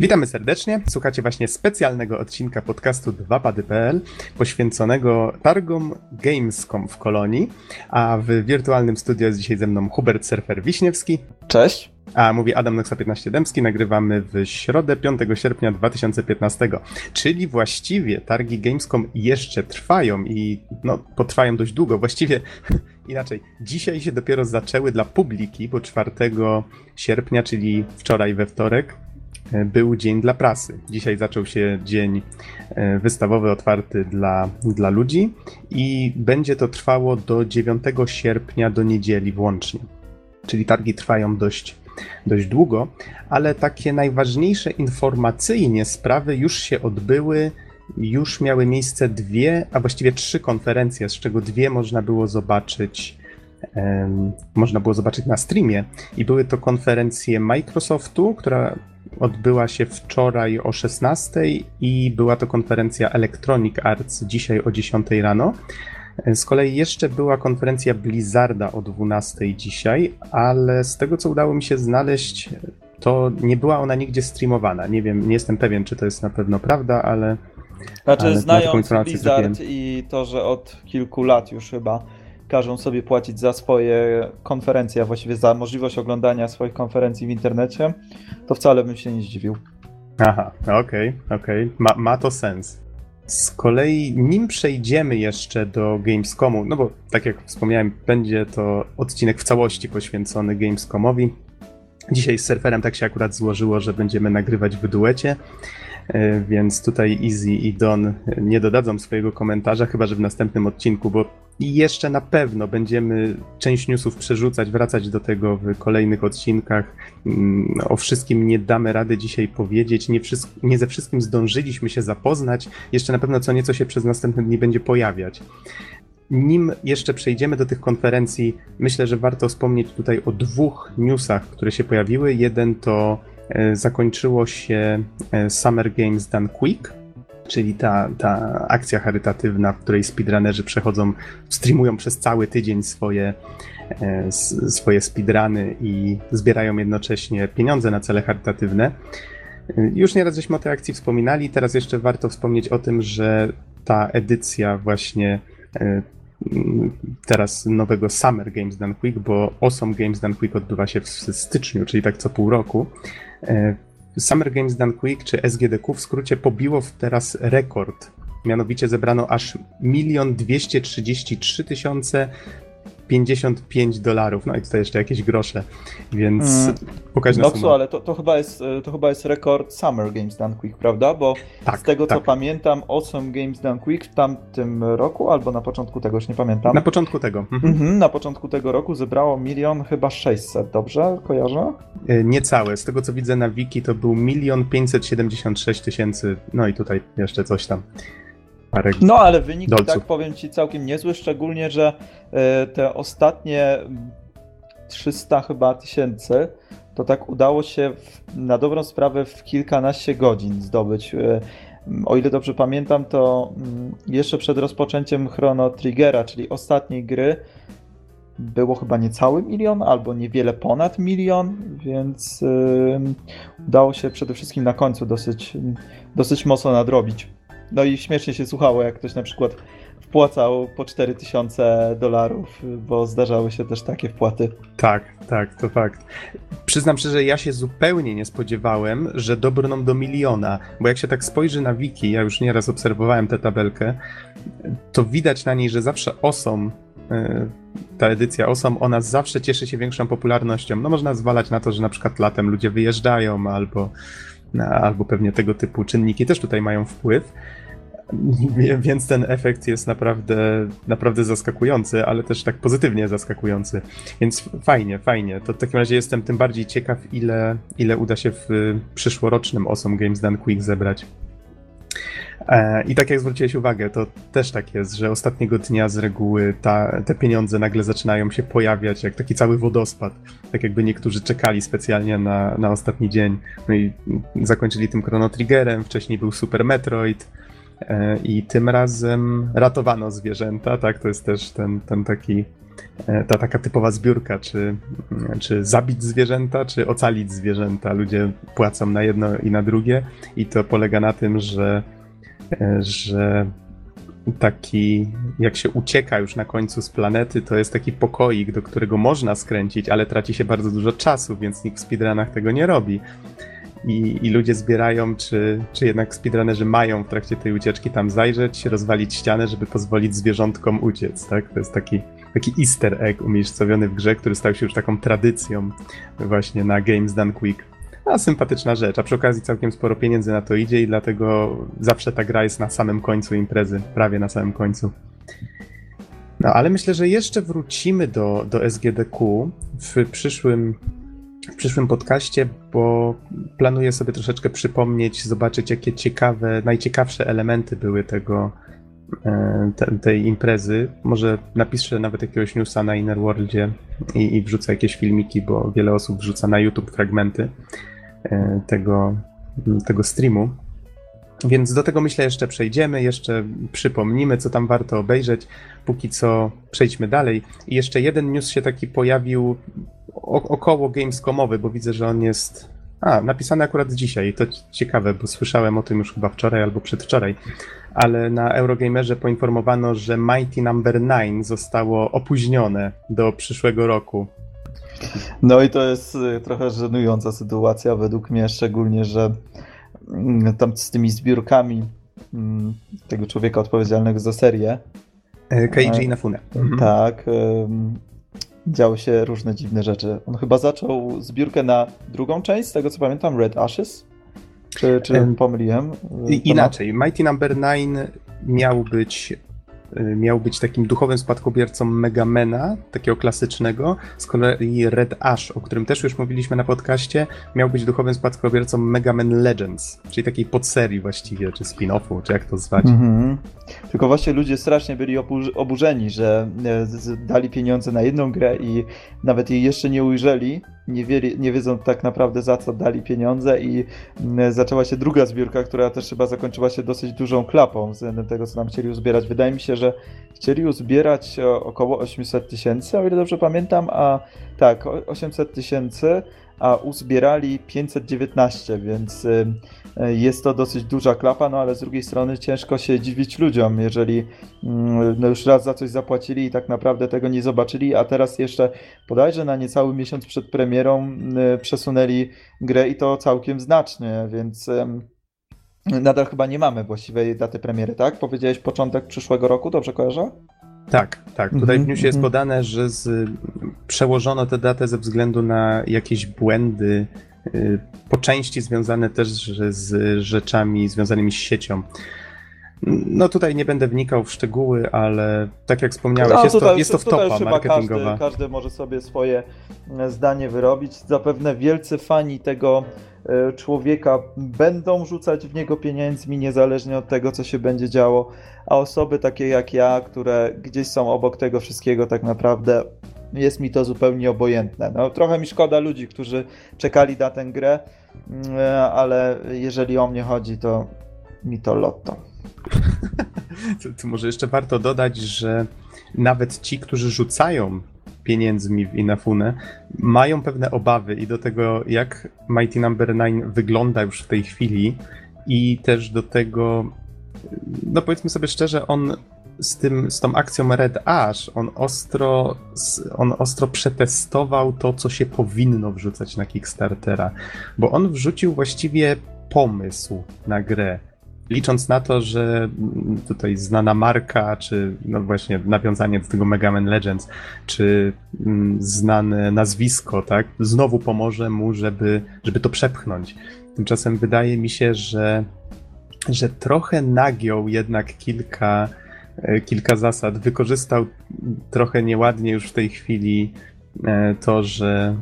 Witamy serdecznie. Słuchacie właśnie specjalnego odcinka podcastu 2pady.pl poświęconego targom Gamescom w Kolonii, a w wirtualnym studio jest dzisiaj ze mną Hubert Surfer Wiśniewski. Cześć. A mówi Adam Noxa 15 Dębski. Nagrywamy w środę 5 sierpnia 2015, czyli właściwie targi Gamescom jeszcze trwają i no, potrwają dość długo. Właściwie inaczej, dzisiaj się dopiero zaczęły dla publiki, bo 4 sierpnia, czyli wczoraj we wtorek, był dzień dla prasy. Dzisiaj zaczął się dzień e, wystawowy otwarty dla, dla ludzi i będzie to trwało do 9 sierpnia do niedzieli włącznie. Czyli targi trwają dość, dość długo, ale takie najważniejsze informacyjnie sprawy już się odbyły. Już miały miejsce dwie, a właściwie trzy konferencje, z czego dwie można było zobaczyć można było zobaczyć na streamie. I były to konferencje Microsoftu, która odbyła się wczoraj o 16 i była to konferencja Electronic Arts dzisiaj o 10 rano. Z kolei jeszcze była konferencja Blizzarda o 12 dzisiaj, ale z tego co udało mi się znaleźć, to nie była ona nigdzie streamowana. Nie wiem, nie jestem pewien, czy to jest na pewno prawda, ale. Znaczy, ale znając Blizzard i to, że od kilku lat już chyba każą sobie płacić za swoje konferencje, a właściwie za możliwość oglądania swoich konferencji w internecie, to wcale bym się nie zdziwił. Aha, okej, okay, okej, okay. ma, ma to sens. Z kolei, nim przejdziemy jeszcze do Gamescomu, no bo tak jak wspomniałem, będzie to odcinek w całości poświęcony Gamescomowi. Dzisiaj z surferem tak się akurat złożyło, że będziemy nagrywać w duecie, e, więc tutaj Easy i Don nie dodadzą swojego komentarza, chyba że w następnym odcinku, bo i jeszcze na pewno będziemy część newsów przerzucać, wracać do tego w kolejnych odcinkach. Mm, o wszystkim nie damy rady dzisiaj powiedzieć. Nie, nie ze wszystkim zdążyliśmy się zapoznać. Jeszcze na pewno co nieco się przez następne dni będzie pojawiać. Nim jeszcze przejdziemy do tych konferencji, myślę, że warto wspomnieć tutaj o dwóch newsach, które się pojawiły. Jeden to e, zakończyło się e, Summer Games Done Quick, czyli ta, ta akcja charytatywna, w której speedrunnerzy przechodzą, streamują przez cały tydzień swoje, e, swoje speedruny i zbierają jednocześnie pieniądze na cele charytatywne. Już nieraz żeśmy o tej akcji wspominali, teraz jeszcze warto wspomnieć o tym, że ta edycja właśnie e, teraz nowego Summer Games Done Quick, bo Awesome Games Done Quick odbywa się w styczniu, czyli tak co pół roku. Summer Games Done Quick, czy SGDQ w skrócie pobiło teraz rekord. Mianowicie zebrano aż 1 233 tysiące 55 dolarów, no i tutaj jeszcze jakieś grosze, więc mm. pokaźna Noxu, suma. ale to, to, chyba jest, to chyba jest rekord Summer Games Done Quick, prawda? Bo tak, z tego tak. co pamiętam, Awesome Games Done Quick w tamtym roku, albo na początku tego, już nie pamiętam. Na początku tego. Mhm. Mhm, na początku tego roku zebrało milion chyba 600, dobrze? Kojarzę? E, niecałe. Z tego co widzę na wiki to był milion 576 tysięcy, no i tutaj jeszcze coś tam parę No ale wynik dolców. tak powiem ci całkiem niezły, szczególnie, że e, te ostatnie 300 chyba tysięcy to tak udało się w, na dobrą sprawę w kilkanaście godzin zdobyć. E, o ile dobrze pamiętam, to mm, jeszcze przed rozpoczęciem Chrono Triggera, czyli ostatniej gry, było chyba niecały milion, albo niewiele ponad milion, więc yy, udało się przede wszystkim na końcu dosyć, dosyć mocno nadrobić. No i śmiesznie się słuchało, jak ktoś na przykład wpłacał po 4000 dolarów, bo zdarzały się też takie wpłaty. Tak, tak, to fakt. Przyznam szczerze, ja się zupełnie nie spodziewałem, że dobrną do miliona, bo jak się tak spojrzy na wiki, ja już nieraz obserwowałem tę tabelkę, to widać na niej, że zawsze osom e, ta edycja osom, ona zawsze cieszy się większą popularnością. No można zwalać na to, że na przykład latem ludzie wyjeżdżają albo albo pewnie tego typu czynniki też tutaj mają wpływ. Więc ten efekt jest naprawdę, naprawdę zaskakujący, ale też tak pozytywnie zaskakujący. Więc fajnie, fajnie. To w takim razie jestem tym bardziej ciekaw, ile, ile uda się w przyszłorocznym Awesome Games Done Quick zebrać. E, I tak jak zwróciłeś uwagę, to też tak jest, że ostatniego dnia z reguły ta, te pieniądze nagle zaczynają się pojawiać jak taki cały wodospad. Tak jakby niektórzy czekali specjalnie na, na ostatni dzień. No i zakończyli tym Chrono Triggerem, wcześniej był Super Metroid i tym razem ratowano zwierzęta, tak? To jest też ten, ten taki e, ta taka typowa zbiórka, czy, czy zabić zwierzęta, czy ocalić zwierzęta. Ludzie płacą na jedno i na drugie i to polega na tym, że, e, że taki, jak się ucieka już na końcu z planety, to jest taki pokoik, do którego można skręcić, ale traci się bardzo dużo czasu, więc nikt w speedrunach tego nie robi. I, I ludzie zbierają, czy, czy jednak speedrunnerzy mają w trakcie tej ucieczki tam zajrzeć, rozwalić ścianę, żeby pozwolić zwierzątkom uciec, tak? To jest taki, taki easter egg umiejscowiony w grze, który stał się już taką tradycją właśnie na Games Done Quick. A sympatyczna rzecz, a przy okazji całkiem sporo pieniędzy na to idzie i dlatego zawsze ta gra jest na samym końcu imprezy, prawie na samym końcu. No ale myślę, że jeszcze wrócimy do, do SGDQ w przyszłym, w przyszłym podcaście, bo planuję sobie troszeczkę przypomnieć, zobaczyć jakie ciekawe, najciekawsze elementy były tego, e, te, tej imprezy. Może napiszę nawet jakiegoś newsa na Innerworldzie i, i wrzucę jakieś filmiki, bo wiele osób wrzuca na YouTube fragmenty. E, tego, tego streamu. Więc do tego myślę jeszcze przejdziemy, jeszcze przypomnimy, co tam warto obejrzeć. Póki co przejdźmy dalej. I jeszcze jeden news się taki pojawił około Gamescomowy, bo widzę, że on jest. A, napisany akurat dzisiaj. To ciekawe, bo słyszałem o tym już chyba wczoraj albo przedwczoraj. Ale na Eurogamerze poinformowano, że Mighty Number no. 9 zostało opóźnione do przyszłego roku. No i to jest y, trochę żenująca sytuacja według mnie, szczególnie, że tam z tymi zbiórkami mm, tego człowieka odpowiedzialnego za serię. E, Keiji Inafune. Mhm. Tak. Działy się różne dziwne rzeczy. On chyba zaczął zbiórkę na drugą część, z tego co pamiętam, Red Ashes. Czy, czy pomyliłem? Inaczej. Mighty Number no. 9 miał być miał być takim duchowym spadkobiercą Megamena, takiego klasycznego. Z kolei Red Ash, o którym też już mówiliśmy na podcaście, miał być duchowym spadkobiercą Megaman Legends, czyli takiej podserii właściwie, czy spin-offu, czy jak to zwać. Mhm. Tylko właśnie ludzie strasznie byli oburzeni, że e, dali pieniądze na jedną grę i nawet jej jeszcze nie ujrzeli, nie, wieli, nie tak naprawdę za co dali pieniądze i mm, zaczęła się druga zbiórka, która też chyba zakończyła się dosyć dużą klapą względem tego, co nam chcieli uzbierać. Wydaje mi się, że chcieli uzbierać około 800 tysięcy, o ile dobrze pamiętam, a tak, 800 tysięcy, a uzbierali 519, więc y, y, jest to dosyć duża klapa, no ale z drugiej strony ciężko się dziwić ludziom, jeżeli mm, no już raz za coś zapłacili i tak naprawdę tego nie zobaczyli, a teraz jeszcze bodajże na niecały miesiąc przed premierą y, przesunęli grę i to całkiem znacznie, więc nadal chyba nie mamy właściwej daty premiery, tak? Powiedziałeś początek przyszłego roku, dobrze kojarzę? Tak, tak. Tutaj w mhm, newsie jest mhm. podane, że z, przełożono tę datę ze względu na jakieś błędy, y, po części związane też z rzeczami związanymi z siecią. No tutaj nie będę wnikał w szczegóły, ale tak jak wspomniałeś, no, jest, tutaj, to, jest to wtopa marketingowa. Każdy, każdy może sobie swoje zdanie wyrobić. Zapewne wielcy fani tego E, człowieka będą rzucać w niego pieniędzmi, niezależnie od tego, co się będzie działo, a osoby takie jak ja, które gdzieś są obok tego wszystkiego, tak naprawdę jest mi to zupełnie obojętne. No, trochę mi szkoda ludzi, którzy czekali na tę grę, mm, e, ale jeżeli o mnie chodzi, to mi to lotto. to może jeszcze warto dodać, że nawet ci, którzy rzucają pieniędzmi w Inafune, mają pewne obawy i do tego, jak Mighty Number no. 9 wygląda już w tej chwili i też do tego, no powiedzmy sobie szczerze, on z, tym, z tą akcją Red Ash, on ostro, on ostro przetestował to, co się powinno wrzucać na Kickstartera, bo on wrzucił właściwie pomysł na grę licząc na to, że tutaj znana marka, czy no właśnie nawiązanie do tego Mega Man Legends, czy mm, znane nazwisko, tak, znowu pomoże mu, żeby, żeby to przepchnąć. Tymczasem wydaje mi się, że, że trochę nagiął jednak kilka, e, kilka zasad, wykorzystał trochę nieładnie już w tej chwili to, że,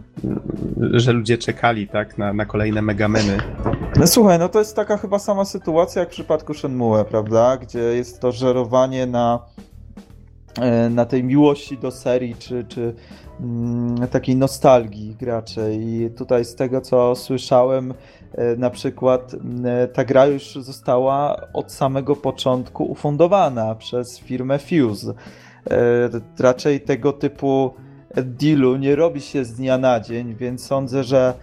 że ludzie czekali tak, na, na kolejne megameny. No słuchaj, no to jest taka chyba sama sytuacja jak w przypadku Shenmue, prawda? Gdzie jest to żerowanie na, e, na tej miłości do serii, czy, czy mm, takiej nostalgii graczy. I tutaj z tego, co słyszałem, e, na przykład ta gra już została od samego początku ufundowana przez firmę Fuse raczej tego typu dealu nie robi się z dnia na dzień, więc sądzę, że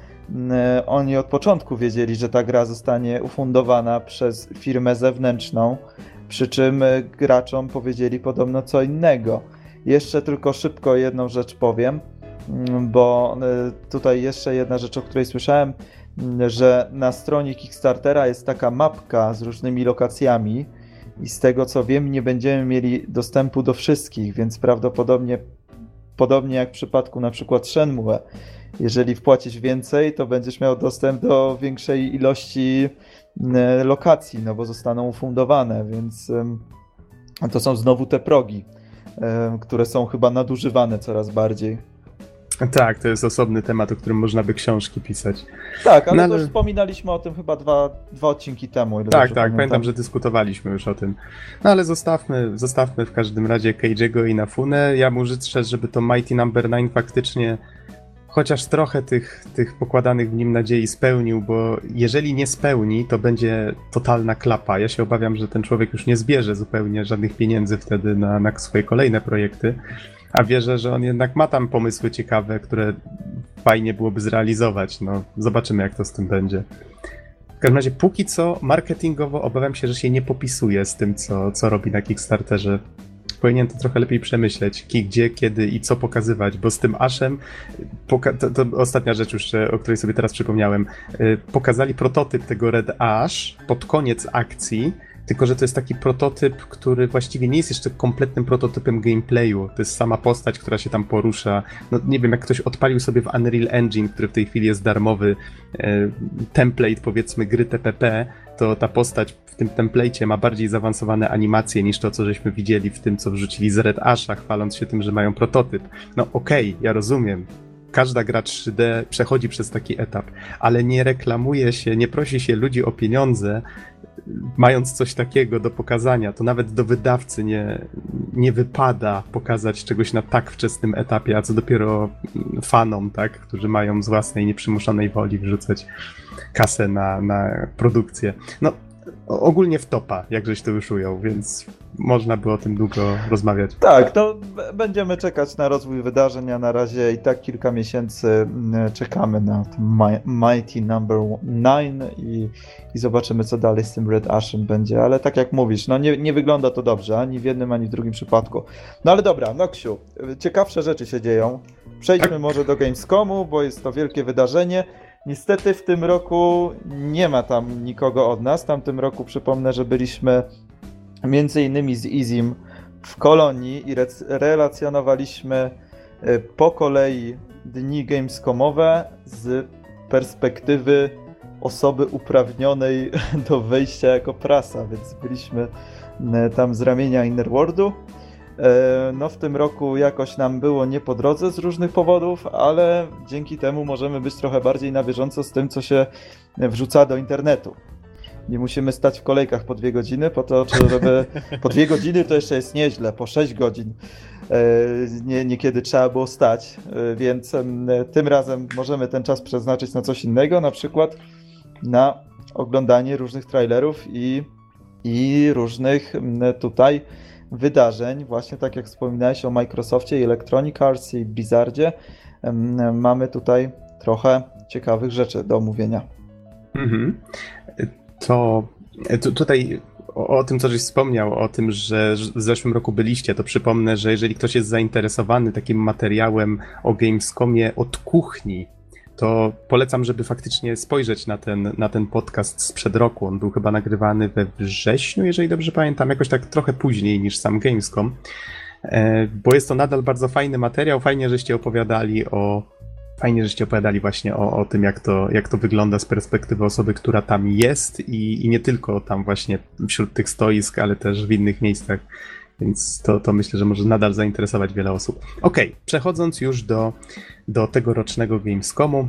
oni od początku wiedzieli, że ta gra zostanie ufundowana przez firmę zewnętrzną, przy czym graczom powiedzieli podobno co innego. Jeszcze tylko szybko jedną rzecz powiem, bo tutaj jeszcze jedna rzecz, o której słyszałem, że na stronie Kickstartera jest taka mapka z różnymi lokacjami i z tego co wiem, nie będziemy mieli dostępu do wszystkich, więc prawdopodobnie podobnie jak w przypadku na przykład Shenmue, jeżeli wpłacisz więcej, to będziesz miał dostęp do większej ilości lokacji, no bo zostaną ufundowane, więc to są znowu te progi, które są chyba nadużywane coraz bardziej. Tak, to jest osobny temat, o którym można by książki pisać. Tak, ale, no, ale... wspominaliśmy o tym chyba dwa, dwa odcinki temu. tak, tak, pamiętam. pamiętam, że dyskutowaliśmy już o tym. No ale zostawmy, zostawmy w każdym razie Keiji'ego i Nafunę. Ja mu życzę, żeby to Mighty Number no. 9 faktycznie chociaż trochę tych, tych pokładanych w nim nadziei spełnił, bo jeżeli nie spełni, to będzie totalna klapa. Ja się obawiam, że ten człowiek już nie zbierze zupełnie żadnych pieniędzy wtedy na, na swoje kolejne projekty a wierzę, że on jednak ma tam pomysły ciekawe, które fajnie byłoby zrealizować. No, zobaczymy, jak to z tym będzie. W każdym razie, póki co, marketingowo obawiam się, że się nie popisuje z tym, co, co robi na Kickstarterze. Powinien to trochę lepiej przemyśleć, gdzie, kiedy i co pokazywać, bo z tym Ashem, poka- to, to, ostatnia rzecz już, o której sobie teraz przypomniałem, y, pokazali prototyp tego Red Ash pod koniec akcji, tylko, że to jest taki prototyp, który właściwie nie jest jeszcze kompletnym prototypem gameplayu. To jest sama postać, która się tam porusza. No nie wiem, jak ktoś odpalił sobie w Unreal Engine, który w tej chwili jest darmowy, e, template powiedzmy gry TPP, to ta postać w tym template ma bardziej zaawansowane animacje niż to, co żeśmy widzieli w tym, co wrzucili z Red Asha, chwaląc się tym, że mają prototyp. No okej, okay, ja rozumiem, każda gra 3D przechodzi przez taki etap, ale nie reklamuje się, nie prosi się ludzi o pieniądze, mając coś takiego do pokazania, to nawet do wydawcy nie, nie wypada pokazać czegoś na tak wczesnym etapie, a co dopiero fanom, tak, którzy mają z własnej nieprzymuszonej woli wrzucać kasę na, na produkcję. No, ogólnie w topa, jak żeś to już ujął, więc można by o tym długo rozmawiać. Tak, to będziemy czekać na rozwój wydarzeń, a na razie i tak kilka miesięcy mm, czekamy na Mighty Number 9 i, i zobaczymy, co dalej z tym Red Ashen będzie, ale tak jak mówisz, no nie, nie wygląda to dobrze, ani w jednym, ani w drugim przypadku. No ale dobra, Noksiu, ciekawsze rzeczy się dzieją. Przejdźmy tak. może do Gamescomu, bo jest to wielkie wydarzenie. Niestety w tym roku nie ma tam nikogo od nas. W tamtym roku przypomnę, że byliśmy między innymi z Izim w Kolonii i re relacjonowaliśmy e, po kolei dni gamescomowe z perspektywy osoby uprawnionej do wejścia jako prasa, więc byliśmy e, tam z ramienia Innerworldu. E, no w tym roku jakoś nam było nie po drodze z różnych powodów, ale dzięki temu możemy być trochę bardziej na bieżąco z tym, co się wrzuca do internetu. Nie musimy stać w kolejkach po dwie godziny, po to, żeby po dwie godziny to jeszcze jest nieźle, po sześć godzin e, nie, niekiedy trzeba było stać, e, więc tym razem możemy ten czas przeznaczyć na coś innego, na przykład na oglądanie różnych trailerów i, i różnych tutaj wydarzeń, właśnie tak jak wspominałeś o Microsoftie i Electronic Arts i Blizzardzie, mamy tutaj trochę ciekawych rzeczy do omówienia. Mhm. To, tutaj o, o, tym, co żeś wspomniał, o tym, że w zeszłym roku byliście, to przypomnę, że jeżeli ktoś jest zainteresowany takim materiałem o Gamescomie od kuchni, to polecam, żeby faktycznie spojrzeć na ten, na ten podcast sprzed roku. On był chyba nagrywany we wrześniu, jeżeli dobrze pamiętam, jakoś tak trochę później niż sam Gamescom, e, bo jest to nadal bardzo fajny materiał. Fajnie, żeście opowiadali o. Fajnie, żeście opowiadali właśnie o, o tym, jak to, jak to wygląda z perspektywy osoby, która tam jest i, i nie tylko tam właśnie wśród tych stoisk, ale też w innych miejscach. Więc to, to myślę, że może nadal zainteresować wiele osób. Ok, przechodząc już do do tegorocznego Gamescomu.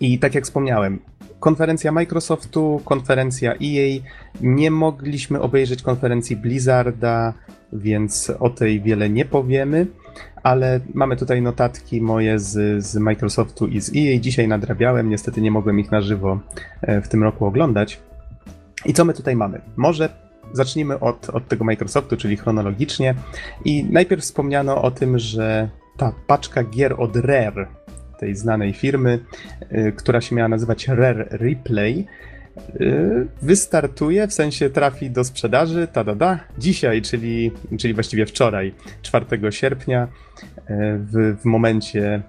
I tak jak wspomniałem, konferencja Microsoftu, konferencja EA, nie mogliśmy obejrzeć konferencji Blizzarda, więc o tej wiele nie powiemy, ale mamy tutaj notatki moje z, z Microsoftu i z EA. Dzisiaj nadrabiałem, niestety nie mogłem ich na żywo e, w tym roku oglądać. I co my tutaj mamy? Może zacznijmy od, od tego Microsoftu, czyli chronologicznie. I najpierw wspomniano o tym, że ta paczka gier od Rare, tej znanej firmy, y, która się miała nazywać Rare Replay, y, wystartuje, w sensie trafi do sprzedaży, ta da, da, dzisiaj, czyli, czyli właściwie wczoraj, 4 sierpnia, y, w, w momencie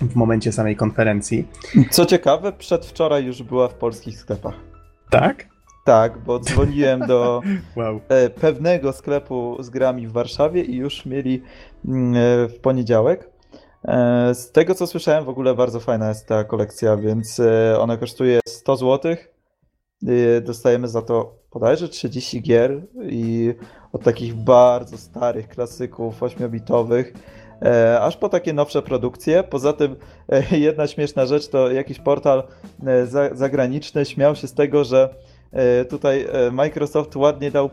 w momencie samej konferencji. Co ciekawe, przedwczoraj już była w polskich sklepach. Tak? Tak, bo dzwoniłem do wow. E, pewnego sklepu z grami w Warszawie i już mieli mm, e, w poniedziałek. E, z tego co słyszałem, w ogóle bardzo fajna jest ta kolekcja, więc ona kosztuje 100 zł. Dostajemy za to bodajże 30 gier i od takich bardzo starych klasyków 8-bitowych E, aż po takie nowsze produkcje. Poza tym jedna śmieszna rzecz to jakiś portal zagraniczny śmiał się z tego, że tutaj Microsoft ładnie dał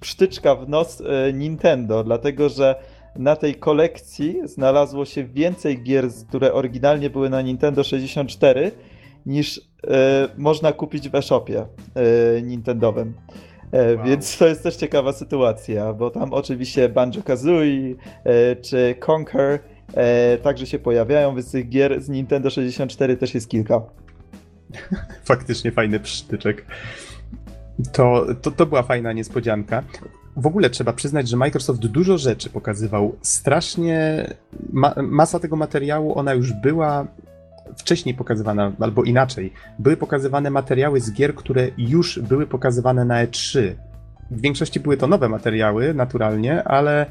psztyczka w nos Nintendo, dlatego że na tej kolekcji znalazło się więcej gier, które oryginalnie były na Nintendo 64 niż można kupić w e-shopie Nintendowym. E, wow. Więc to jest też ciekawa sytuacja, bo tam oczywiście Banjo-Kazooie e, czy Conquer e, także się pojawiają, więc tych gier z Nintendo 64 też jest kilka. Faktycznie fajny przytyczek. To, to, to była fajna niespodzianka. W ogóle trzeba przyznać, że Microsoft dużo rzeczy pokazywał. Strasznie ma, masa tego materiału, ona już była wcześniej pokazywana, albo inaczej, były pokazywane materiały z gier, które już były pokazywane na E3. W większości były to nowe materiały, naturalnie, ale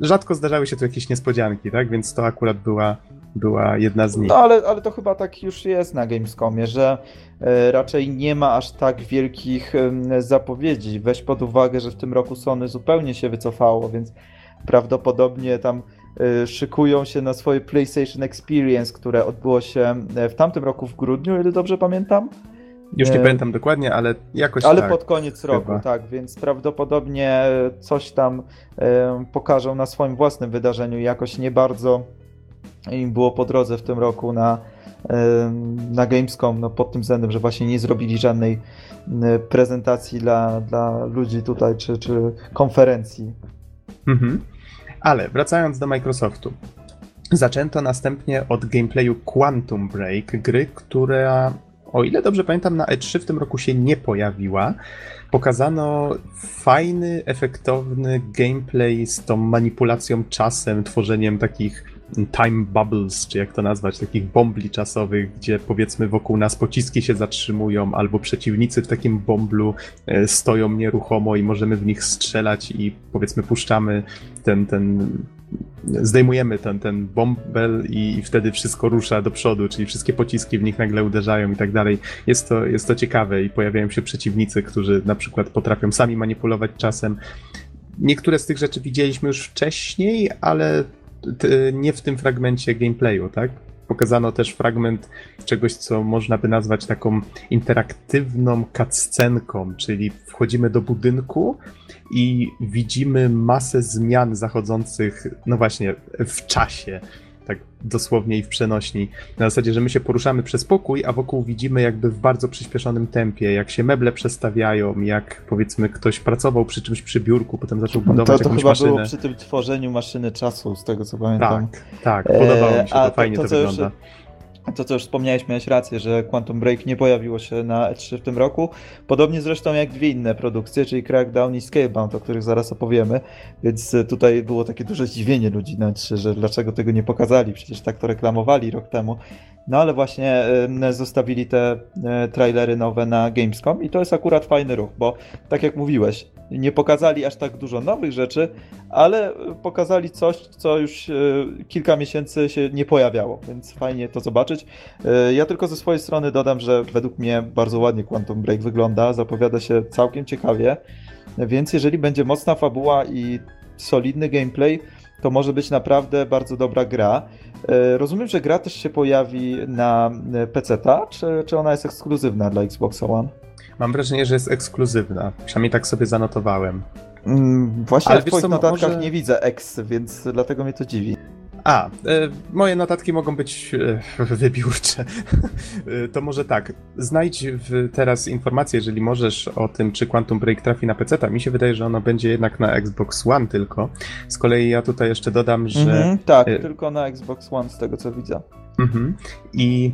rzadko zdarzały się tu jakieś niespodzianki, tak? Więc to akurat była, była jedna z nich. No ale, ale to chyba tak już jest na Gamescomie, że e, raczej nie ma aż tak wielkich e, zapowiedzi. Weź pod uwagę, że w tym roku Sony zupełnie się wycofało, więc prawdopodobnie tam Y, szykują się na swoje PlayStation Experience, które odbyło się e, w tamtym roku w grudniu, ile dobrze pamiętam. Już nie e... pamiętam dokładnie, ale jakoś Ale tak, pod koniec chyba. roku, tak, więc prawdopodobnie coś tam e, pokażą na swoim własnym wydarzeniu. Jakoś nie bardzo im było po drodze w tym roku na, na Gamescom, no pod tym względem, że właśnie nie zrobili żadnej prezentacji dla, dla ludzi tutaj, czy, czy konferencji. Mhm. Ale wracając do Microsoftu. Zaczęto następnie od gameplayu Quantum Break, gry, która, o ile dobrze pamiętam, na E3 w tym roku się nie pojawiła. Pokazano fajny, efektowny gameplay z tą manipulacją czasem, tworzeniem takich time bubbles, czy jak to nazwać, takich bombli czasowych, gdzie powiedzmy wokół nas pociski się zatrzymują, albo przeciwnicy w takim bomblu e, stoją nieruchomo i możemy w nich strzelać i powiedzmy puszczamy ten, ten zdejmujemy ten, ten bombel i wtedy wszystko rusza do przodu, czyli wszystkie pociski w nich nagle uderzają i tak dalej. Jest to, jest to ciekawe i pojawiają się przeciwnicy, którzy na przykład potrafią sami manipulować czasem. Niektóre z tych rzeczy widzieliśmy już wcześniej, ale nie w tym fragmencie gameplayu, tak? Pokazano też fragment czegoś, co można by nazwać taką interaktywną cutscenką, czyli wchodzimy do budynku i widzimy masę zmian zachodzących, no właśnie, w czasie tak dosłownie i w przenośni. Na zasadzie, że my się poruszamy przez pokój, a wokół widzimy jakby w bardzo przyspieszonym tempie, jak się meble przestawiają, jak powiedzmy ktoś pracował przy czymś przy biurku, potem zaczął budować to, to jakąś chyba maszynę. było przy tym tworzeniu maszyny czasu, z tego co pamiętam. Tak, tak, podobało mi się, to, to fajnie to, to wygląda. Już to, co już wspomniałeś, miałeś rację, że Quantum Break nie pojawiło się na E3 w tym roku. Podobnie zresztą jak dwie inne produkcje, czyli Crackdown i Scalebound, o których zaraz opowiemy. Więc tutaj było takie duże zdziwienie ludzi na E3, że dlaczego tego nie pokazali, przecież tak to reklamowali rok temu. No ale właśnie zostawili te e, trailery nowe na Gamescom i to jest akurat fajny ruch, bo tak jak mówiłeś, nie pokazali aż tak dużo nowych rzeczy, ale pokazali coś, co już e, kilka miesięcy się nie pojawiało, więc fajnie to zobaczyć. E, ja tylko ze swojej strony dodam, że według mnie bardzo ładnie Quantum Break wygląda, zapowiada się całkiem ciekawie, więc jeżeli będzie mocna fabuła i solidny gameplay, to może być naprawdę bardzo dobra gra. E, rozumiem, że gra też się pojawi na PC-ta, czy, czy ona jest ekskluzywna dla Xbox One? Mam wrażenie, że jest ekskluzywna. Przynajmniej tak sobie zanotowałem. Mm, właśnie Ale w twoich co, notatkach może... nie widzę X, więc dlatego mnie to dziwi. A, e, moje notatki mogą być e, wybiórcze. E, to może tak, znajdź w, teraz informację, jeżeli możesz, o tym, czy Quantum Break trafi na PC. Mi się wydaje, że ono będzie jednak na Xbox One tylko. Z kolei ja tutaj jeszcze dodam, że. Mm -hmm, tak, e... tylko na Xbox One, z tego co widzę. Mm -hmm. I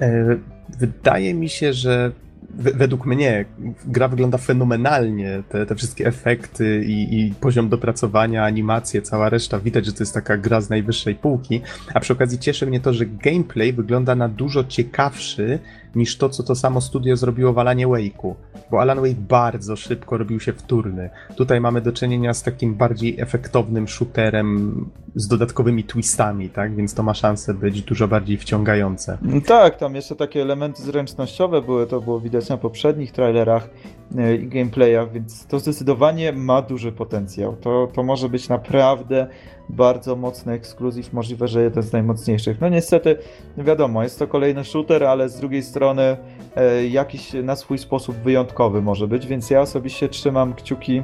e, wydaje mi się, że według mnie gra wygląda fenomenalnie. Te, te wszystkie efekty i, i, poziom dopracowania, animacje, cała reszta. Widać, że to jest taka gra z najwyższej półki. A przy okazji cieszy mnie to, że gameplay wygląda na dużo ciekawszy niż to, co to samo studio zrobiło w Alanie Wake'u. Bo Alan Wake bardzo szybko robił się wtórny. Tutaj mamy do czynienia z takim bardziej efektownym shooterem z dodatkowymi twistami, tak? Więc to ma szansę być dużo bardziej wciągające. Tak, tam jeszcze takie elementy zręcznościowe były, to było widać na poprzednich trailerach e, i gameplayach, więc to zdecydowanie ma duży potencjał. To, to może być naprawdę bardzo mocny ekskluzyw, możliwe, że jeden z najmocniejszych. No niestety, wiadomo, jest to kolejny shooter, ale z drugiej strony e, jakiś na swój sposób wyjątkowy może być, więc ja osobiście trzymam kciuki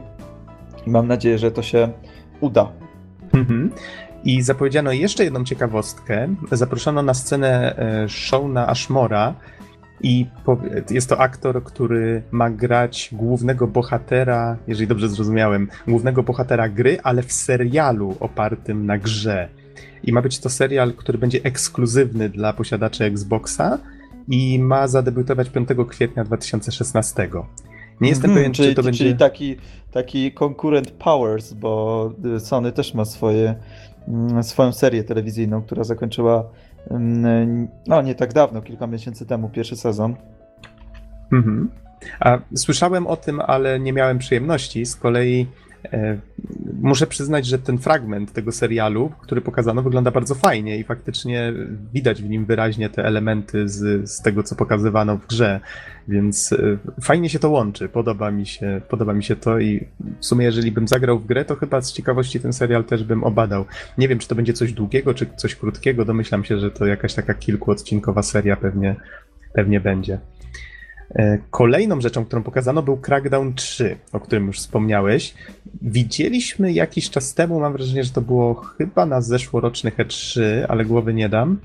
i mam nadzieję, że to się uda. Mhm. I zapowiedziano jeszcze jedną ciekawostkę. Zaproszono na scenę e, Shona Ashmora, i jest to aktor, który ma grać głównego bohatera, jeżeli dobrze zrozumiałem, głównego bohatera gry, ale w serialu opartym na grze. I ma być to serial, który będzie ekskluzywny dla posiadaczy Xboxa i ma zadebiutować 5 kwietnia 2016. Nie jestem hmm, pewien, czy to czyli będzie. Czyli taki, taki konkurent Powers, bo Sony też ma swoje, mm, swoją serię telewizyjną, która zakończyła no nie tak dawno, kilka miesięcy temu, pierwszy sezon. Mhm. A słyszałem o tym, ale nie miałem przyjemności. Z kolei muszę przyznać, że ten fragment tego serialu, który pokazano, wygląda bardzo fajnie i faktycznie widać w nim wyraźnie te elementy z, z tego, co pokazywano w grze. Więc e, fajnie się to łączy. Podoba mi się, podoba mi się to i w sumie, jeżeli bym zagrał w grę, to chyba z ciekawości ten serial też bym obadał. Nie wiem, czy to będzie coś długiego, czy coś krótkiego. Domyślam się, że to jakaś taka kilkuodcinkowa seria pewnie, pewnie będzie. E, kolejną rzeczą, którą pokazano, był Crackdown 3, o którym już wspomniałeś. Widzieliśmy jakiś czas temu, mam wrażenie, że to było chyba na zeszłorocznych E3, ale głowy nie dam.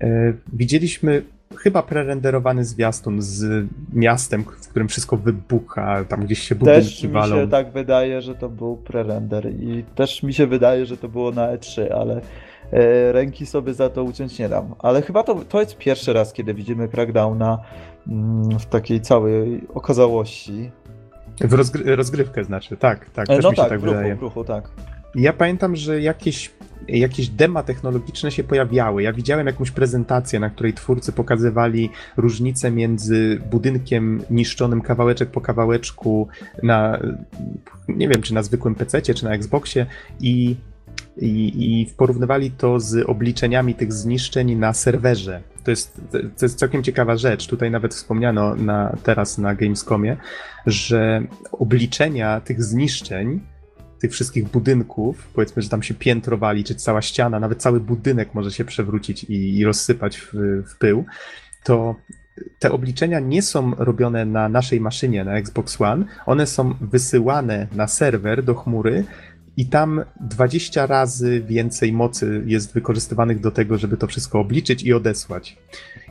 E, widzieliśmy chyba prerenderowany zwiastun z miastem, w którym wszystko wybucha, tam gdzieś się budynki też walą. mi się tak wydaje, że to był prerender i też mi się wydaje, że to było na E3, ale e, ręki sobie za to uciąć nie dam. Ale chyba to, to jest pierwszy raz, kiedy widzimy Crackdowna w takiej całej okazałości. W rozgry rozgrywkę znaczy, tak, tak, e, też no mi się tak, tak w ruchu, wydaje. W ruchu, tak. Ja pamiętam, że jakieś jakieś dema technologiczne się pojawiały. Ja widziałem jakąś prezentację, na której twórcy pokazywali różnicę między budynkiem niszczonym kawałeczek po kawałeczku na, nie wiem, czy na zwykłym PC, czy na Xboxie i, i, i porównywali to z obliczeniami tych zniszczeń na serwerze. To jest, to jest całkiem ciekawa rzecz. Tutaj nawet wspomniano na, teraz na Gamescomie, że obliczenia tych zniszczeń tych wszystkich budynków, powiedzmy, że tam się piętrowali, czy cała ściana, nawet cały budynek może się przewrócić i, i rozsypać w, w pył, to te obliczenia nie są robione na naszej maszynie, na Xbox One, one są wysyłane na serwer do chmury i tam 20 razy więcej mocy jest wykorzystywanych do tego, żeby to wszystko obliczyć i odesłać.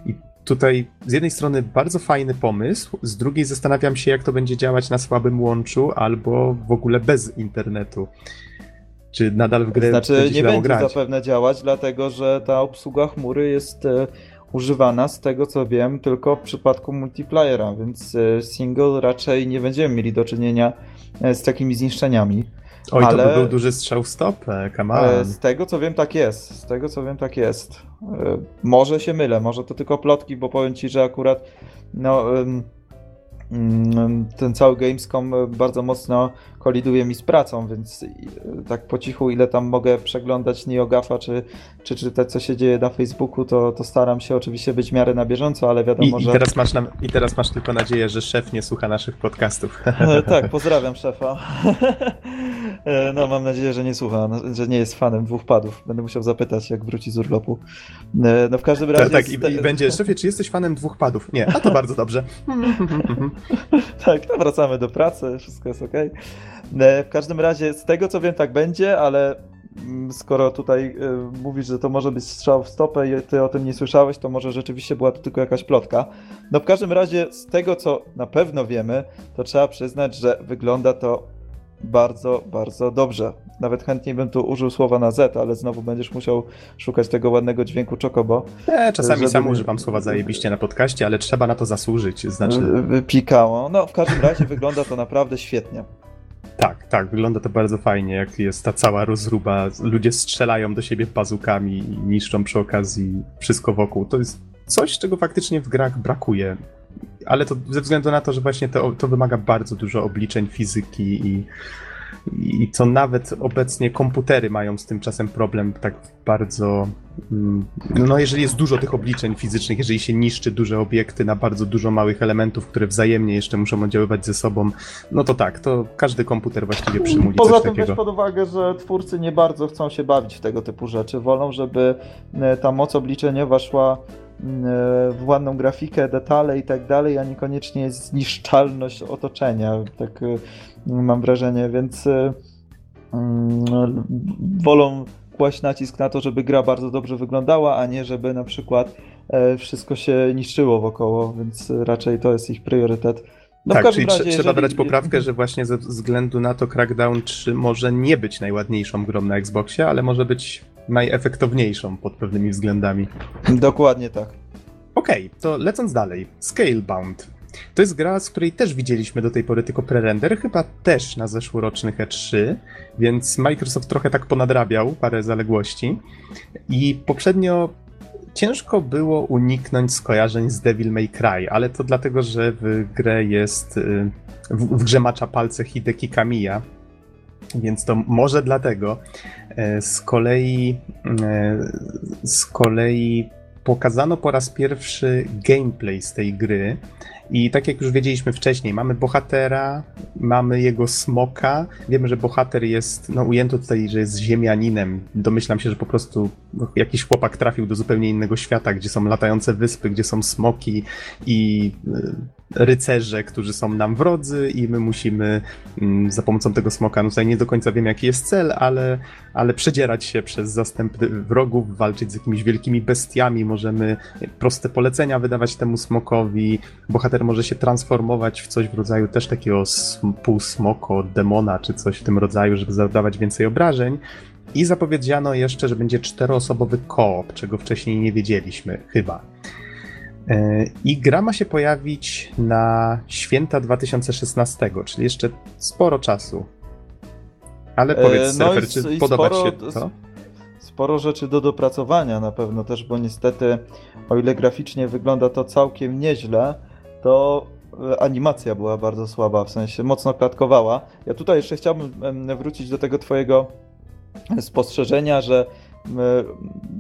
I tutaj z jednej strony bardzo fajny pomysł, z drugiej zastanawiam się, jak to będzie działać na słabym łączu albo w ogóle bez internetu. Czy nadal w grę znaczy, będzie nie będzie grać? zapewne działać, dlatego że ta obsługa chmury jest e, używana, z tego co wiem, tylko w przypadku multiplayera, więc e, single raczej nie będziemy mieli do czynienia e, z takimi zniszczeniami. Oj, ale... to by był duży strzał w stopę, come Z tego co wiem, tak jest. Z tego co wiem, tak jest. Może się mylę, może to tylko plotki, bo powiem ci, że akurat no, ten cały Gamescom bardzo mocno koliduje mi z pracą, więc tak po cichu, ile tam mogę przeglądać NeoGafa, czy, czy czytać, co się dzieje na Facebooku, to, to staram się oczywiście być w miarę na bieżąco, ale wiadomo, I, że... I teraz, masz na, I teraz masz tylko nadzieję, że szef nie słucha naszych podcastów. tak, pozdrawiam szefa. E, no, mam nadzieję, że nie słucha, że nie jest fanem dwóch padów. Będę musiał zapytać, jak wróci z urlopu. E, no, w każdym razie... Tak, tak i, i będzie, szefie, czy jesteś fanem dwóch padów? Nie, a to bardzo dobrze. tak, no wracamy do pracy, wszystko jest ok. E, w każdym razie, z tego co wiem, tak będzie, ale mm, skoro tutaj mówisz, że to może być strzał w stopę i ty o tym nie słyszałeś, to może rzeczywiście była to tylko jakaś plotka. No w każdym razie z tego, co na pewno wiemy, to trzeba przyznać, że wygląda to bardzo, bardzo dobrze. Nawet chętnie bym tu użył słowa na Z, ale znowu będziesz musiał szukać tego ładnego dźwięku czokobo. E, czasami żeby... sam używam słowa zajebiście na podcaście, ale trzeba na to zasłużyć. Znaczy... Pikało. No, w każdym razie wygląda to naprawdę świetnie. Tak, tak, wygląda to bardzo fajnie, jak jest ta cała rozruba. Ludzie strzelają do siebie bazukami i niszczą przy okazji wszystko wokół. To jest coś, czego faktycznie w grach brakuje. Ale to ze względu na to, że właśnie to, to wymaga bardzo dużo obliczeń fizyki i i co nawet obecnie komputery mają z tym czasem problem tak bardzo. Mm, no, jeżeli jest dużo tych obliczeń fizycznych, jeżeli się niszczy duże obiekty na bardzo dużo małych elementów, które wzajemnie jeszcze muszą oddziaływać ze sobą, no to tak, to każdy komputer właściwie przymuli Poza coś tym takiego. weź pod uwagę, że twórcy nie bardzo chcą się bawić w tego typu rzeczy. Wolą, żeby e, ta moc obliczeniowa szła mm, e, w ładną grafikę, detale i tak dalej, a niekoniecznie zniszczalność otoczenia. Tak e, mam wrażenie, więc mm, wolą kłaść nacisk na to, żeby gra bardzo dobrze wyglądała, a nie żeby na przykład e, wszystko się niszczyło wokoło, więc raczej to jest ich priorytet. No tak, czyli razie, trzeba jeżeli... brać poprawkę, że właśnie ze względu na to Crackdown 3 może nie być najładniejszą grą na Xboxie, ale może być najefektowniejszą pod pewnymi względami. Dokładnie tak. Okej, okay, to lecąc dalej. Scalebound. To jest gra, z której też widzieliśmy do tej pory tylko pre-render, chyba też na zeszłorocznych E3, więc Microsoft trochę tak ponadrabiał parę zaległości. I poprzednio ciężko było uniknąć skojarzeń z Devil May Cry, ale to dlatego, że w grę jest. Y, w, w grze macza palce Hideki Kamiya, więc to może dlatego. E, z kolei. E, z kolei pokazano po raz pierwszy gameplay z tej gry i tak jak już wiedzieliśmy wcześniej, mamy bohatera, mamy jego smoka. Wiemy, że bohater jest, no ujęto tutaj, że jest ziemianinem. Domyślam się, że po prostu jakiś chłopak trafił do zupełnie innego świata, gdzie są latające wyspy, gdzie są smoki i e, rycerze, którzy są nam wrodzy i my musimy mm, za pomocą tego smoka, no tutaj nie do końca wiem jaki jest cel, ale, ale przedzierać się przez zastępy wrogów, walczyć z jakimiś wielkimi bestiami, możemy proste polecenia wydawać temu smokowi, bohater może się transformować w coś w rodzaju też takiego półsmoko, demona czy coś w tym rodzaju, żeby zadawać więcej obrażeń. I zapowiedziano jeszcze, że będzie czteroosobowy koop, czego wcześniej nie wiedzieliśmy, chyba. E, I gra ma się pojawić na święta 2016, czyli jeszcze sporo czasu. Ale powiedz, e, no surfer, czy podoba sporo, się to? Sporo rzeczy do dopracowania na pewno też, bo niestety, o ile graficznie wygląda to całkiem nieźle, to e, animacja była bardzo słaba, w sensie mocno klatkowała. Ja tutaj jeszcze chciałbym wrócić do tego twojego spostrzeżenia, że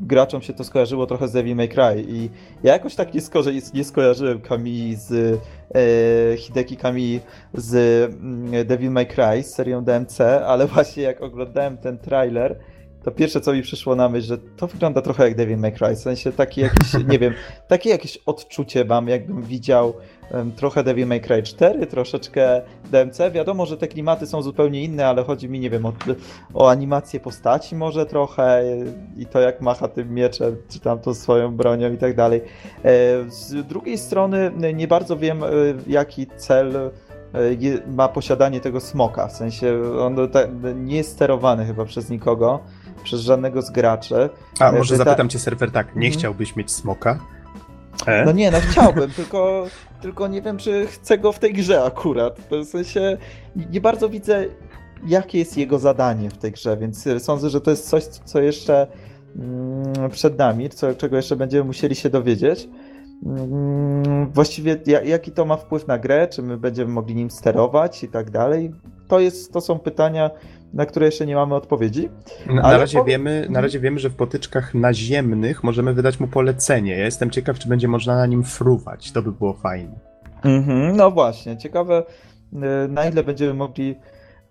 graczom się to skojarzyło trochę z Devil May Cry i ja jakoś tak nie, sko nie skojarzyłem Kami z e, Hideki Kami z mm, Devil May Cry z serią DMC, ale właśnie jak oglądałem ten trailer, to pierwsze, co mi przyszło na myśl, że to wygląda trochę jak Devil May Cry, w sensie takie jakieś, nie wiem, takie jakieś odczucie mam, jakbym widział um, trochę Devil May Cry 4, troszeczkę DMC. Wiadomo, że te klimaty są zupełnie inne, ale chodzi mi, nie wiem, o, o animację postaci może trochę i to jak macha tym mieczem, czy tam tą swoją bronią i tak dalej. E, z drugiej strony nie bardzo wiem, e, jaki cel e, ma posiadanie tego smoka, w sensie on nie jest sterowany chyba przez nikogo przez żadnego z graczy. A może zapytam cię serwer tak, nie hmm. chciałbyś mieć smoka? E? No nie, no chciałbym, tylko, tylko nie wiem, czy chcę go w tej grze akurat. W sensie nie bardzo widzę, jakie jest jego zadanie w tej grze, więc sądzę, że to jest coś, co jeszcze mm, przed nami, co, czego jeszcze będziemy musieli się dowiedzieć. Mm, właściwie jaki to ma wpływ na grę, czy my będziemy mogli nim sterować i tak dalej. To, jest, to są pytania, na które jeszcze nie mamy odpowiedzi. Na, razie, po... wiemy, na razie wiemy, że w potyczkach naziemnych możemy wydać mu polecenie. Ja jestem ciekaw, czy będzie można na nim fruwać. To by było fajne. Mm-hmm, no właśnie, ciekawe y, na ile będziemy mogli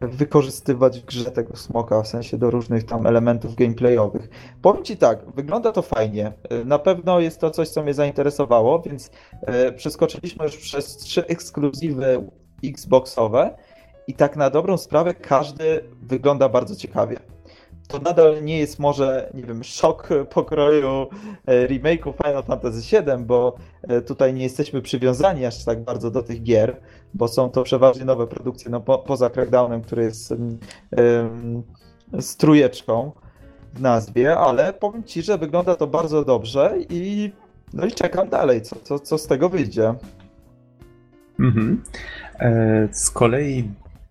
wykorzystywać w grze tego smoka, w sensie do różnych tam elementów gameplayowych. Powiem Ci tak, wygląda to fajnie. Y, na pewno jest to coś, co mnie zainteresowało, więc y, przeskoczyliśmy już przez trzy ekskluzywy Xboxowe i tak na dobrą sprawę każdy wygląda bardzo ciekawie. to nadal nie jest może, nie wiem, szok pokroju e, remake'u Final Fantasy VII, bo e, tutaj nie jesteśmy przywiązani aż tak bardzo do tych gier, bo są to przeważnie nowe produkcje, no po, poza Crackdownem, który jest um, strujeczką w nazwie, ale powiem Ci, że wygląda to bardzo dobrze i no i czekam dalej, co, co, co z tego wyjdzie. Mhm. E, z kolei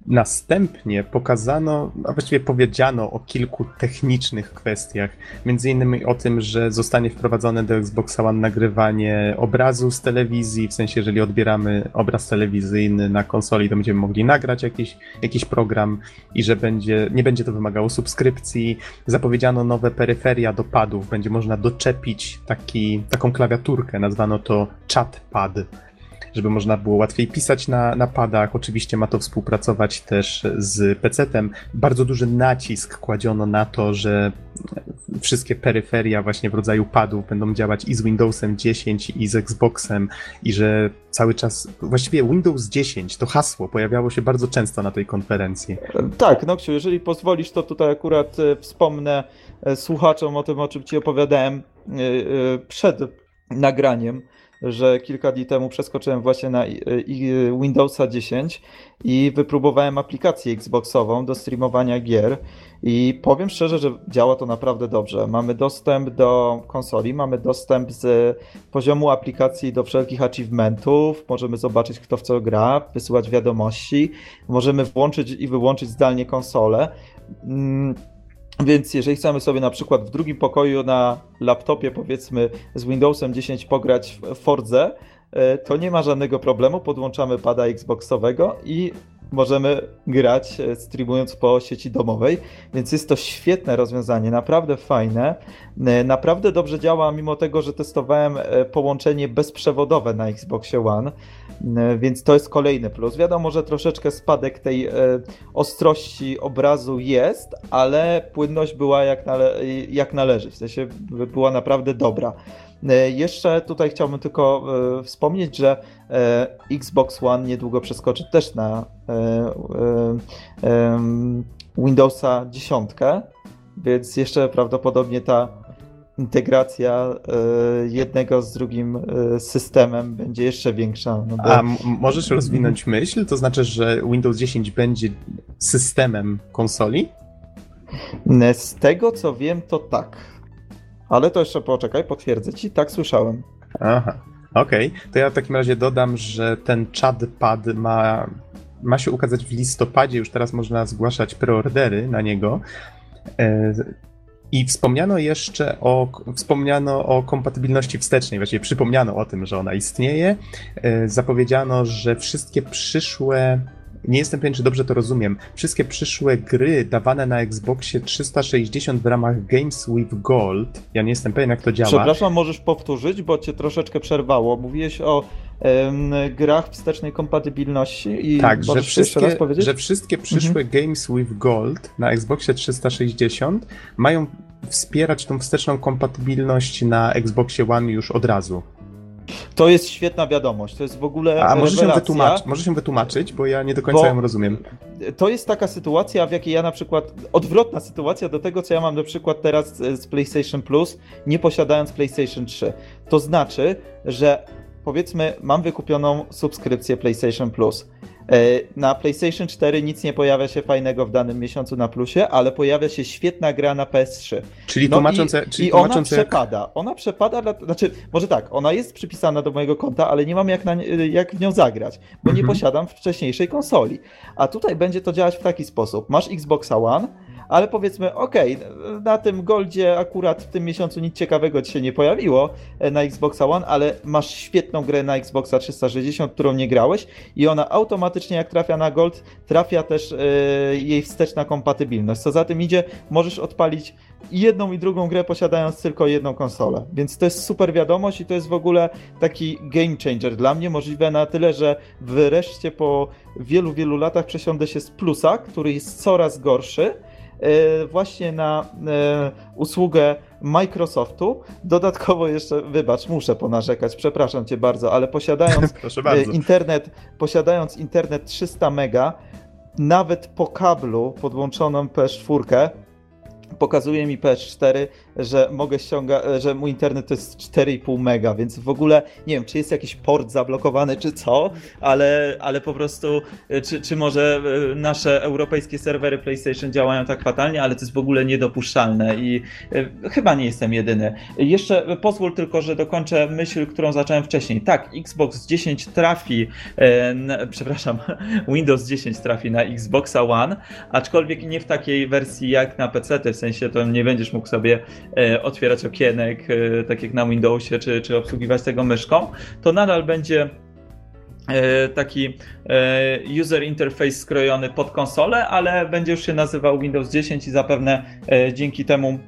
Następnie pokazano, a właściwie powiedziano o kilku technicznych kwestiach. Między innymi o tym, że zostanie wprowadzone do Xbox One nagrywanie obrazu z telewizji, w sensie jeżeli odbieramy obraz telewizyjny na konsoli, to będziemy mogli nagrać jakiś, jakiś program i że będzie, nie będzie to wymagało subskrypcji. Zapowiedziano nowe peryferia do padów, będzie można doczepić taki, taką klawiaturkę, nazwano to chatpad żeby można było łatwiej pisać na, na padach. Oczywiście ma to współpracować też z PC-tem. Bardzo duży nacisk kładziono na to, że wszystkie peryferia właśnie w rodzaju padów będą działać i z Windowsem 10 i z Xboxem i że cały czas, właściwie Windows 10 to hasło pojawiało się bardzo często na tej konferencji. Tak, Noksiu, jeżeli pozwolisz, to tutaj akurat e, wspomnę e, słuchaczom o tym, o czym ci opowiadałem e, przed nagraniem że kilka dni temu przeskoczyłem właśnie na Windowsa 10 i wypróbowałem aplikację Xboxową do streamowania gier i powiem szczerze, że działa to naprawdę dobrze. Mamy dostęp do konsoli, mamy dostęp z poziomu aplikacji do wszelkich achievementów, możemy zobaczyć kto w co gra, wysyłać wiadomości, możemy włączyć i wyłączyć zdalnie konsolę. Więc jeżeli chcemy sobie na przykład w drugim pokoju na laptopie, powiedzmy z Windowsem 10 pograć w Fordze, e, to nie ma żadnego problemu. Podłączamy pada Xboxowego i możemy grać e, streamując po sieci domowej, więc jest to świetne rozwiązanie, naprawdę fajne. E, naprawdę dobrze działa, mimo tego, że testowałem połączenie bezprzewodowe na Xboxie One. E, więc to jest kolejny plus. Wiadomo, że troszeczkę spadek tej e, ostrości obrazu jest, ale płynność była jak, nale jak należy, w sensie była naprawdę dobra. E, jeszcze tutaj chciałbym tylko wspomnieć, że Xbox One niedługo przeskoczy też na Windowsa 10, więc jeszcze prawdopodobnie ta integracja e, jednego z drugim e, systemem będzie jeszcze większa. No bo... A możesz rozwinąć myśl? To znaczy, że Windows 10 będzie systemem konsoli? Z tego co wiem, to tak. Ale to jeszcze poczekaj, potwierdzę ci, tak słyszałem. Aha, okej. Okay. To ja w takim razie dodam, że ten chatpad ma, ma się ukazać w listopadzie, już teraz można zgłaszać preordery na niego. E, i wspomniano jeszcze o, wspomniano o kompatybilności wstecznej, właściwie przypomniano o tym, że ona istnieje. E, zapowiedziano, że wszystkie przyszłe nie jestem pewien, czy dobrze to rozumiem. Wszystkie przyszłe gry dawane na Xboxie 360 w ramach Games with Gold, ja nie jestem pewien, jak to działa. Przepraszam, możesz powtórzyć, bo cię troszeczkę przerwało. Mówiłeś o em, grach wstecznej kompatybilności i tak, że wszystkie, że wszystkie przyszłe mhm. Games with Gold na Xboxie 360 mają wspierać tą wsteczną kompatybilność na Xboxie One już od razu. To jest świetna wiadomość, to jest w ogóle A może się, wytłumacz, może się wytłumaczyć, bo ja nie do końca ją rozumiem. To jest taka sytuacja, w jakiej ja na przykład, odwrotna sytuacja do tego, co ja mam na przykład teraz z PlayStation Plus, nie posiadając PlayStation 3. To znaczy, że powiedzmy mam wykupioną subskrypcję PlayStation Plus na PlayStation 4 nic nie pojawia się fajnego w danym miesiącu na plusie, ale pojawia się świetna gra na PS3. Czyli no tłumaczące. I, czyli i ona przepada. Ona przepada, dla, znaczy, może tak, ona jest przypisana do mojego konta, ale nie mam jak, na, jak w nią zagrać, bo nie mhm. posiadam wcześniejszej konsoli. A tutaj będzie to działać w taki sposób. Masz Xboxa One, ale powiedzmy, okej, okay, na tym Goldzie akurat w tym miesiącu nic ciekawego ci się nie pojawiło e, na Xboxa One, ale masz świetną grę na Xboxa 360, którą nie grałeś i ona automatycznie jak trafia na Gold, trafia też yy, jej wsteczna kompatybilność. Co za tym idzie, możesz odpalić jedną i drugą grę posiadając tylko jedną konsolę. Więc to jest super wiadomość i to jest w ogóle taki game changer dla mnie. Możliwe na tyle, że wreszcie po wielu, wielu latach przesiądę się z plusa, który jest coraz gorszy właśnie na e, usługę Microsoftu. Dodatkowo jeszcze, wybacz, muszę ponarzekać, przepraszam cię bardzo, ale posiadając e, internet, posiadając internet 300 mega, nawet po kablu podłączoną PS4, pokazuje mi PS4, że mogę ściągać, że mój internet to jest 4,5 mega, więc w ogóle nie wiem, czy jest jakiś port zablokowany, czy co, ale, ale po prostu, czy, czy może e, nasze europejskie serwery PlayStation działają tak fatalnie, ale to jest w ogóle niedopuszczalne i e, chyba nie jestem jedyny. Jeszcze pozwól tylko, że dokończę myśl, którą zacząłem wcześniej. Tak, Xbox 10 trafi, e, przepraszam, Windows 10 trafi na Xboxa One, aczkolwiek nie w takiej wersji jak na PC, w sensie to nie będziesz mógł sobie e, otwierać okienek, e, tak jak na Windowsie, czy, czy obsługiwać tego myszką, to nadal będzie e, taki e, user interface skrojony pod konsolę, ale będzie już się nazywał Windows 10 i zapewne e, dzięki temu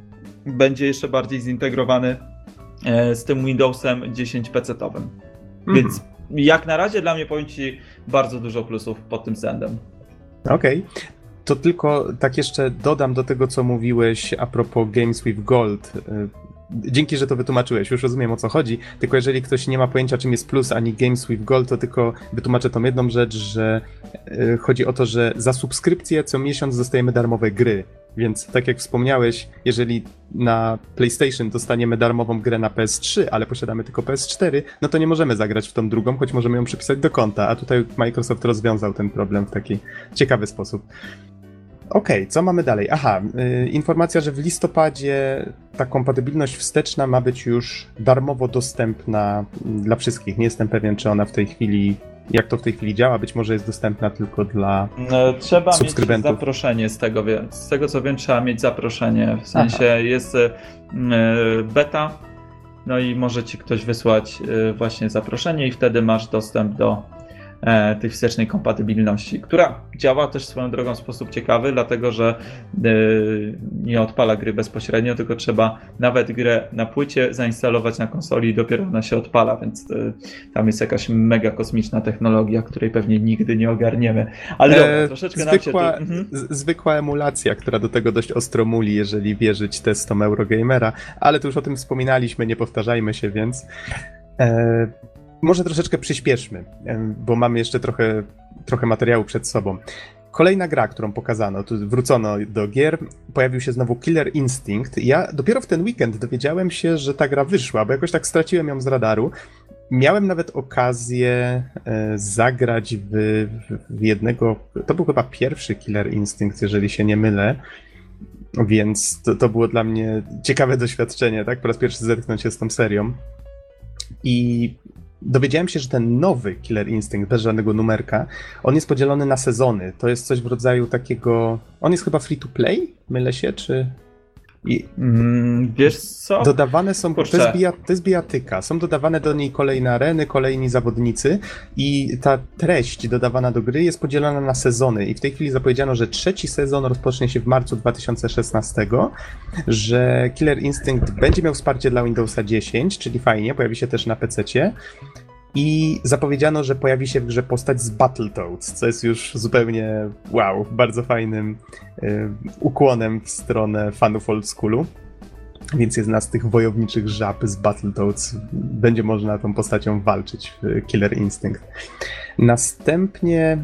będzie jeszcze bardziej zintegrowany z tym Windowsem 10 PC-owym. Mhm. Więc jak na razie dla mnie powiem Ci bardzo dużo plusów pod tym względem. Okej. Okay. To tylko tak jeszcze dodam do tego, co mówiłeś a propos Games with Gold. Y, dzięki, że to wytłumaczyłeś, już rozumiem o co chodzi. Tylko jeżeli ktoś nie ma pojęcia, czym jest plus ani Games with Gold, to tylko wytłumaczę tą jedną rzecz, że y, chodzi o to, że za subskrypcję co miesiąc dostajemy darmowe gry. Więc tak jak wspomniałeś, jeżeli na PlayStation dostaniemy darmową grę na PS3, ale posiadamy tylko PS4, no to nie możemy zagrać w tą drugą, choć możemy ją przypisać do konta, a tutaj Microsoft rozwiązał ten problem w taki ciekawy sposób. Okej, okay, co mamy dalej? Aha, yy, informacja, że w listopadzie ta kompatybilność wsteczna ma być już darmowo dostępna dla wszystkich. Nie jestem pewien, czy ona w tej chwili jak to w tej chwili działa. Być może jest dostępna tylko dla no, Trzeba mieć zaproszenie z tego, z tego co wiem, trzeba mieć zaproszenie. W sensie Aha. jest e, beta, no i może ci ktoś wysłać e, właśnie zaproszenie i wtedy masz dostęp do tej wstecznej kompatybilności, która działa też swoją drogą w sposób ciekawy, dlatego że e, nie odpala gry bezpośrednio, tylko trzeba nawet grę na płycie zainstalować na konsoli i dopiero ona się odpala, więc e, tam jest jakaś mega kosmiczna technologia, której pewnie nigdy nie ogarniemy. Ale dobra, troszeczkę zwykła, nam się mhm. Zwykła emulacja, która do tego dość ostro muli, jeżeli wierzyć testom Eurogamera, ale tu już o tym wspominaliśmy, nie powtarzajmy się, więc może troszeczkę przyspieszmy, bo mamy jeszcze trochę, trochę materiału przed sobą. Kolejna gra, którą pokazano, tu wrócono do gier, pojawił się znowu Killer Instinct. Ja dopiero w ten weekend dowiedziałem się, że ta gra wyszła, bo jakoś tak straciłem ją z radaru. Miałem nawet okazję e, zagrać w, w jednego. To był chyba pierwszy Killer Instinct, jeżeli się nie mylę. Więc to, to było dla mnie ciekawe doświadczenie, tak? Po raz pierwszy zetknąć się z tą serią. I dowiedziałem się, że ten nowy Killer Instinct, bez żadnego numerka, on jest podzielony na sezony. To jest coś w rodzaju takiego. On jest chyba free to play? Mylę się, czy. I mm, wiesz co? Dodawane są, to jest, bija, to jest bijatyka, są dodawane do niej kolejne areny, kolejni zawodnicy i ta treść dodawana do gry jest podzielona na sezony. I w tej chwili zapowiedziano, że trzeci sezon rozpocznie się w marcu 2016, że Killer Instinct będzie miał wsparcie dla Windowsa 10, czyli fajnie, pojawi się też na PC-cie i zapowiedziano, że pojawi się w grze postać z Battletoads, co jest już zupełnie wow, bardzo fajnym y, ukłonem w stronę fanów old schoolu. Więc jest z tych wojowniczych żab z Battletoads. Będzie można tą postacią walczyć w Killer Instinct. Następnie,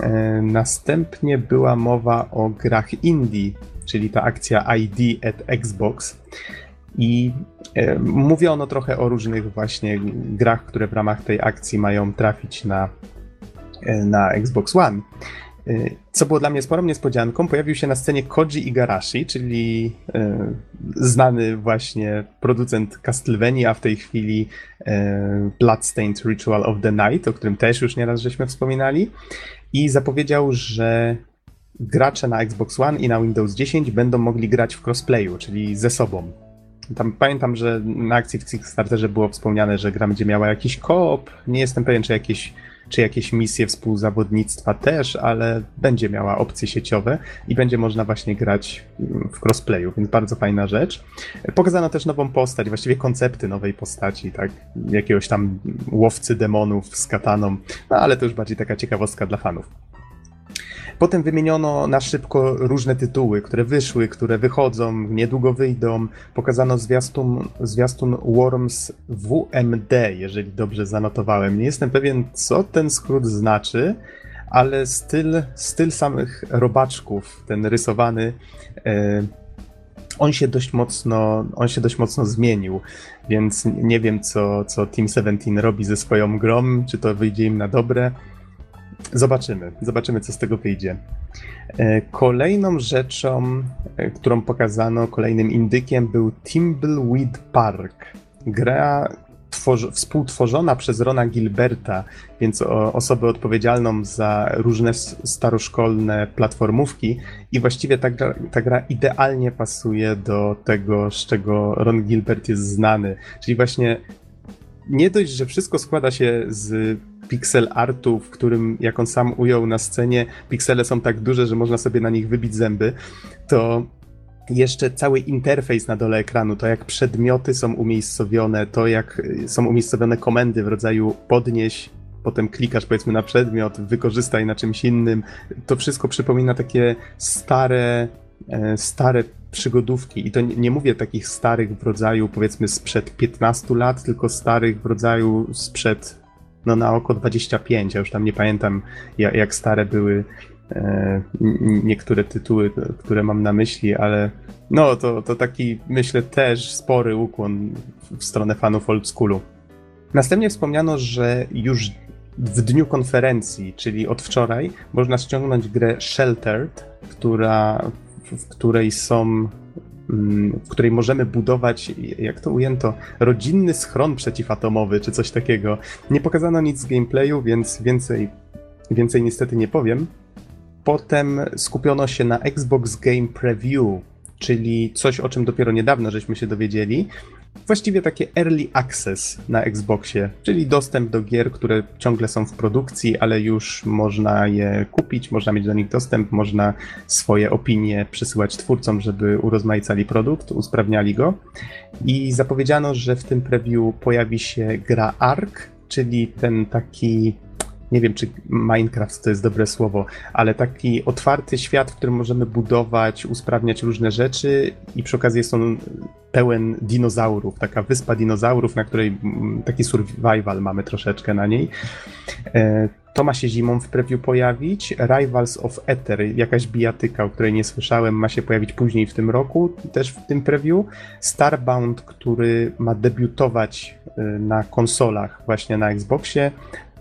y, następnie była mowa o grach indie, czyli ta akcja ID at Xbox. I e, mówiono trochę o różnych właśnie grach, które w ramach tej akcji mają trafić na, e, na Xbox One. E, co było dla mnie sporą niespodzianką, pojawił się na scenie Koji Igarashi, czyli znany właśnie producent Castlevania, a w tej chwili Bloodstained Ritual of the Night, o którym też już nieraz żeśmy wspominali. I zapowiedział, że gracze na Xbox One i na Windows 10 będą mogli grać w crossplayu, czyli ze sobą. Tam pamiętam, że na akcji w Kickstarterze było wspomniane, że gra będzie miała jakiś koop. Nie jestem pewien, czy jakieś, czy jakieś misje współzawodnictwa też, ale będzie miała opcje sieciowe i będzie można właśnie grać w crossplayu, więc bardzo fajna rzecz. Pokazano też nową postać, właściwie koncepty nowej postaci, tak? Jakiegoś tam łowcy demonów z kataną, no ale to już bardziej taka ciekawostka dla fanów. Potem wymieniono na szybko różne tytuły, które wyszły, które wychodzą, niedługo wyjdą. Pokazano zwiastun, zwiastun Worms WMD, jeżeli dobrze zanotowałem. Nie jestem pewien, co ten skrót znaczy, ale styl, styl samych robaczków, ten rysowany, e, on się dość mocno, on się dość mocno zmienił, więc nie wiem, co, co Team 17 robi ze swoją grą, czy to wyjdzie im na dobre. Zobaczymy, zobaczymy, co z tego wyjdzie. E, kolejną rzeczą, e, którą pokazano, kolejnym indykiem był Timbleweed Park. Gra współtworzona przez Rona Gilberta, więc osobę odpowiedzialną za różne staroszkolne platformówki i właściwie ta gra, ta gra idealnie pasuje do tego, z czego Ron Gilbert jest znany. Czyli właśnie nie dość, że wszystko składa się z pixel artu, w którym, jak on sam ujął na scenie, piksele są tak duże, że można sobie na nich wybić zęby, to jeszcze cały interfejs na dole ekranu, to jak przedmioty są umiejscowione, to jak y, są umiejscowione komendy w rodzaju podnieś, potem klikasz powiedzmy na przedmiot, wykorzystaj na czymś innym, to wszystko przypomina takie stare, e, stare przygodówki. I to nie, nie mówię takich starych w rodzaju powiedzmy sprzed 15 lat, tylko starych w rodzaju sprzed no na oko 25, ja już tam nie pamiętam jak, jak stare były e, niektóre tytuły, które mam na myśli, ale no to, to taki myślę też spory ukłon w stronę fanów old schoolu. Następnie wspomniano, że już w dniu konferencji, czyli od wczoraj, można ściągnąć grę Sheltered, która, w której są w której możemy budować, jak to ujęto, rodzinny schron przeciwatomowy, czy coś takiego. Nie pokazano nic z gameplayu, więc więcej, więcej niestety nie powiem. Potem skupiono się na Xbox Game Preview, czyli coś, o czym dopiero niedawno żeśmy się dowiedzieli. Właściwie takie early access na Xboxie, czyli dostęp do gier, które ciągle są w produkcji, ale już można je kupić, można mieć do nich dostęp, można swoje opinie przesyłać twórcom, żeby urozmaicali produkt, usprawniali go. I zapowiedziano, że w tym preview pojawi się gra Ark, czyli ten taki nie wiem, czy Minecraft to jest dobre słowo, ale taki otwarty świat, w którym możemy budować, usprawniać różne rzeczy i przy okazji jest on pełen dinozaurów, taka wyspa dinozaurów, na której taki survival mamy troszeczkę na niej. E, to ma się zimą w preview pojawić. Rivals of Ether, jakaś bijatyka, o której nie słyszałem, ma się pojawić później w tym roku, też w tym preview. Starbound, który ma debiutować e, na konsolach, właśnie na Xboxie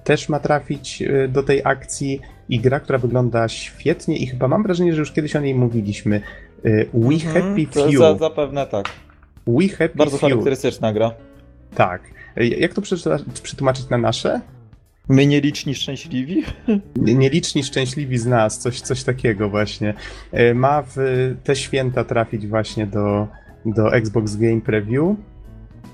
też ma trafić y, do tej akcji i gra, która wygląda świetnie i chyba mam wrażenie, że już kiedyś o niej mówiliśmy. Y, We mhm, Happy Few. Za, zapewne tak. We Happy Bardzo Few. charakterystyczna gra. Tak. Y, jak to przetłumaczyć na nasze? My nieliczni szczęśliwi? Nieliczni szczęśliwi z nas, coś, coś takiego właśnie. Ma w te święta trafić właśnie do, do Xbox Game Preview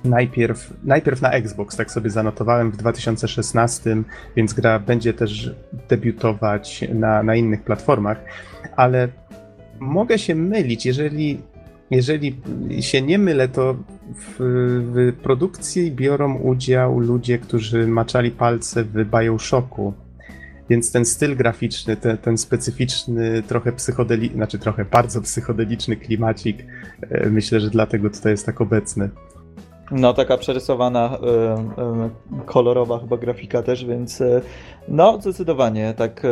najpierw, najpierw na Xbox, tak sobie zanotowałem w 2016, więc gra będzie też debiutować na, na innych platformach, ale mogę się mylić, jeżeli, jeżeli się nie mylę, to w, w produkcji biorą udział ludzie, którzy maczali palce w Bioshocku. Więc ten styl graficzny, ten, ten specyficzny, trochę psychodeliczny, znaczy trochę bardzo psychodeliczny klimacik, e, myślę, że dlatego tutaj jest tak obecny. No, taka przerysowana, kolorowa chyba grafika też, więc y, no, zdecydowanie tak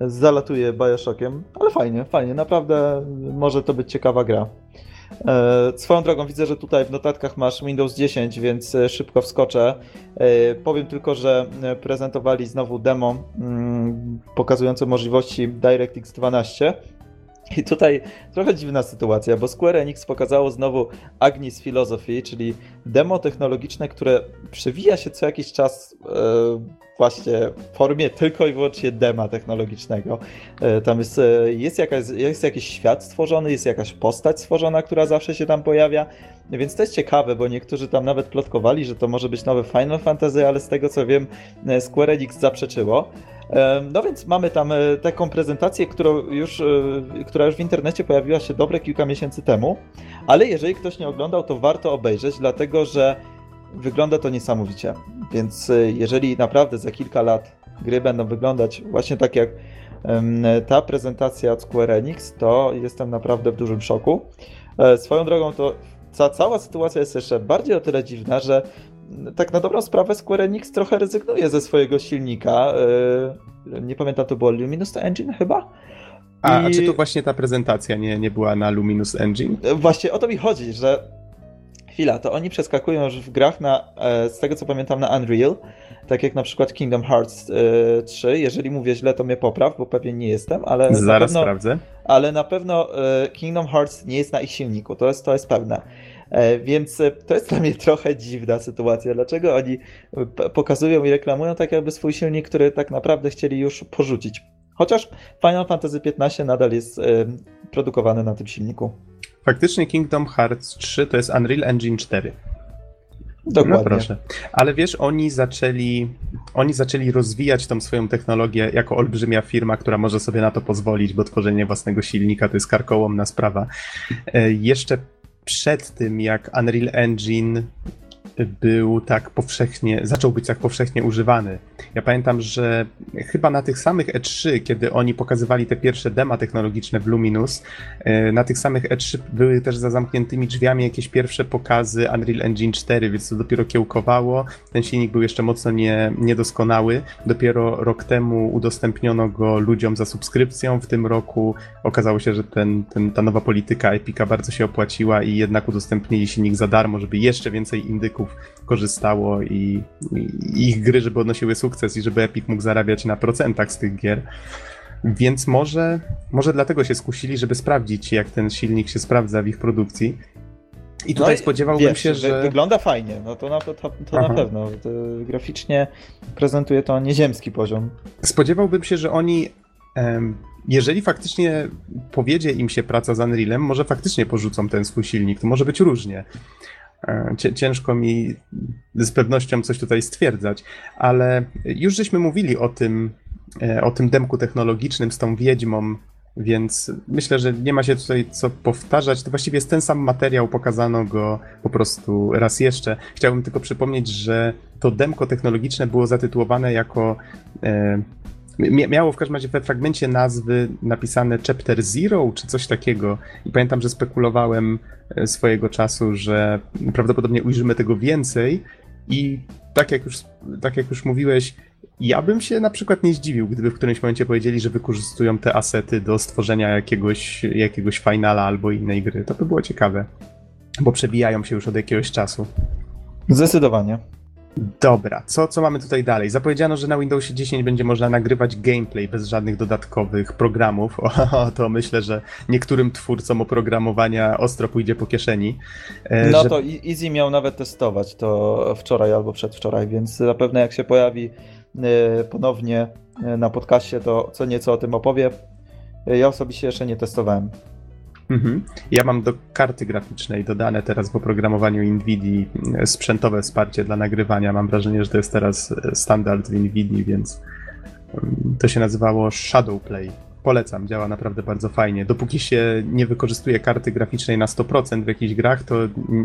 zalatuje Bioshockiem, ale fajnie, fajnie, naprawdę może to być ciekawa gra. Swoją drogą widzę, że tutaj w notatkach masz Windows 10, więc szybko wskoczę. Powiem tylko, że prezentowali znowu demo mm, pokazujące możliwości DirectX 12 i tutaj trochę dziwna sytuacja, bo Square Enix pokazało znowu Agnis Philosophy, czyli demo technologiczne, które przewija się co jakiś czas e, właśnie w formie tylko i wyłącznie dema technologicznego. E, tam jest, e, jest, jakaś, jest jakiś świat stworzony, jest jakaś postać stworzona, która zawsze się tam pojawia, więc to jest ciekawe, bo niektórzy tam nawet plotkowali, że to może być nowe Final Fantasy, ale z tego co wiem e, Square Enix zaprzeczyło. No więc mamy tam e, taką prezentację, którą już, e, która już w internecie pojawiła się dobre kilka miesięcy temu, ale jeżeli ktoś nie oglądał, to warto obejrzeć, dlatego że wygląda to niesamowicie. Więc e, jeżeli naprawdę za kilka lat gry będą wyglądać właśnie tak jak ta prezentacja od Square Enix, to jestem naprawdę w dużym szoku. Swoją drogą to ta cała sytuacja jest jeszcze bardziej o tyle dziwna, że tak na dobrą sprawę Square Enix trochę rezygnuje ze swojego silnika. E, nie pamiętam, to było Luminous Engine chyba? A, I... a czy to właśnie ta prezentacja nie, nie była na Luminous Engine? Właśnie o to mi chodzi, że chwila, to oni przeskakują już w grach na, z tego co pamiętam, na Unreal, tak jak na przykład Kingdom Hearts 3. Jeżeli mówię źle, to mnie popraw, bo pewnie nie jestem, ale. Zaraz na pewno, sprawdzę. Ale na pewno Kingdom Hearts nie jest na ich silniku, to jest, to jest pewne. E, więc e, to jest dla mnie trochę dziwna sytuacja. Dlaczego oni e, pokazują i reklamują tak jakby swój silnik, który tak naprawdę chcieli już porzucić? Chociaż Final Fantasy XV nadal jest produkowany na tym silniku. Faktycznie Kingdom Hearts 3 to jest Unreal Engine 4. Dokładnie. No proszę. Ale wiesz, oni zaczęli, oni zaczęli rozwijać tą swoją technologię jako olbrzymia firma, która może sobie na to pozwolić, bo tworzenie własnego silnika to jest karkołomna sprawa. Jeszcze przed tym, jak Unreal Engine był tak powszechnie, zaczął być tak powszechnie używany. Ja pamiętam, że chyba na tych samych E3, kiedy oni pokazywali te pierwsze dema technologiczne w Luminous, e, na tych samych E3 były też za zamkniętymi drzwiami jakieś pierwsze pokazy Unreal Engine 4, więc to dopiero kiełkowało. Ten silnik był jeszcze mocno nie, niedoskonały. Dopiero rok temu udostępniono go ludziom za subskrypcją. W tym roku okazało się, że ten, ten, ta nowa polityka Epica bardzo się opłaciła i jednak udostępnili silnik za darmo, żeby jeszcze więcej indyków korzystało i, i ich gry, żeby odnosiły sukces i żeby Epic mógł zarabiać na procentach z tych gier. Więc może, może dlatego się skusili, żeby sprawdzić, jak ten silnik się sprawdza w ich produkcji. I tutaj no spodziewałbym wiesz, się, że. Wygląda fajnie, no to na, to, to na pewno. Graficznie prezentuje to nieziemski poziom. Spodziewałbym się, że oni. jeżeli faktycznie powiedzie im się praca z Unrealem, może faktycznie porzucą ten swój silnik. To może być różnie. E, ciężko mi z pewnością coś tutaj stwierdzać, ale już żeśmy mówili o tym, e, o tym demku technologicznym z tą wiedźmą, więc myślę, że nie ma się tutaj co powtarzać. To właściwie jest ten sam materiał, pokazano go po prostu raz jeszcze. Chciałbym tylko przypomnieć, że to demko technologiczne było zatytułowane jako e, miało w każdym razie we fragmencie nazwy napisane Chapter Zero czy coś takiego. I pamiętam, że spekulowałem e, swojego czasu, że prawdopodobnie ujrzymy tego więcej. I tak jak już, tak jak już mówiłeś, ja bym się na przykład nie zdziwił, gdyby w którymś momencie powiedzieli, że wykorzystują te asety do stworzenia jakiegoś, jakiegoś finala albo innej gry. To by było ciekawe, bo przebijają się już od jakiegoś czasu. Zdecydowanie. Dobra, co, co mamy tutaj dalej? Zapowiedziano, że na Windowsie 10 będzie można nagrywać gameplay bez żadnych dodatkowych programów. O, to myślę, że niektórym twórcom oprogramowania ostro pójdzie po kieszeni. E, no że... to Easy miał nawet testować to wczoraj albo przedwczoraj, więc zapewne jak się pojawi e, ponownie e, na podcaście, to co nieco o tym opowie. Ja osobiście jeszcze nie testowałem. Mhm. Ja mam do karty graficznej dodane teraz w oprogramowaniu NVIDII e, sprzętowe wsparcie dla nagrywania. Mam wrażenie, że to jest teraz e, standard w NVIDII, więc mm, to się nazywało Shadowplay. Polecam, działa naprawdę bardzo fajnie. Dopóki się nie wykorzystuje karty graficznej na 100% w jakichś grach, to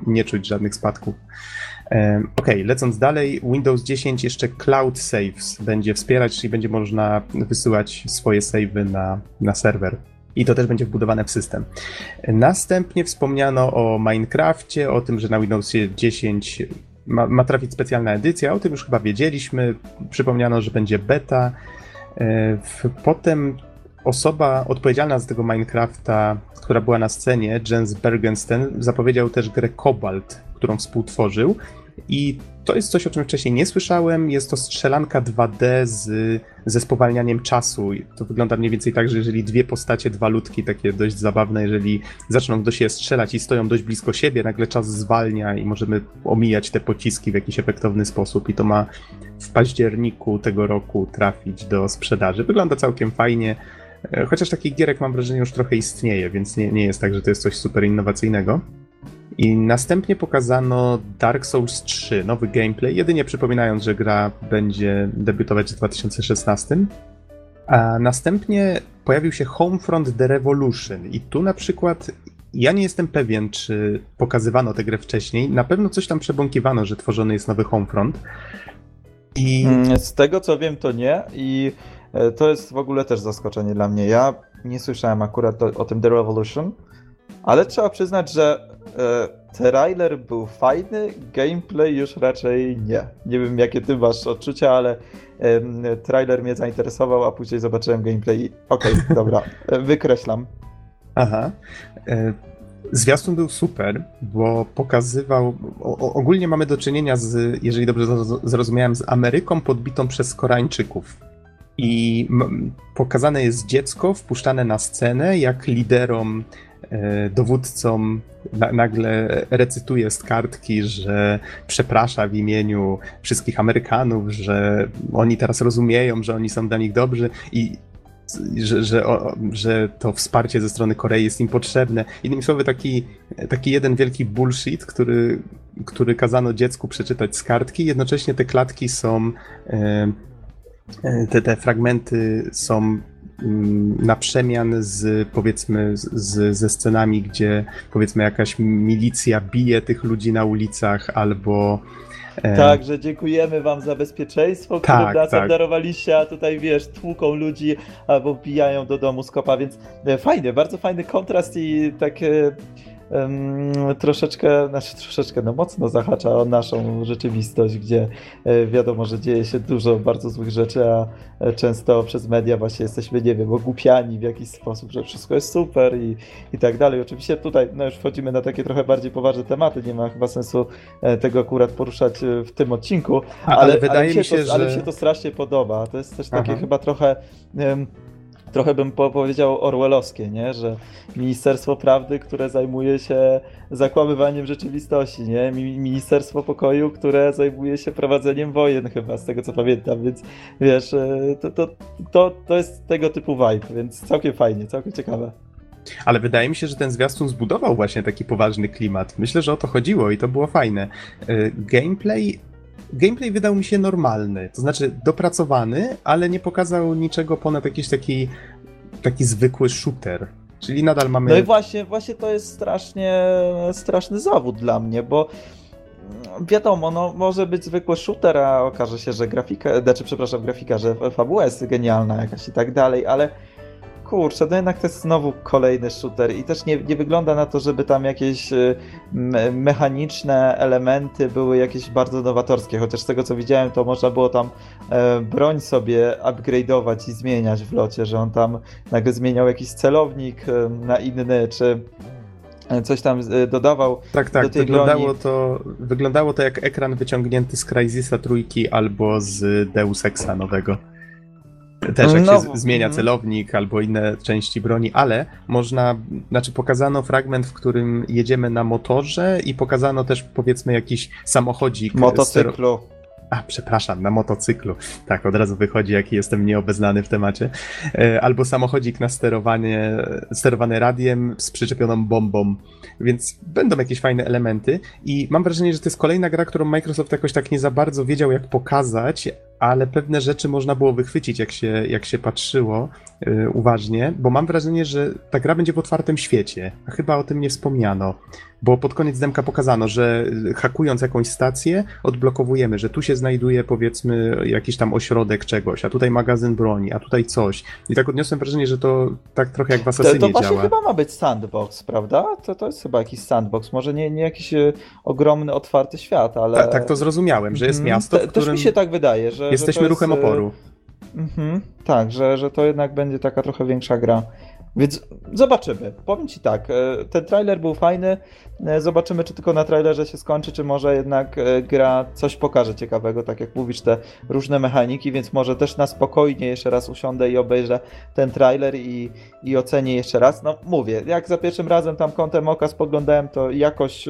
nie czuć żadnych spadków. Ok, lecąc dalej, Windows 10 jeszcze Cloud Saves będzie wspierać, czyli będzie można wysyłać swoje savey na, na serwer i to też będzie wbudowane w system. Następnie wspomniano o Minecrafcie, o tym, że na Windowsie 10 ma, ma trafić specjalna edycja, o tym już chyba wiedzieliśmy. Przypomniano, że będzie beta. E, potem osoba odpowiedzialna za tego Minecrafta, która była na scenie, Jens Bergensten, zapowiedział też grę Cobalt, którą współtworzył. I to jest coś, o czym wcześniej nie słyszałem. Jest to strzelanka 2D z, ze spowalnianiem czasu. To wygląda mniej więcej tak, że jeżeli dwie postacie, dwa ludki, takie dość zabawne, jeżeli zaczną do siebie strzelać i stoją dość blisko siebie, nagle czas zwalnia i możemy omijać te pociski w jakiś efektowny sposób. I to ma w październiku tego roku trafić do sprzedaży. Wygląda całkiem fajnie. E, chociaż takich gierek mam wrażenie już trochę istnieje, więc nie, nie jest tak, że to jest coś super innowacyjnego. I następnie pokazano Dark Souls 3, nowy gameplay, jedynie przypominając, że gra będzie debiutować w 2016. A następnie pojawił się Homefront The Revolution i tu na przykład ja nie jestem pewien, czy pokazywano tę grę wcześniej. Na pewno coś tam przebąkiwano, że tworzony jest nowy Homefront. I... Mm, z tego co wiem, to nie. I e, to jest w ogóle też zaskoczenie dla mnie. Ja nie słyszałem akurat o, o tym The Revolution, ale trzeba przyznać, że trailer był fajny, gameplay już raczej nie. Nie wiem jakie ty masz odczucia, ale trailer mnie zainteresował, a później zobaczyłem gameplay i okej, okay, dobra, wykreślam. Aha. E, zwiastun był super, bo pokazywał. O, ogólnie mamy do czynienia z, jeżeli dobrze zrozumiałem, z Ameryką podbitą przez Koreańczyków. I pokazane jest dziecko wpuszczane na scenę, jak liderom, e, dowódcom na, nagle recytuje z kartki, że przeprasza w imieniu wszystkich Amerykanów, że oni teraz rozumieją, że oni są dla nich dobrzy i że, że, że to wsparcie ze strony Korei jest im potrzebne. Innymi słowy, taki, taki jeden wielki bullshit, który, który kazano dziecku przeczytać z kartki. Jednocześnie te klatki są. E, e, te, te fragmenty są na przemian z powiedzmy z, ze scenami, gdzie powiedzmy jakaś milicja bije tych ludzi na ulicach albo E, tak, dziękujemy wam za bezpieczeństwo, które tak, nas tak. darowaliście, a tutaj wiesz, tłuką ludzi albo wbijają do domu z kopa, więc e, fajny, bardzo fajny kontrast i takie um, troszeczkę, znaczy troszeczkę, no mocno zahacza o naszą rzeczywistość, gdzie e, wiadomo, że dzieje się dużo bardzo złych rzeczy, a e, często przez media właśnie jesteśmy, nie wiem, ogłupiani w jakiś sposób, że wszystko jest super i, i tak dalej. Oczywiście tutaj no już wchodzimy na takie trochę bardziej poważne tematy, nie ma chyba sensu e, tego akurat poruszać w tym odcinku, ale, ale wydaje ale mi się, to, że... ale mi się to strasznie podoba. To jest też takie Aha. chyba trochę... Um, trochę bym powiedział orwellowskie, nie? że Ministerstwo Prawdy, które zajmuje się zakłamywaniem rzeczywistości, nie? Ministerstwo Pokoju, które zajmuje się prowadzeniem wojen chyba, z tego co pamiętam, więc wiesz, e, to, to, to, to jest tego typu vibe, więc całkiem fajnie, całkiem ciekawe. Ale wydaje mi się, że ten zwiastun zbudował właśnie taki poważny klimat. Myślę, że o to chodziło i to było fajne. E, gameplay gameplay wydał mi się normalny, to znaczy dopracowany, ale nie pokazał niczego ponad jakiś taki, taki zwykły shooter. Czyli nadal mamy. No i właśnie, właśnie to jest strasznie straszny zawód dla mnie, bo wiadomo, no może być zwykły shooter, a okaże się, że grafika, znaczy przepraszam, grafika, że fabuła jest genialna jakaś i tak dalej, ale kurczę, no jednak to jest znowu kolejny shooter i też nie, nie wygląda na to, żeby tam jakieś y, mechaniczne elementy były jakieś bardzo nowatorskie, chociaż z tego co widziałem, to można było tam e, broń sobie upgrade'ować i zmieniać w locie, że on tam nagle zmieniał jakiś celownik e, na inny, czy coś tam e, dodawał tak, tak, do tej wyglądało broni. To, wyglądało to jak ekran wyciągnięty z Crysisa trójki albo z Deus Exa nowego. Też jak no, się zmienia celownik albo inne części broni, ale można, znaczy pokazano fragment, w którym jedziemy na motorze i pokazano też powiedzmy jakiś samochodzik. Motocyklu. A, przepraszam, na motocyklu. Tak, od razu wychodzi, jaki jestem nieobeznany w temacie. E, albo samochodzik na sterowanie, sterowany radiem z przyczepioną bombą. Więc będą jakieś fajne elementy i mam wrażenie, że to jest kolejna gra, którą Microsoft jakoś tak nie za bardzo wiedział, jak pokazać, ale pewne rzeczy można było wychwycić, jak się, jak się patrzyło yy, uważnie, bo mam wrażenie, że ta gra będzie w otwartym świecie, a chyba o tym nie wspomniano, bo pod koniec demka pokazano, że hakując jakąś stację, odblokowujemy, że tu się znajduje powiedzmy jakiś tam ośrodek czegoś, a tutaj magazyn broni, a tutaj coś. I tak odniosłem wrażenie, że to tak trochę jak w Assassinie to, to właśnie chyba ma być sandbox, prawda? To, to jest chyba jakiś sandbox, może nie, nie jakiś e, ogromny, otwarty świat, ale... Tak, tak to zrozumiałem, że jest mhm. miasto, w którym... Też mi się tak wydaje, że Jesteśmy ruchem jest... oporu. Mhm, tak, że, że to jednak będzie taka trochę większa gra. Więc zobaczymy. Powiem Ci tak, e, ten trailer był fajny. E, zobaczymy, czy tylko na trailerze się skończy, czy może jednak e, gra coś pokaże ciekawego, tak jak mówisz, te różne mechaniki, więc może też na spokojnie jeszcze raz usiądę i obejrzę ten trailer i, i ocenię jeszcze raz. No mówię, jak za pierwszym razem tam kątem oka spoglądałem, to jakoś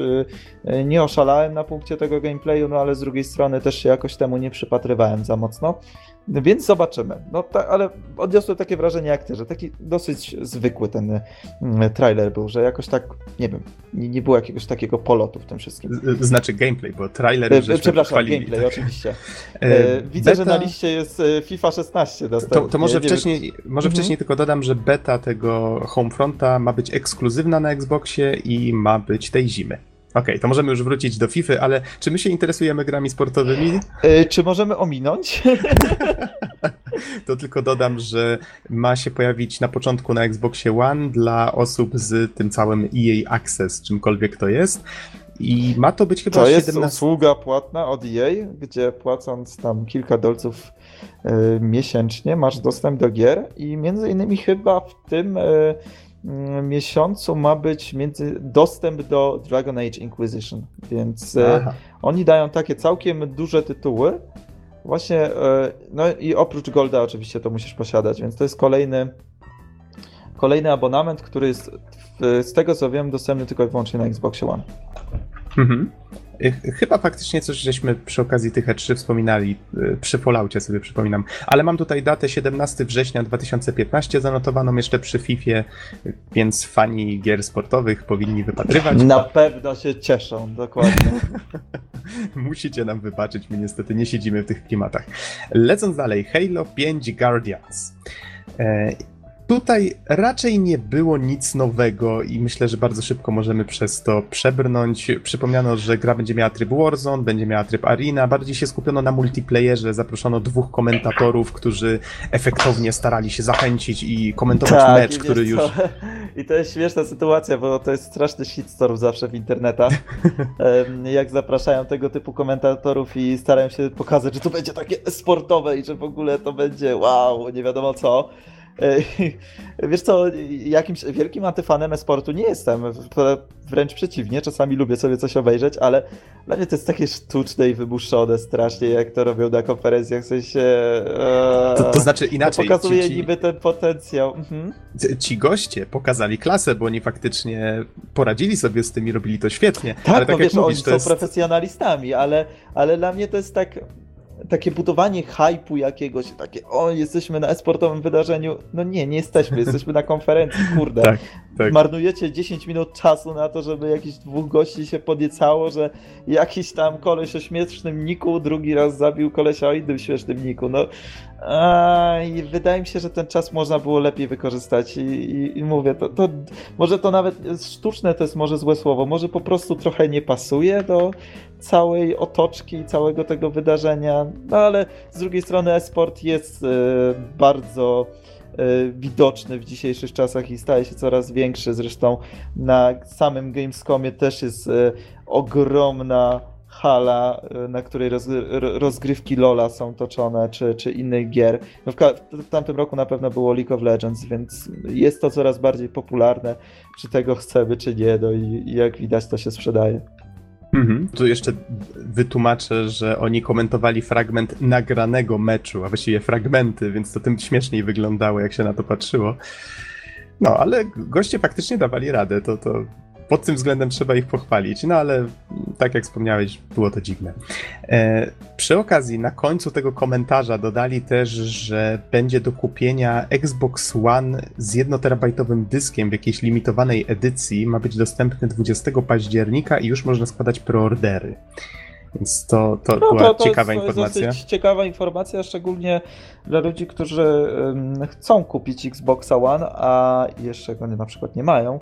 nie oszalałem na punkcie tego gameplayu, no ale z drugiej strony też się jakoś temu nie przypatrywałem za mocno. Więc zobaczymy. No ta, ale odniosłem takie wrażenie jak ty, że taki dosyć zwykły ten mm, trailer był, że jakoś tak, nie wiem, nie, nie było jakiegoś takiego polotu w tym wszystkim. Znaczy gameplay, bo trailer e, Przepraszam, chwalili, gameplay, tak. oczywiście. E, Widzę, beta... że na liście jest e, FIFA 16 dostępny. To, to może, wcześniej, wiem. może mhm. wcześniej tylko dodam, że beta tego Homefronta ma być ekskluzywna na Xboxie i ma być tej zimy. Okej, okay, to możemy już wrócić do FIFA, ale czy my się interesujemy grami sportowymi? Yy, czy możemy ominąć? to tylko dodam, że ma się pojawić na początku na Xboxie One dla osób z tym całym EA Access, czymkolwiek to jest. I ma to być chyba To jest 17... usługa płatna od EA, gdzie płacąc tam kilka dolców y, miesięcznie masz dostęp do gier i między innymi chyba w tym y, miesiącu ma być między, dostęp do Dragon Age Inquisition, więc Aha. oni dają takie całkiem duże tytuły. Właśnie, no i oprócz Golda oczywiście to musisz posiadać, więc to jest kolejny kolejny abonament, który jest z tego co wiem dostępny tylko i wyłącznie na Xbox One. Mhm. Chyba faktycznie coś żeśmy przy okazji tych E3 wspominali, y, przy Falloutie sobie przypominam, ale mam tutaj datę 17 września 2015 zanotowaną jeszcze przy FIFA, więc fani gier sportowych powinni wypatrywać. Na pewno się cieszą, dokładnie. Musicie nam wybaczyć, my niestety nie siedzimy w tych klimatach. Lecąc dalej, Halo 5 Guardians. Tutaj raczej nie było nic nowego i myślę, że bardzo szybko możemy przez to przebrnąć. Przypomniano, że gra będzie miała tryb Warzone, będzie miała tryb Arena, bardziej się skupiono na multiplayerze, zaproszono dwóch komentatorów, którzy efektownie starali się zachęcić i komentować tak, mecz, który już... I to jest śmieszna sytuacja, bo to jest straszny shitstorm zawsze w internetach, jak zapraszają tego typu komentatorów i starają się pokazać, że to będzie takie sportowe i że w ogóle to będzie wow, nie wiadomo co. Wiesz co, jakimś wielkim antyfanem e-sportu nie jestem. Wręcz przeciwnie, czasami lubię sobie coś obejrzeć, ale dla mnie to jest takie sztuczne i wybuszone strasznie, jak to robią na konferencjach. W sensie. To, to znaczy inaczej. To pokazuje ci, ci, niby ten potencjał. Mhm. Ci goście pokazali klasę, bo oni faktycznie poradzili sobie z tym i robili to świetnie. Tak, ale tak no wiesz, mówisz, oni są jest... profesjonalistami, ale, ale dla mnie to jest tak takie budowanie hypu jakiegoś, takie o, jesteśmy na esportowym wydarzeniu. No nie, nie jesteśmy, jesteśmy na konferencji, kurde. Tak, tak. Marnujecie 10 minut czasu na to, żeby jakiś dwóch gości się podniecało, że jakiś tam koleś o śmiesznym niku drugi raz zabił kolesia o innym śmiesznym niku. No a, i wydaje mi się, że ten czas można było lepiej wykorzystać i, i, i mówię, to, to może to nawet sztuczne to jest może złe słowo, może po prostu trochę nie pasuje do całej otoczki, całego tego wydarzenia, no ale z drugiej strony esport jest y, bardzo y, widoczny w dzisiejszych czasach i staje się coraz większy. Zresztą na samym Gamescomie też jest y, ogromna hala, na której rozgrywki Lola są toczone, czy, czy innych gier. No w, w, tamtym roku na pewno było League of Legends, więc jest to coraz bardziej popularne, czy tego chcemy, czy nie, no i, i jak widać to się sprzedaje. Mhm. Tu jeszcze wytłumaczę, że oni komentowali fragment nagranego meczu, a właściwie fragmenty, więc to tym śmieszniej wyglądało, jak się na to patrzyło. No, ale goście faktycznie dawali radę, to, to pod tym względem trzeba ich pochwalić, no ale tak jak wspomniałeś, było to dziwne. E, przy okazji, na końcu tego komentarza dodali też, że będzie do kupienia Xbox One z 1 terabajtowym dyskiem w jakiejś limitowanej edycji. Ma być dostępny 20 października i już można składać preordery. Więc to, to no, była to, to ciekawa jest, informacja. To jest ciekawa informacja, szczególnie dla ludzi, którzy um, chcą kupić Xbox One, a jeszcze go nie, na przykład nie mają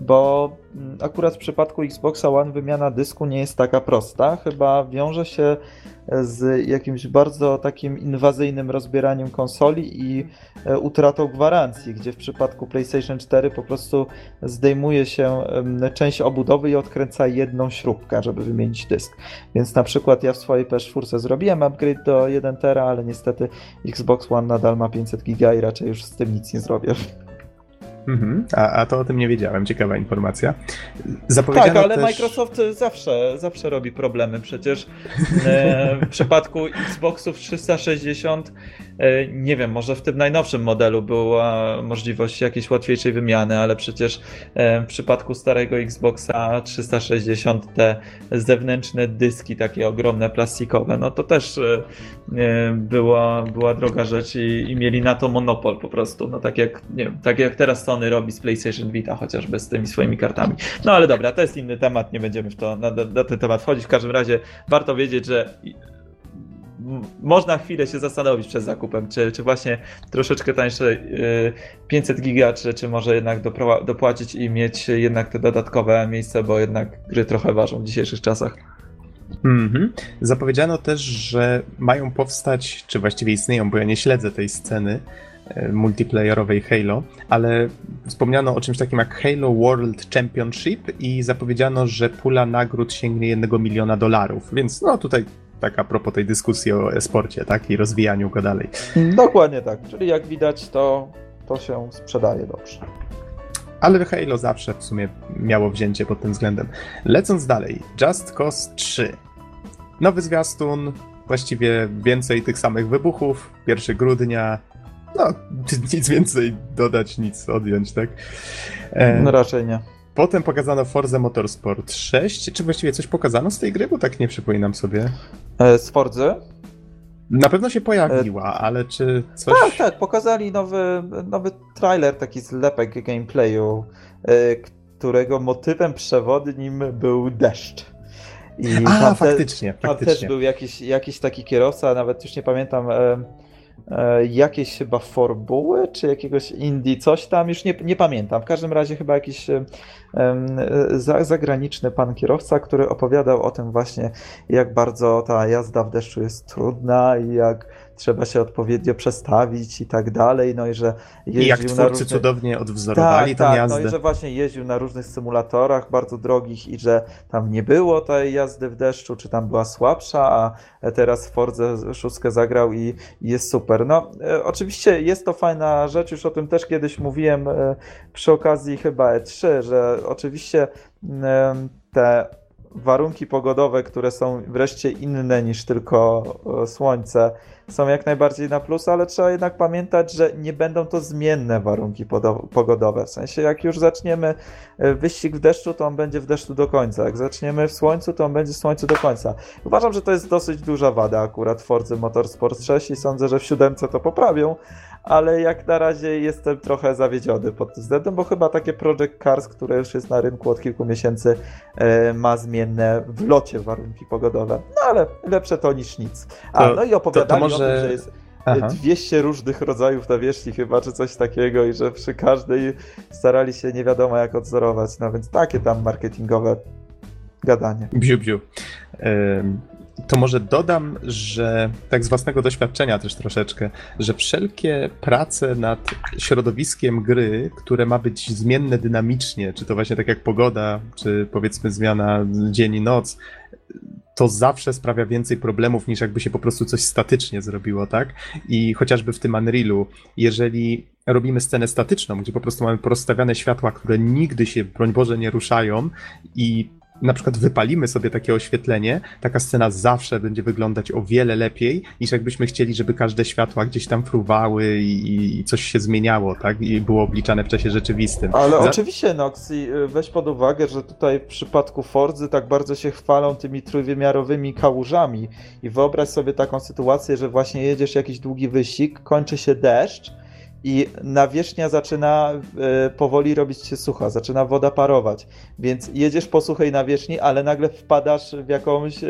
bo mm, akurat w przypadku Xboxa One wymiana dysku nie jest taka prosta. Chyba wiąże się z jakimś bardzo takim inwazyjnym rozbieraniem konsoli i e, utratą gwarancji, gdzie w przypadku PlayStation 4 po prostu zdejmuje się część obudowy i odkręca jedną śrubkę, żeby wymienić dysk. Więc na przykład ja w swojej PS4 zrobiłem upgrade do 1 tera, ale niestety Xbox One nadal ma 500 giga i raczej już z tym nic nie zrobię. Mhm. A, a to o tym nie wiedziałem, ciekawa informacja. tak, ale też... Microsoft zawsze, zawsze robi problemy. Przecież e, w przypadku Xboxów 360 E, nie wiem, może w tym najnowszym modelu była możliwość jakiejś łatwiejszej wymiany, ale przecież e, w przypadku starego Xboxa 360 te zewnętrzne dyski, takie ogromne, plastikowe, no to też e, była, była droga rzecz i, i mieli na to monopol po prostu. No tak jak, nie wiem, tak jak teraz Sony robi z PlayStation Vita, chociażby z tymi swoimi kartami. No ale dobra, to jest inny temat, nie będziemy w to na, na ten temat wchodzić. W każdym razie warto wiedzieć, że można chwilę się zastanowić przed zakupem, czy, czy właśnie troszeczkę tańsze 500 y, giga, czy, czy może jednak dopłacić i mieć jednak te dodatkowe miejsce, bo jednak gry trochę ważą w dzisiejszych czasach. Mhm. Zapowiedziano też, że mają powstać, czy właściwie istnieją, bo ja nie śledzę tej sceny, e, multiplayerowej Halo, ale wspomniano o czymś takim jak Halo World Championship i zapowiedziano, że pula nagród sięgnie jednego miliona dolarów, więc no tutaj tak a propos tej dyskusji o e-sporcie, tak, i rozwijaniu go dalej. Dokładnie tak, czyli jak widać to, to się sprzedaje dobrze. Ale Halo zawsze w sumie miało wzięcie pod tym względem. Lecąc dalej, Just Cause 3. Nowy zwiastun, właściwie więcej tych samych wybuchów. 1 grudnia. No, nic więcej dodać, nic odjąć, tak? E... No raczej nie. Potem pokazano Forza Motorsport 6. Czy właściwie coś pokazano z tej gry? Bo tak nie przypominam sobie. E, z Forzy? Na pewno się pojawiła, e... ale czy coś... Tak, tak, pokazali nowy, nowy trailer, taki zlepek gameplayu, e, którego motywem przewodnim był deszcz. I A, tam faktycznie, te, faktycznie. też był jakiś, jakiś taki kierowca, nawet już nie pamiętam e, jakieś chyba formuły, czy jakiegoś Indie, coś tam, już nie, nie pamiętam. W każdym razie chyba jakiś za, zagraniczny pan kierowca, który opowiadał o tym właśnie, jak bardzo ta jazda w deszczu jest trudna i jak trzeba się odpowiednio przestawić i tak dalej, no i że jeździł I jak twórcy na różnych... cudownie odwzorowali tak, tę tak, jazdę. No i że właśnie jeździł na różnych symulatorach bardzo drogich i że tam nie było tej jazdy w deszczu, czy tam była słabsza, a teraz Forze szóstkę zagrał i, i jest super. No e, oczywiście jest to fajna rzecz, już o tym też kiedyś mówiłem e, przy okazji chyba E3, że oczywiście e, te warunki pogodowe, które są wreszcie inne niż tylko słońce, są jak najbardziej na plus, ale trzeba jednak pamiętać, że nie będą to zmienne warunki pogodowe. W sensie, jak już zaczniemy e, wyścig w deszczu, to on będzie w deszczu do końca. Jak zaczniemy w słońcu, to on będzie w słońcu do końca. Uważam, że to jest dosyć duża wada akurat Forza Motorsport 6 i sądzę, że w siódemce to poprawią ale jak na razie jestem trochę zawiedziony pod tym względem, bo chyba takie Project Cars, które już jest na rynku od kilku miesięcy, e, ma zmienne w locie warunki pogodowe. No ale lepsze to niż nic. A, to, no i opowiadali to, to może... o tym, że jest Aha. 200 różnych rodzajów nawierzchni chyba, czy coś takiego i że przy każdej starali się nie wiadomo jak odzorować, no więc takie tam marketingowe gadanie. Bziu, bziu to może dodam, że tak z własnego doświadczenia też troszeczkę, że wszelkie prace nad środowiskiem gry, które ma być zmienne dynamicznie, czy to właśnie tak jak pogoda, czy powiedzmy zmiana dzień i noc, to zawsze sprawia więcej problemów niż jakby się po prostu coś statycznie zrobiło, tak? I chociażby w tym Unrealu, jeżeli robimy scenę statyczną, gdzie po prostu mamy porozstawiane światła, które nigdy się, broń Boże, nie ruszają i na przykład wypalimy sobie takie oświetlenie, taka scena zawsze będzie wyglądać o wiele lepiej, niż jakbyśmy chcieli, żeby każde światła gdzieś tam fruwały i, i coś się zmieniało, tak? I było obliczane w czasie rzeczywistym. Ale Za... oczywiście, Noxi, weź pod uwagę, że tutaj w przypadku Forzy tak bardzo się chwalą tymi trójwymiarowymi kałużami i wyobraź sobie taką sytuację, że właśnie jedziesz jakiś długi wyścig, kończy się deszcz, i nawierzchnia zaczyna e, powoli robić się sucha, zaczyna woda parować, więc jedziesz po suchej nawierzchni, ale nagle wpadasz w jakąś e,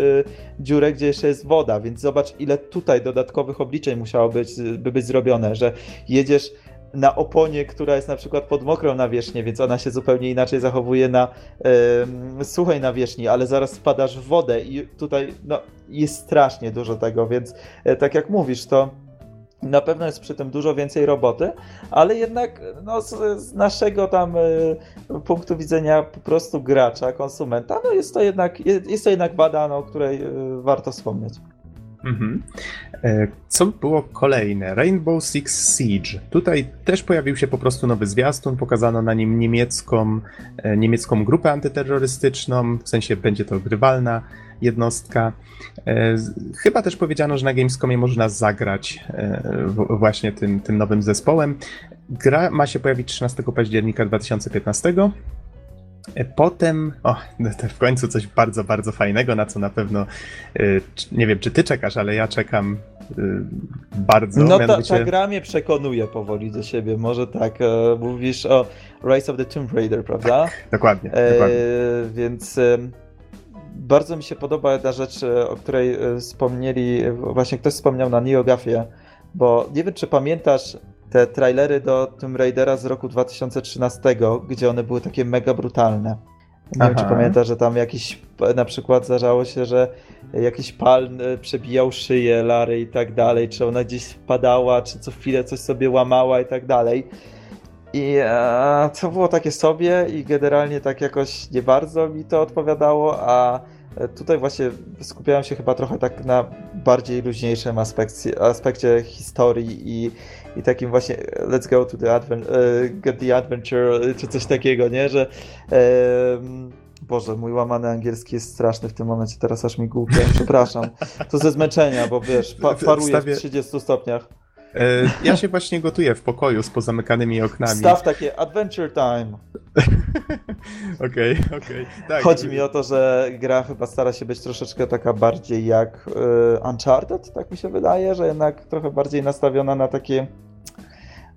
dziurę, gdzie jeszcze jest woda, więc zobacz ile tutaj dodatkowych obliczeń musiało być, by być zrobione, że jedziesz na oponie, która jest na przykład pod mokrą nawierzchnię, więc ona się zupełnie inaczej zachowuje na y, suchej nawierzchni, ale zaraz wpadasz w wodę i tutaj no, jest strasznie dużo tego, więc y, tak jak mówisz, to na pewno jest przy tym dużo więcej roboty, ale jednak no, z, z, naszego tam y, punktu widzenia po prostu gracza, konsumenta, no jest to jednak, jest, to jednak wada, no, o której y, warto wspomnieć. Mhm. E, co było kolejne? Rainbow Six Siege. Tutaj też pojawił się po prostu nowy zwiastun, pokazano na nim niemiecką, e, niemiecką grupę antyterrorystyczną, w sensie będzie to grywalna jednostka. E, chyba też powiedziano, że na Gamescomie można zagrać właśnie tym, tym nowym zespołem. Gra ma się pojawić 13 października 2015. E, potem, o, no w końcu coś bardzo, bardzo fajnego, na co na pewno, e, nie wiem, czy ty czekasz, ale ja czekam e, bardzo. No ta, ta gra mnie przekonuje powoli do siebie, może tak, mówisz o Rise of the Tomb Raider, prawda? Tak, dokładnie, e, dokładnie. Więc bardzo mi się podoba jedna rzecz, o której wspomnieli, właśnie ktoś wspomniał na NeoGafie, bo nie wiem, czy pamiętasz te trailery do Tomb Raidera z roku 2013, gdzie one były takie mega brutalne. Nie Aha. wiem, czy pamiętasz, że tam jakiś, na przykład zdarzało się, że jakiś pal e, przebijał szyję Lary i tak dalej, czy ona gdzieś wpadała, czy co chwilę coś sobie łamała i tak dalej. I e, to było takie sobie i generalnie tak jakoś nie bardzo mi to odpowiadało, a e, tutaj właśnie skupiałem się chyba trochę tak na bardziej luźniejszym aspekcie, aspekcie historii i, i takim właśnie let's go to the adventure, get the adventure, czy coś takiego, nie, że Boże, mój łamany angielski jest straszny w tym momencie, teraz aż mi głupie, przepraszam. To ze zmęczenia, bo wiesz, pa paruję w 30 stopniach. E, ja się właśnie gotuję w pokoju z pozamykanymi oknami. Staw takie adventure time. Okej, okej. Okay, tak. Chodzi mi o to, że gra chyba stara się być troszeczkę taka bardziej jak y, Uncharted, tak mi się wydaje, że jednak trochę bardziej nastawiona na takie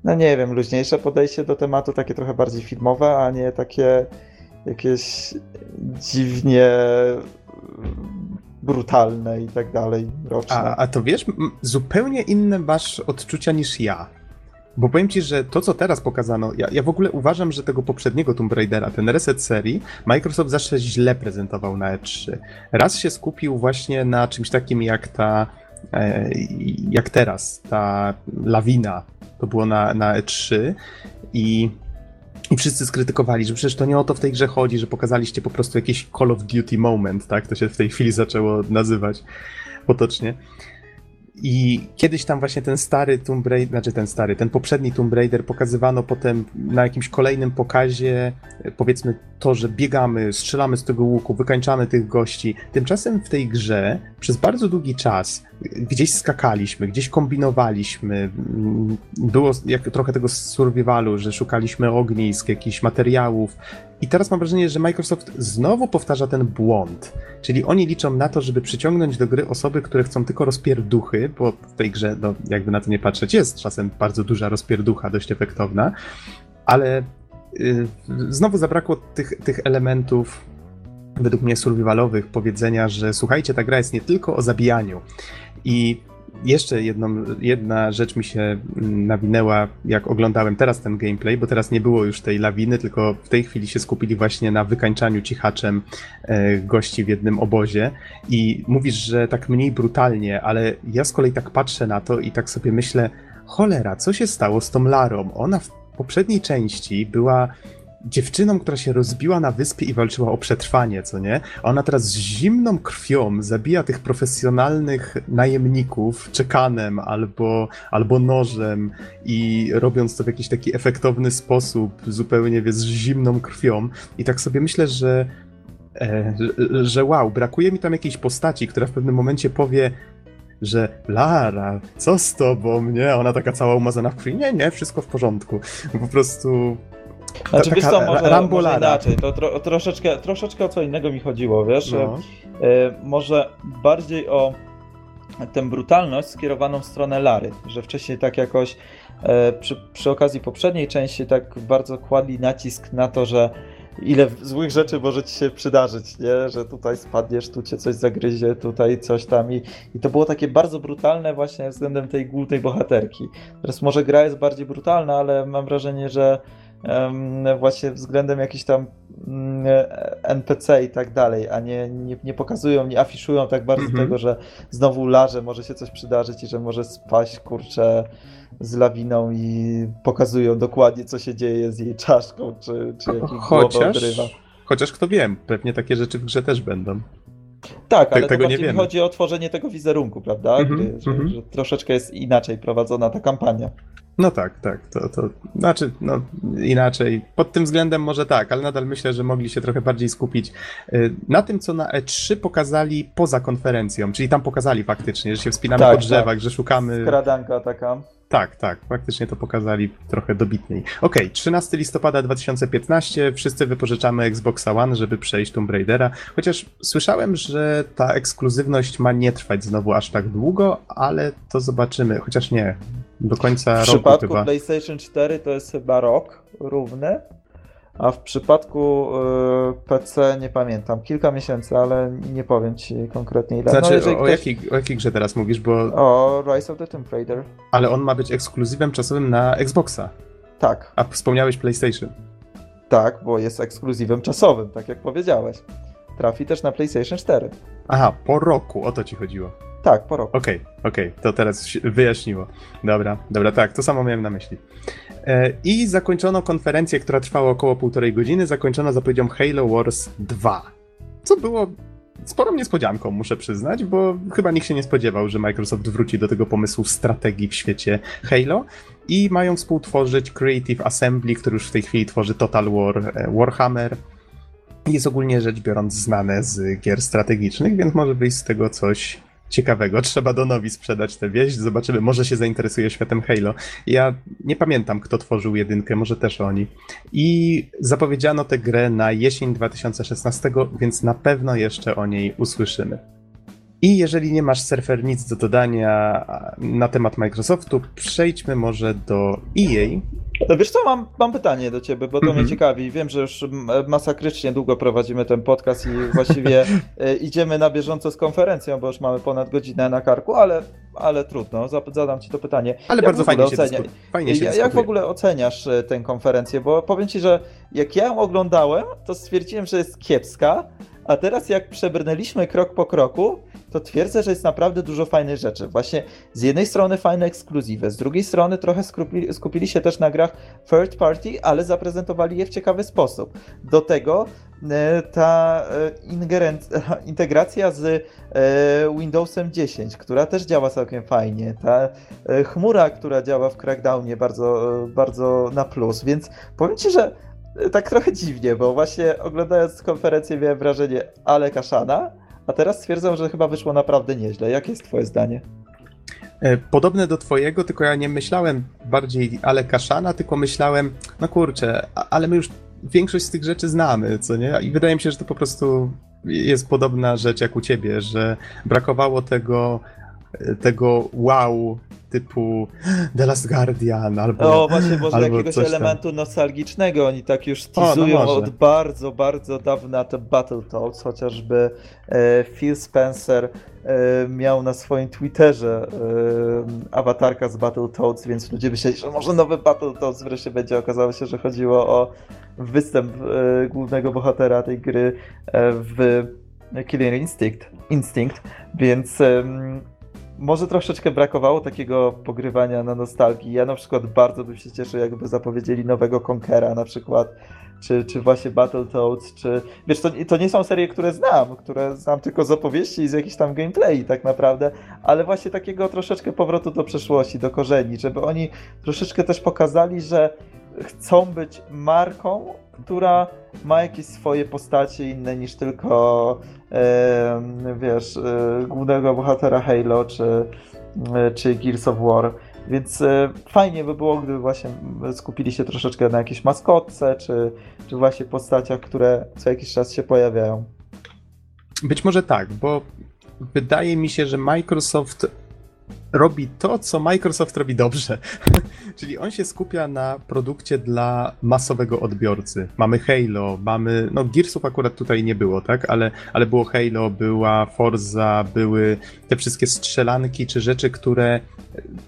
no nie wiem, luźniejsze podejście do tematu, takie trochę bardziej filmowe, a nie takie jakieś dziwnie brutalne i tak dalej, roczne. A, a to wiesz, zupełnie inne masz odczucia niż ja. Bo powiem ci, że to, co teraz pokazano, ja, ja w ogóle uważam, że tego poprzedniego Tomb Raidera, ten reset serii, Microsoft zawsze źle prezentował na E3. Raz się skupił właśnie na czymś takim jak ta, e, jak teraz, ta lawina, to było na, na E3 i i wszyscy skrytykowali, że przecież to nie o to w tej grze chodzi, że pokazaliście po prostu jakiś Call of Duty moment, tak? To się w tej chwili zaczęło nazywać potocznie. I kiedyś tam właśnie ten stary Tomb Raider, znaczy ten stary, ten poprzedni Tomb Raider pokazywano potem na jakimś kolejnym pokazie, powiedzmy to, że biegamy, strzelamy z tego łuku, wykańczamy tych gości. Tymczasem w tej grze przez bardzo długi czas gdzieś skakaliśmy, gdzieś kombinowaliśmy. Było jak trochę tego survivalu, że szukaliśmy ognisk, jakichś materiałów. I teraz mam wrażenie, że Microsoft znowu powtarza ten błąd. Czyli oni liczą na to, żeby przyciągnąć do gry osoby, które chcą tylko rozpierduchy, bo w tej grze, no, jakby na to nie patrzeć, jest czasem bardzo duża rozpierducha, dość efektowna, ale yy, znowu zabrakło tych, tych elementów według mnie survivalowych powiedzenia, że słuchajcie, ta gra jest nie tylko o zabijaniu. I jeszcze jedną, jedna rzecz mi się nawinęła, jak oglądałem teraz ten gameplay, bo teraz nie było już tej lawiny, tylko w tej chwili się skupili właśnie na wykańczaniu cichaczem e, gości w jednym obozie. I mówisz, że tak mniej brutalnie, ale ja z kolei tak patrzę na to i tak sobie myślę, cholera, co się stało z tą Larą? Ona w poprzedniej części była dziewczyną, która się rozbiła na wyspie i walczyła o przetrwanie, co nie? Ona teraz z zimną krwią zabija tych profesjonalnych najemników czekanem albo, albo nożem i robiąc to w jakiś taki efektowny sposób, zupełnie wie, z zimną krwią. I tak sobie myślę, że, e, że, że wow, brakuje mi tam jakiejś postaci, która w pewnym momencie powie że Lara, co z tobą, nie? Ona taka cała umazana w krwi. Nie, nie, wszystko w porządku. Po prostu znaczy, wiesz co, może, może inaczej, to tro, troszeczkę, troszeczkę o co innego mi chodziło, wiesz, no. e, może bardziej o tę brutalność skierowaną w stronę Lary, że wcześniej tak jakoś e, przy, przy okazji poprzedniej części tak bardzo kładli nacisk na to, że ile złych rzeczy może ci się przydarzyć, nie? Że tutaj spadniesz, tu cię coś zagryzie, tutaj coś tam i, i to było takie bardzo brutalne właśnie względem tej głównej bohaterki. Teraz może gra jest bardziej brutalna, ale mam wrażenie, że właśnie względem jakichś tam mm, NPC i tak dalej, a nie, nie, nie pokazują, nie afiszują tak bardzo mm -hmm. tego, że znowu larze może się coś przydarzyć i że może spaść, kurczę, z lawiną i pokazują dokładnie, co się dzieje z jej czaszką, czy, czy jakiś chociaż, odrywa. Chociaż kto wie, pewnie takie rzeczy w grze też będą. Tak, ale tego nie wiemy. chodzi o tworzenie tego wizerunku, prawda? Mm -hmm, że, mm -hmm. że, troszeczkę jest inaczej prowadzona ta kampania. No tak, tak, to, to znaczy, no inaczej. Pod tym względem może tak, ale nadal myślę, że mogli się trochę bardziej skupić y, na tym, co na E3 pokazali poza konferencją, czyli tam pokazali faktycznie, że się wspinamy tak, po drzewach, tak. że szukamy... Skradanka taka. Tak, tak, faktycznie to pokazali trochę dobitniej. Okej, okay, 13 listopada 2015, wszyscy wypożyczamy Xboxa One, żeby przejść Tomb Raidera, chociaż słyszałem, że ta ekskluzywność ma nie trwać znowu aż tak długo, ale to zobaczymy, chociaż nie, do końca roku chyba. W przypadku PlayStation 4 to jest chyba rok równy, a w przypadku y, PC nie pamiętam, kilka miesięcy, ale nie powiem ci konkretnie ile. Znaczy, no, o, ktoś... jakiej, o jakiej grze teraz mówisz, bo... O Rise of the Tomb Raider. Ale on ma być ekskluzywem czasowym na Xboxa. Tak. A wspomniałeś PlayStation. Tak, bo jest ekskluzywem czasowym, tak jak powiedziałeś. Trafi też na PlayStation 4. Aha, po roku, o to ci chodziło. Tak, po roku. Okej, okay, okej, okay. to teraz wyjaśniło. Dobra, dobra, tak, to samo miałem na myśli. E, I zakończono konferencję, która trwała około półtorej godziny, zakończono zapowiedzią Halo Wars 2. Co było sporą niespodzianką, muszę przyznać, bo chyba nikt się nie spodziewał, że Microsoft wróci do tego pomysłu strategii w świecie Halo i mają współtworzyć Creative Assembly, który już w tej chwili tworzy Total War e, Warhammer. Jest ogólnie rzecz biorąc znane z gier strategicznych, więc może wyjść z tego coś ciekawego. Trzeba Donowi sprzedać tę wieść, zobaczymy, może się zainteresuje światem Halo. Ja nie pamiętam, kto tworzył jedynkę, może też oni. I zapowiedziano tę grę na jesień 2016, więc na pewno jeszcze o niej usłyszymy. I jeżeli nie masz surfer nic do dodania na temat Microsoftu, przejdźmy może do EA. No wiesz co, mam, mam pytanie do ciebie, bo to mm -hmm. mnie mhm. ciekawi. Wiem, że już masakrycznie długo prowadzimy ten podcast i właściwie e, idziemy na bieżąco z konferencją, bo już mamy ponad godzinę na karku, ale, ale trudno, zadam ci to pytanie. Ale jak bardzo fajnie ocenia... się, fajnie się Jak w ogóle oceniasz e, tę konferencję? Bo powiem ci, że jak ja ją oglądałem, to stwierdziłem, że jest kiepska, a teraz jak przebrnęliśmy krok po kroku, to twierdzę, że jest naprawdę dużo fajnych rzeczy. Właśnie z jednej strony fajne ekskluzywy, z drugiej strony trochę skupili, skupili się też na grach third party, ale zaprezentowali je w ciekawy sposób. Do tego e, ta e, integracja z e, Windowsem 10, która też działa całkiem fajnie, ta chmura, która działa w Crackdownie bardzo, bardzo na plus, więc powiem Ci, że tak trochę dziwnie, bo właśnie oglądając konferencję miałem wrażenie ale kaszana, a teraz stwierdzam, że chyba wyszło naprawdę nieźle. Jakie jest twoje zdanie? E, podobne do twojego, tylko ja nie myślałem bardziej ale kaszana, tylko myślałem, no kurczę, ale my już większość z tych rzeczy znamy, co nie? I wydaje mi się, że to po prostu jest podobna rzecz jak u ciebie, że brakowało tego, e, tego wow typu The Last Guardian albo. O, właśnie, może albo jakiegoś elementu nostalgicznego. Oni tak już teasują no od bardzo, bardzo dawna te Battletoads, chociażby e, Phil Spencer e, miał na swoim Twitterze e, awatarka z Battletoads, więc ludzie myśleli, że może nowy Battletoads wreszcie będzie. Okazało się, że chodziło o występ e, głównego bohatera tej gry e, w Killer Instinct, Instinct więc może troszeczkę brakowało takiego pogrywania na nostalgii. Ja na przykład bardzo bym się cieszył, jakby zapowiedzieli nowego Conkera na przykład, czy, czy właśnie Battletoads, czy... Wiesz, to, to nie są serie, które znam, które znam tylko z opowieści i z jakichś tam gameplay tak naprawdę, ale właśnie takiego troszeczkę powrotu do przeszłości, do korzeni, żeby oni troszeczkę też pokazali, że chcą być marką, która ma jakieś swoje postacie inne niż tylko wiesz, e, głównego bohatera Halo czy, e, czy Gears of War. Więc e, fajnie by było, gdyby właśnie skupili się troszeczkę na jakiejś maskotce, czy, czy właśnie postaciach, które co jakiś czas się pojawiają. Być może tak, bo wydaje mi się, że Microsoft robi to, co Microsoft robi dobrze. Czyli on się skupia na produkcie dla masowego odbiorcy. Mamy Halo, mamy. No, Gearsów akurat tutaj nie było, tak? Ale, ale było Halo, była Forza, były te wszystkie strzelanki czy rzeczy, które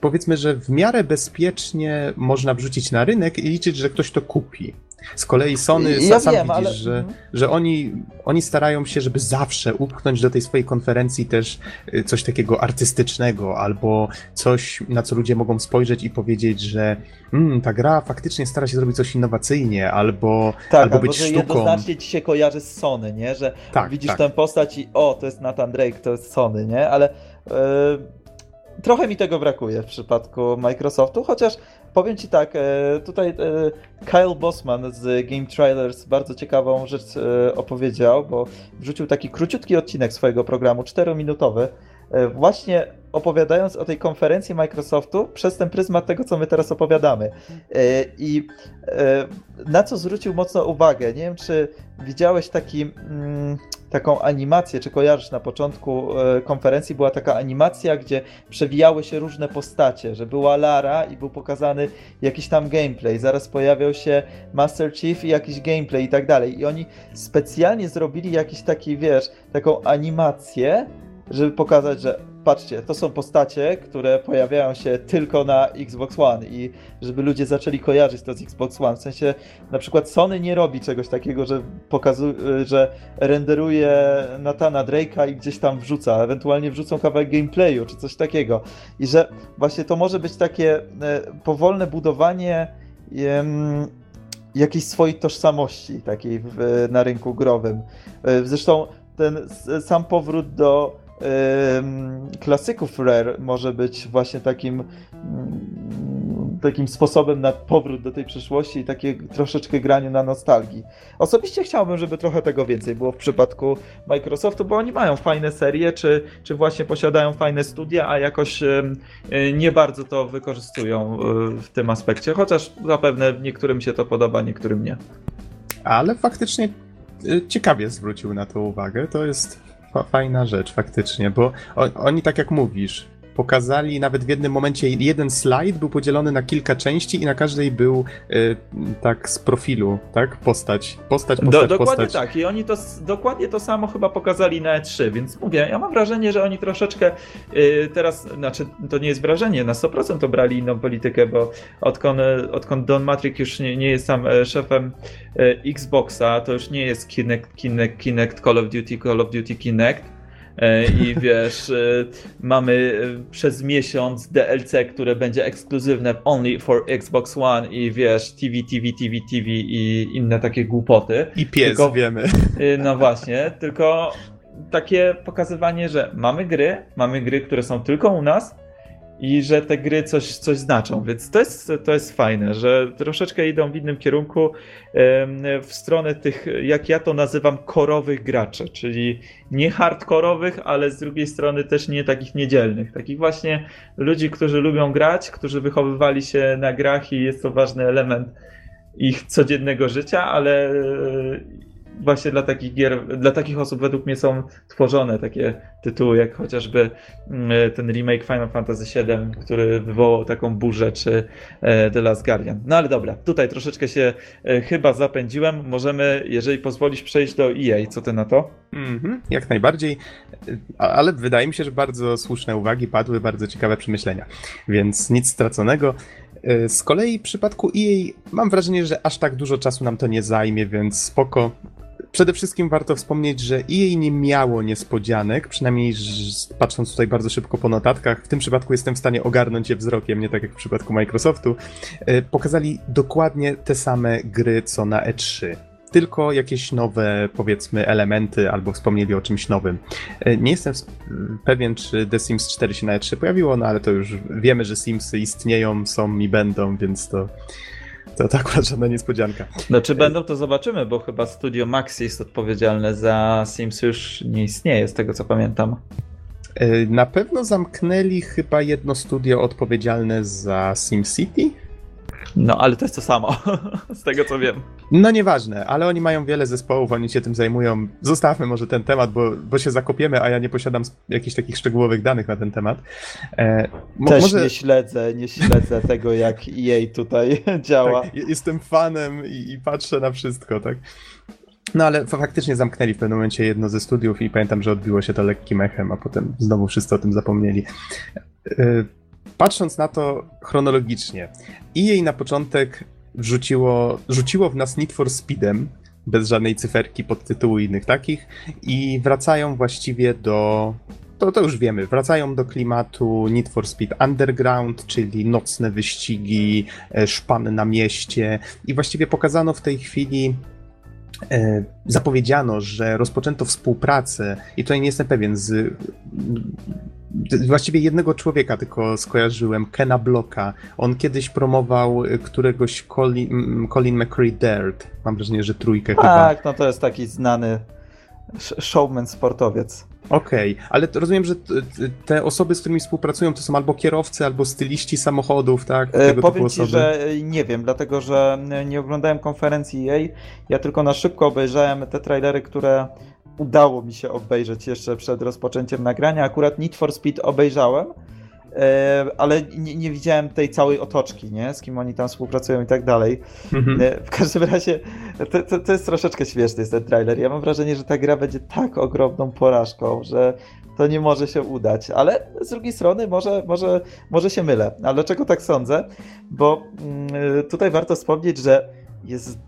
powiedzmy, że w miarę bezpiecznie można wrzucić na rynek i liczyć, że ktoś to kupi. Z kolei Sony ja sam wiem, widzisz, ale... że, że oni, oni starają się, żeby zawsze upchnąć do tej swojej konferencji też y, coś takiego artystycznego, albo coś, na co ludzie mogą spojrzeć i powiedzieć, że mm, ta gra faktycznie stara się zrobić coś innowacyjnie, albo, tak, albo być że sztuką. jednoznacznie ci się kojarzy z Sony, nie? Że tak, widzisz tak. tę postać i o, to jest Nathan Drake, to jest Sony, nie? Ale... Yy trochę mi tego brakuje w przypadku Microsoftu, chociaż powiem Ci tak, e, tutaj e, Kyle Bossman z Game Trailers bardzo ciekawą rzecz e, opowiedział, bo wrzucił taki króciutki odcinek swojego programu, 4-minutowy, właśnie opowiadając o tej konferencji Microsoftu przez ten pryzmat tego, co my teraz opowiadamy. I na co zwrócił mocno uwagę, nie wiem, czy widziałeś taki... Mm, taką animację, czy kojarzysz na początku e, konferencji, była taka animacja, gdzie przewijały się różne postacie, że była Lara i był pokazany jakiś tam gameplay, zaraz pojawiał się Master Chief i jakiś gameplay i tak dalej. I oni specjalnie zrobili jakiś taki, wiesz, taką animację, żeby pokazać, że patrzcie, to są postacie, które pojawiają się tylko na Xbox One i żeby ludzie zaczęli kojarzyć to z Xbox One. W sensie na przykład Sony nie robi czegoś takiego, że pokazuje, że renderuje Natana Drake'a i gdzieś tam wrzuca, ewentualnie wrzucą kawałek gameplayu czy coś takiego. I że właśnie to może być takie e, powolne budowanie jakiejś swojej tożsamości takiej w, na rynku growym. E, zresztą ten sam powrót do klasyków Rare może być właśnie takim mm, takim sposobem na powrót do tej przeszłości i takie troszeczkę granie na nostalgii. Osobiście chciałbym, żeby trochę tego więcej było w przypadku Microsoftu, bo oni mają fajne serie, czy, czy właśnie posiadają fajne studia, a jakoś e, nie bardzo to wykorzystują e, w tym aspekcie, chociaż zapewne niektórym się to podoba, niektórym nie. Ale faktycznie e, ciekawie zwrócił na to uwagę. To jest fajna rzecz faktycznie, bo oni tak jak mówisz, pokazali nawet w jednym momencie jeden slajd był podzielony na kilka części i na każdej był y, tak z profilu, tak? Postać, postać, postać, Do, Dokładnie postać. tak i oni to dokładnie to samo chyba pokazali na E3, więc mówię, ja mam wrażenie, że oni troszeczkę y, teraz, znaczy to nie jest wrażenie, na 100% obrali inną politykę, bo odkąd, odkąd Don Matrix już nie, nie jest sam e, szefem y, Xboxa, to już nie jest Kinect, Kinect, Kinect, Call of Duty, Call of Duty Kinect, E, i wiesz, e, mamy e, przez miesiąc DLC, które będzie ekskluzywne only for Xbox One i wiesz, TV, TV, TV, TV i inne takie głupoty. I pies, tylko, wiemy. No właśnie, tylko takie pokazywanie, że mamy gry, mamy gry, które są tylko u nas, i że te gry coś, coś znaczą, więc to jest, to jest fajne, że troszeczkę idą w innym kierunku w stronę tych, jak ja to nazywam, korowych graczy, czyli nie hardkorowych, ale z drugiej strony też nie takich niedzielnych, takich właśnie ludzi, którzy lubią grać, którzy wychowywali się na grach i jest to ważny element ich codziennego życia, ale właśnie dla takich gier, dla takich osób według mnie są tworzone takie tytuły, jak chociażby mm, ten remake Final Fantasy VII, który wywołał taką burzę, czy e, The Last Guardian. No ale dobra, tutaj troszeczkę się e, chyba zapędziłem. Możemy, jeżeli pozwolisz, przejść do EA. Co ty na to? Mhm, jak najbardziej, ale wydaje mi się, że bardzo słuszne uwagi padły, bardzo ciekawe przemyślenia, więc nic straconego. E, z kolei w przypadku EA mam wrażenie, że aż tak dużo czasu nam to nie zajmie, więc spoko. Przede wszystkim warto wspomnieć, że EA nie miało niespodzianek, przynajmniej patrząc tutaj bardzo szybko po notatkach, w tym przypadku jestem w stanie ogarnąć je wzrokiem, nie tak jak w przypadku Microsoftu. E, pokazali dokładnie te same gry co na E3 tylko jakieś nowe, powiedzmy, elementy, albo wspomnieli o czymś nowym. E, nie jestem pewien, czy The Sims 4 się na E3 pojawiło, no ale to już wiemy, że Simsy istnieją, są i będą, więc to to, to akurat żadna niespodzianka. No czy będą, to zobaczymy, bo chyba studio Max jest odpowiedzialne za Sims już nie istnieje, z tego co pamiętam. E, na pewno zamknęli chyba jedno studio odpowiedzialne za SimCity. No, ale to jest to samo, z tego co wiem. No nieważne, ale oni mają wiele zespołów, oni się tym zajmują. Zostawmy może ten temat, bo, bo się zakopiemy, a ja nie posiadam jakichś takich szczegółowych danych na ten temat. E, Też może... nie śledzę, nie śledzę tego, jak EA tutaj działa. Tak, jestem fanem i, i patrzę na wszystko, tak? No ale faktycznie zamknęli w pewnym momencie jedno ze studiów i pamiętam, że odbiło się to lekkim echem, a potem znowu wszyscy o tym zapomnieli. E, patrząc na to chronologicznie, EA na początek wrzuciło, rzuciło w nas Need for Speedem, bez żadnej cyferki, podtytułu i innych takich, i wracają właściwie do. To, to już wiemy, wracają do klimatu Need for Speed Underground, czyli nocne wyścigi, e, szpany na mieście, i właściwie pokazano w tej chwili E, zapowiedziano, że rozpoczęto współpracę, i tutaj nie jestem pewien, z właściwie jednego człowieka tylko skojarzyłem, Kena Blocka. On kiedyś promował któregoś Colin, Colin McCree Dirt. Mam wrażenie, że trójkę tak, chyba. Tak, no to jest taki znany showman, sportowiec. Okej, okay, ale rozumiem, że te osoby, z którymi współpracują, to są albo kierowcy, albo styliści samochodów, tak? E, Tego Powiem ci, że nie wiem, dlatego że nie oglądałem konferencji jej. Ja tylko na szybko obejrzałem te trailery, które udało mi się obejrzeć jeszcze przed rozpoczęciem nagrania. Akurat Need for Speed obejrzałem e, ale nie, nie, widziałem tej całej otoczki, nie? Z kim oni tam współpracują i tak dalej. Mhm. E, w każdym razie to, to, to, jest troszeczkę śmieszny jest ten trailer. Ja mam wrażenie, że ta gra będzie tak ogromną porażką, że to nie może się udać, ale z drugiej strony może, może, może się mylę. Ale dlaczego tak sądzę? Bo mm, tutaj warto wspomnieć, że jest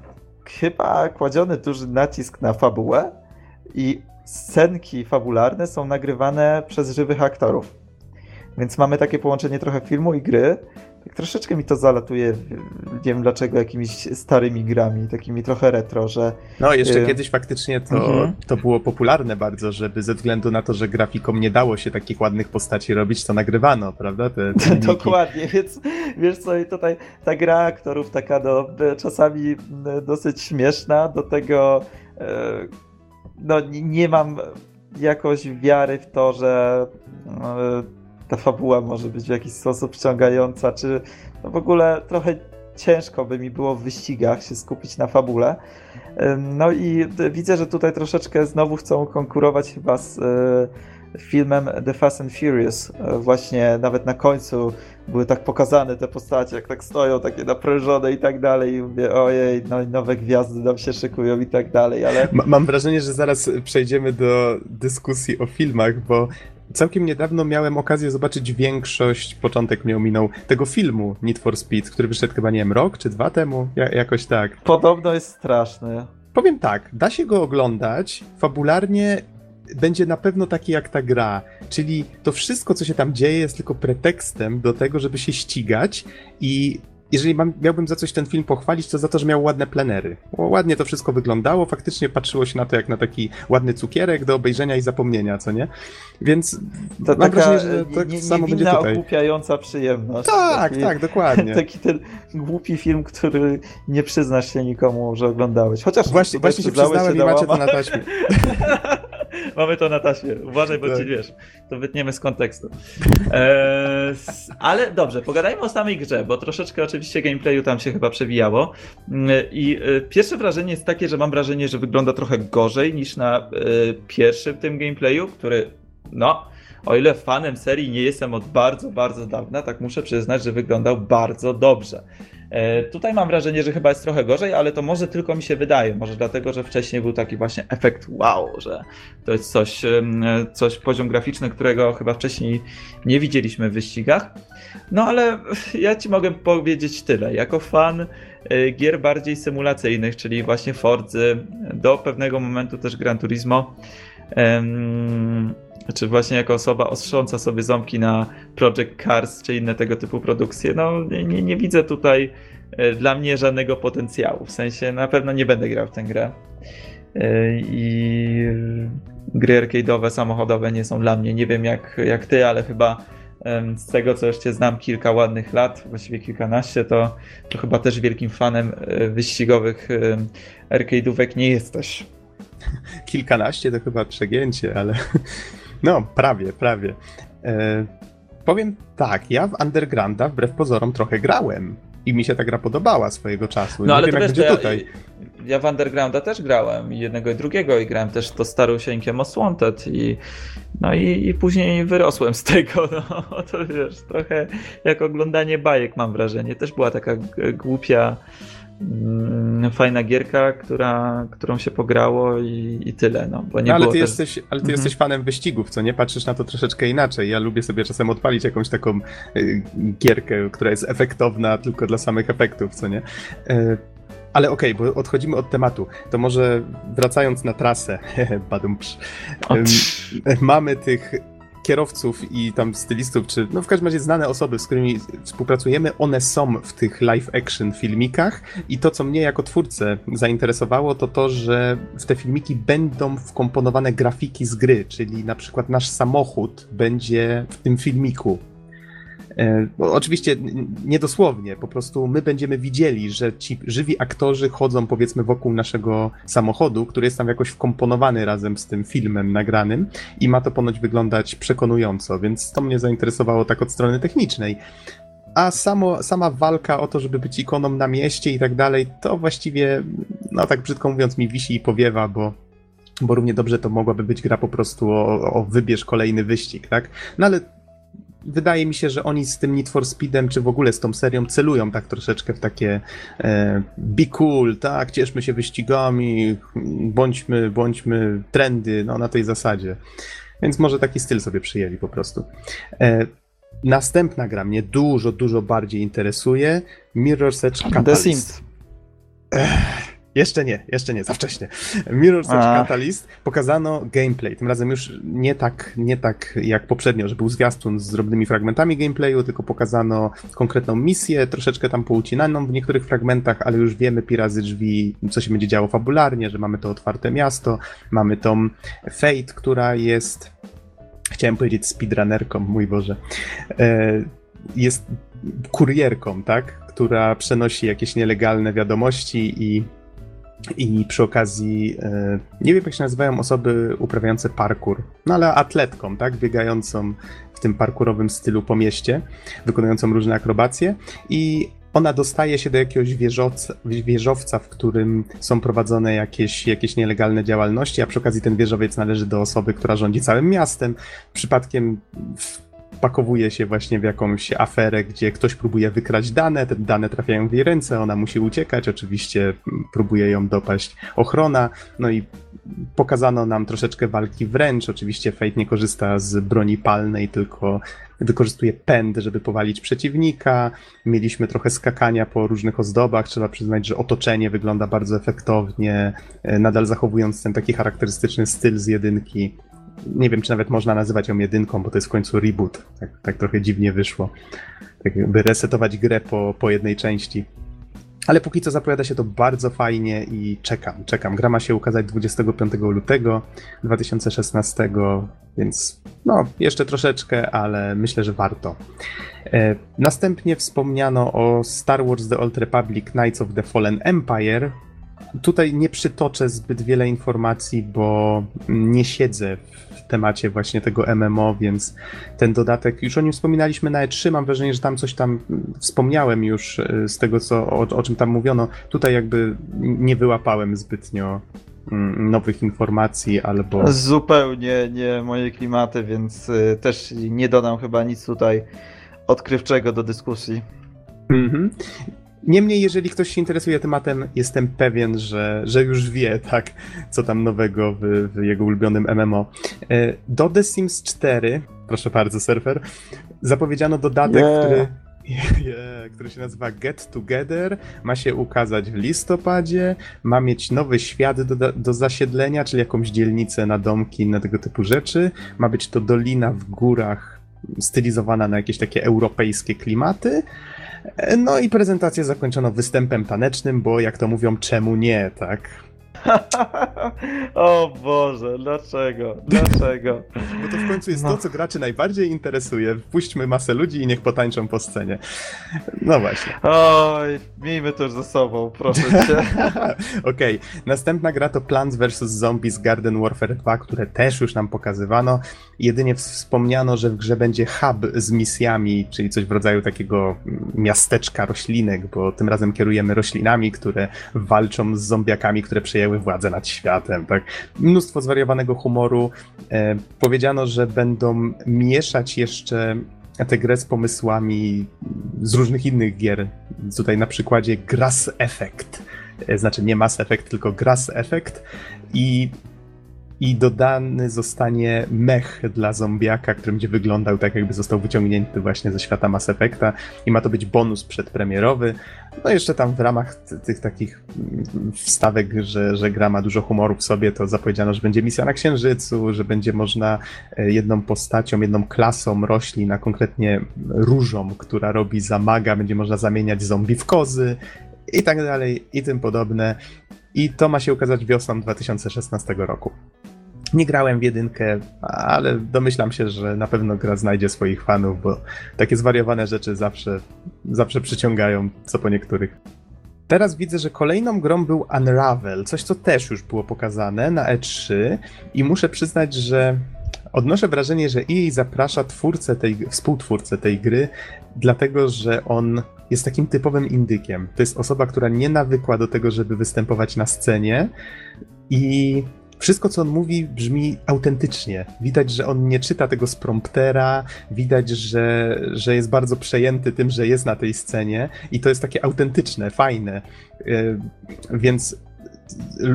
chyba kładziony duży nacisk na fabułę i scenki fabularne są nagrywane przez żywych aktorów. Więc mamy takie połączenie trochę filmu i gry. Tak troszeczkę mi to zalatuje, nie wiem dlaczego, jakimiś starymi grami, takimi trochę retro, że... No, jeszcze y kiedyś faktycznie to, mhm. to było popularne bardzo, żeby ze względu na to, że grafikom nie dało się takich ładnych postaci robić, to nagrywano, prawda? Te, te Dokładnie, więc wiesz co, i tutaj ta gra aktorów taka no, czasami dosyć śmieszna, do tego e, no, nie mam jakoś wiary w to, że no, ta fabuła może być w jakiś sposób wciągająca, czy no w ogóle trochę ciężko by mi było w wyścigach się skupić na fabule. No i widzę, że tutaj troszeczkę znowu chcą konkurować chyba z e, filmem The Fast and Furious. E, właśnie nawet na końcu były tak pokazane te postacie, jak tak stoją, takie naprężone i tak dalej. I mówię, ojej, no nowe gwiazdy nam się szykują i tak dalej, ale... mam wrażenie, że zaraz przejdziemy do dyskusji o filmach, bo Całkiem niedawno miałem okazję zobaczyć większość, początek mnie ominął, tego filmu Need for Speed, który wyszedł chyba, nie wiem, rok czy dwa temu, ja, jakoś tak. Podobno jest straszny. Powiem tak, da się go oglądać, fabularnie będzie na pewno taki jak ta gra, czyli to wszystko, co się tam dzieje, jest tylko pretekstem do tego, żeby się ścigać i jeżeli mam, miałbym za coś ten film pochwalić, to za to, że miał ładne plenery. Ładnie to wszystko wyglądało, faktycznie patrzyło się na to jak na taki ładny cukierek do obejrzenia i zapomnienia, co nie? Więc to mam wrażenie, że to nie, samo będzie tutaj. ogłupiająca przyjemność. Tak, taki, tak, dokładnie. Taki ten głupi film, który nie przyznasz się nikomu, że oglądałeś. Chociaż właśnie, właśnie się przyznałem się i macie to na taśmie. Mamy to na taśmie. Uważaj, bo tak. ci wiesz, to wytniemy z kontekstu. Eee, ale dobrze, pogadajmy o samej grze, bo troszeczkę oczywiście gameplayu tam się chyba przewijało. I e, pierwsze wrażenie jest takie, że mam wrażenie, że wygląda trochę gorzej niż na e, pierwszym tym gameplayu, który no, o ile fanem serii nie jestem od bardzo, bardzo dawna, tak muszę przyznać, że wyglądał bardzo dobrze. E, tutaj mam wrażenie, że chyba jest trochę gorzej, ale to może tylko mi się wydaje. Może dlatego, że wcześniej był taki właśnie efekt wow, że to jest coś, coś poziom graficzny, którego chyba wcześniej nie widzieliśmy w wyścigach. No ale ja ci mogę powiedzieć tyle. Jako fan e, gier bardziej symulacyjnych, czyli właśnie Forzy, do pewnego momentu też Gran Turismo, czy właśnie jako osoba ostrząca sobie ząbki na Project Cars czy inne tego typu produkcje, no nie, nie widzę tutaj e, dla mnie żadnego potencjału. W sensie na pewno nie będę grał w tę grę. E, I gry arcade'owe, samochodowe nie są dla mnie. Nie wiem jak, jak ty, ale chyba z tego co jeszcze znam kilka ładnych lat, właściwie kilkanaście, to, to chyba też wielkim fanem e, wyścigowych arcade'ówek nie jesteś. Kilkanaście to chyba przegięcie, ale no, prawie, prawie. E, powiem tak, ja w Undergrounda wbrew pozorom trochę grałem i mi się ta gra podobała swojego czasu. No nie ale wiem, to wiesz, ja, tutaj. Ja w Undergrounda też grałem i jednego i drugiego i grałem też to starusieńkie Most Wanted i no i, i później wyrosłem z tego, no to wiesz, trochę jak oglądanie bajek mam wrażenie. Też była taka głupia fajna gierka, która, którą się pograło i, i tyle. No, bo nie no, ale, ty też... jesteś, ale ty mhm. jesteś fanem wyścigów, co nie? Patrzysz na to troszeczkę inaczej. Ja lubię sobie czasem odpalić jakąś taką y, gierkę, która jest efektowna tylko dla samych efektów, co nie? Y, ale okej, okay, bo odchodzimy od tematu. To może wracając na trasę, badumprz, mamy tych kierowców i tam stylistów, czy no w każdym razie znane osoby, z którymi współpracujemy, one są w tych live action filmikach i to, co mnie jako twórcę zainteresowało, to to, że w te filmiki będą wkomponowane grafiki z gry, czyli na przykład nasz samochód będzie w tym filmiku oczywiście niedosłownie, po prostu my będziemy widzieli, że ci żywi aktorzy chodzą powiedzmy wokół naszego samochodu, który jest tam jakoś wkomponowany razem z tym filmem nagranym i ma to ponoć wyglądać przekonująco, więc to mnie zainteresowało tak od strony technicznej. A samo, sama walka o to, żeby być ikoną na mieście i tak dalej, to właściwie, no tak brzydko mówiąc, mi wisi i powiewa, bo bo równie dobrze to mogłaby być gra po prostu o, o wybierz kolejny wyścig, tak? No ale wydaje mi się, że oni z tym Need for Speedem, czy w ogóle z tą serią celują tak troszeczkę w takie e, be cool, tak, cieszmy się wyścigami, bądźmy, bądźmy trendy, no na tej zasadzie. Więc może taki styl sobie przyjęli po prostu. E, następna gra mnie dużo, dużo bardziej interesuje. Mirror's Edge Catalyst. The Sims. Ech. Jeszcze nie, jeszcze nie, za wcześnie. Mirror's Edge Catalyst. Pokazano gameplay, tym razem już nie tak, nie tak jak poprzednio, że był zwiastun z drobnymi fragmentami gameplayu, tylko pokazano konkretną misję, troszeczkę tam poucinaną w niektórych fragmentach, ale już wiemy pirazy drzwi, co się będzie działo fabularnie, że mamy to otwarte miasto, mamy tą Fate, która jest, chciałem powiedzieć speedrunnerką, mój Boże, e, jest kurierką, tak? Która przenosi jakieś nielegalne wiadomości i i przy okazji, e, nie wiem jak się nazywają osoby uprawiające parkour, no ale atletką, tak, biegającą w tym parkurowym stylu po mieście, wykonującą różne akrobacje i ona dostaje się do jakiegoś wieżowca, w którym są prowadzone jakieś, jakieś nielegalne działalności, a przy okazji ten wieżowiec należy do osoby, która rządzi całym miastem. Przypadkiem pakowuje się właśnie w jakąś aferę, gdzie ktoś próbuje wykraść dane, te dane trafiają w jej ręce, ona musi uciekać, oczywiście próbuje ją dopaść ochrona, no i pokazano nam troszeczkę walki wręcz, oczywiście Fate nie korzysta z broni palnej, tylko wykorzystuje pęd, żeby powalić przeciwnika. Mieliśmy trochę skakania po różnych ozdobach. Trzeba przyznać, że otoczenie wygląda bardzo efektownie, e, nadal zachowując ten taki charakterystyczny styl z jedynki nie wiem, czy nawet można nazywać ją jedynką, bo to jest w końcu reboot. Tak, tak trochę dziwnie wyszło. Tak jakby resetować grę po, po jednej części. Ale póki co zapowiada się to bardzo fajnie i czekam, czekam. Gra ma się ukazać 25 lutego 2016, więc no, jeszcze troszeczkę, ale myślę, że warto. E, następnie wspomniano o Star Wars The Old Republic Knights of the Fallen Empire, Tutaj nie przytoczę zbyt wiele informacji, bo nie siedzę w temacie właśnie tego MMO, więc ten dodatek, już o nim wspominaliśmy na E3, mam wrażenie, że tam coś tam wspomniałem już e, z tego, co, o, o czym tam mówiono. Tutaj jakby nie wyłapałem zbytnio mm, nowych informacji albo... Zupełnie nie moje klimaty, więc e, też nie dodam chyba nic tutaj odkrywczego do dyskusji. Mhm. Niemniej, jeżeli ktoś się interesuje tematem, jestem pewien, że, że już wie, tak, co tam nowego w, w jego ulubionym MMO. E, do The Sims 4, proszę bardzo, surfer, zapowiedziano dodatek, yeah. który Yeah, który się nazywa Get Together, ma się ukazać w listopadzie, ma mieć nowy świat do, do zasiedlenia, czyli jakąś dzielnicę na domki, na tego typu rzeczy. Ma być to dolina w górach, stylizowana na jakieś takie europejskie klimaty. No i prezentację zakończono występem tanecznym, bo jak to mówią, czemu nie, tak? o Boże, dlaczego? Dlaczego? Bo to w końcu jest no. to, co graczy najbardziej interesuje. Wpuśćmy masę ludzi i niech potańczą po scenie. No właśnie. Oj, miejmy to już ze sobą, proszę cię. Okej, okay. następna gra to Plants vs. Zombies Garden Warfare 2, które też już nam pokazywano. Jedynie wspomniano, że w grze będzie hub z misjami, czyli coś w rodzaju takiego miasteczka roślinek, bo tym razem kierujemy roślinami, które walczą z zombiakami, które przejęły przejęły władzę nad światem, tak? Mnóstwo zwariowanego humoru. E, powiedziano, że będą mieszać jeszcze tę grę z pomysłami z różnych innych gier. Tutaj na przykładzie Grass Effect. E, znaczy nie Mass Effect, tylko Grass Effect. I i dodany zostanie mech dla zombiaka, który będzie wyglądał tak, jakby został wyciągnięty właśnie ze świata Mass Effecta i ma to być bonus przedpremierowy. No jeszcze tam w ramach tych takich mm, wstawek, że, że gra ma dużo humoru w sobie, to zapowiedziano, że będzie misja na Księżycu, że będzie można e, jedną postacią, jedną klasą roślin, a konkretnie różą, która robi zamaga, będzie można zamieniać zombie w kozy i tak dalej i tym podobne. I to ma się ukazać wiosną 2016 roku. Nie grałem w jedynkę, ale domyślam się, że na pewno gra znajdzie swoich fanów, bo takie zwariowane rzeczy zawsze, zawsze przyciągają, co po niektórych. Teraz widzę, że kolejną grą był Unravel, coś co też już było pokazane na E3 i muszę przyznać, że odnoszę wrażenie, że EA zaprasza twórcę tej, współtwórcę tej gry, dlatego że on jest takim typowym indykiem. To jest osoba, która nie nawykła do tego, żeby występować na scenie i wszystko, co on mówi, brzmi autentycznie. Widać, że on nie czyta tego z promptera, widać, że, że jest bardzo przejęty tym, że jest na tej scenie i to jest takie autentyczne, fajne. Y, więc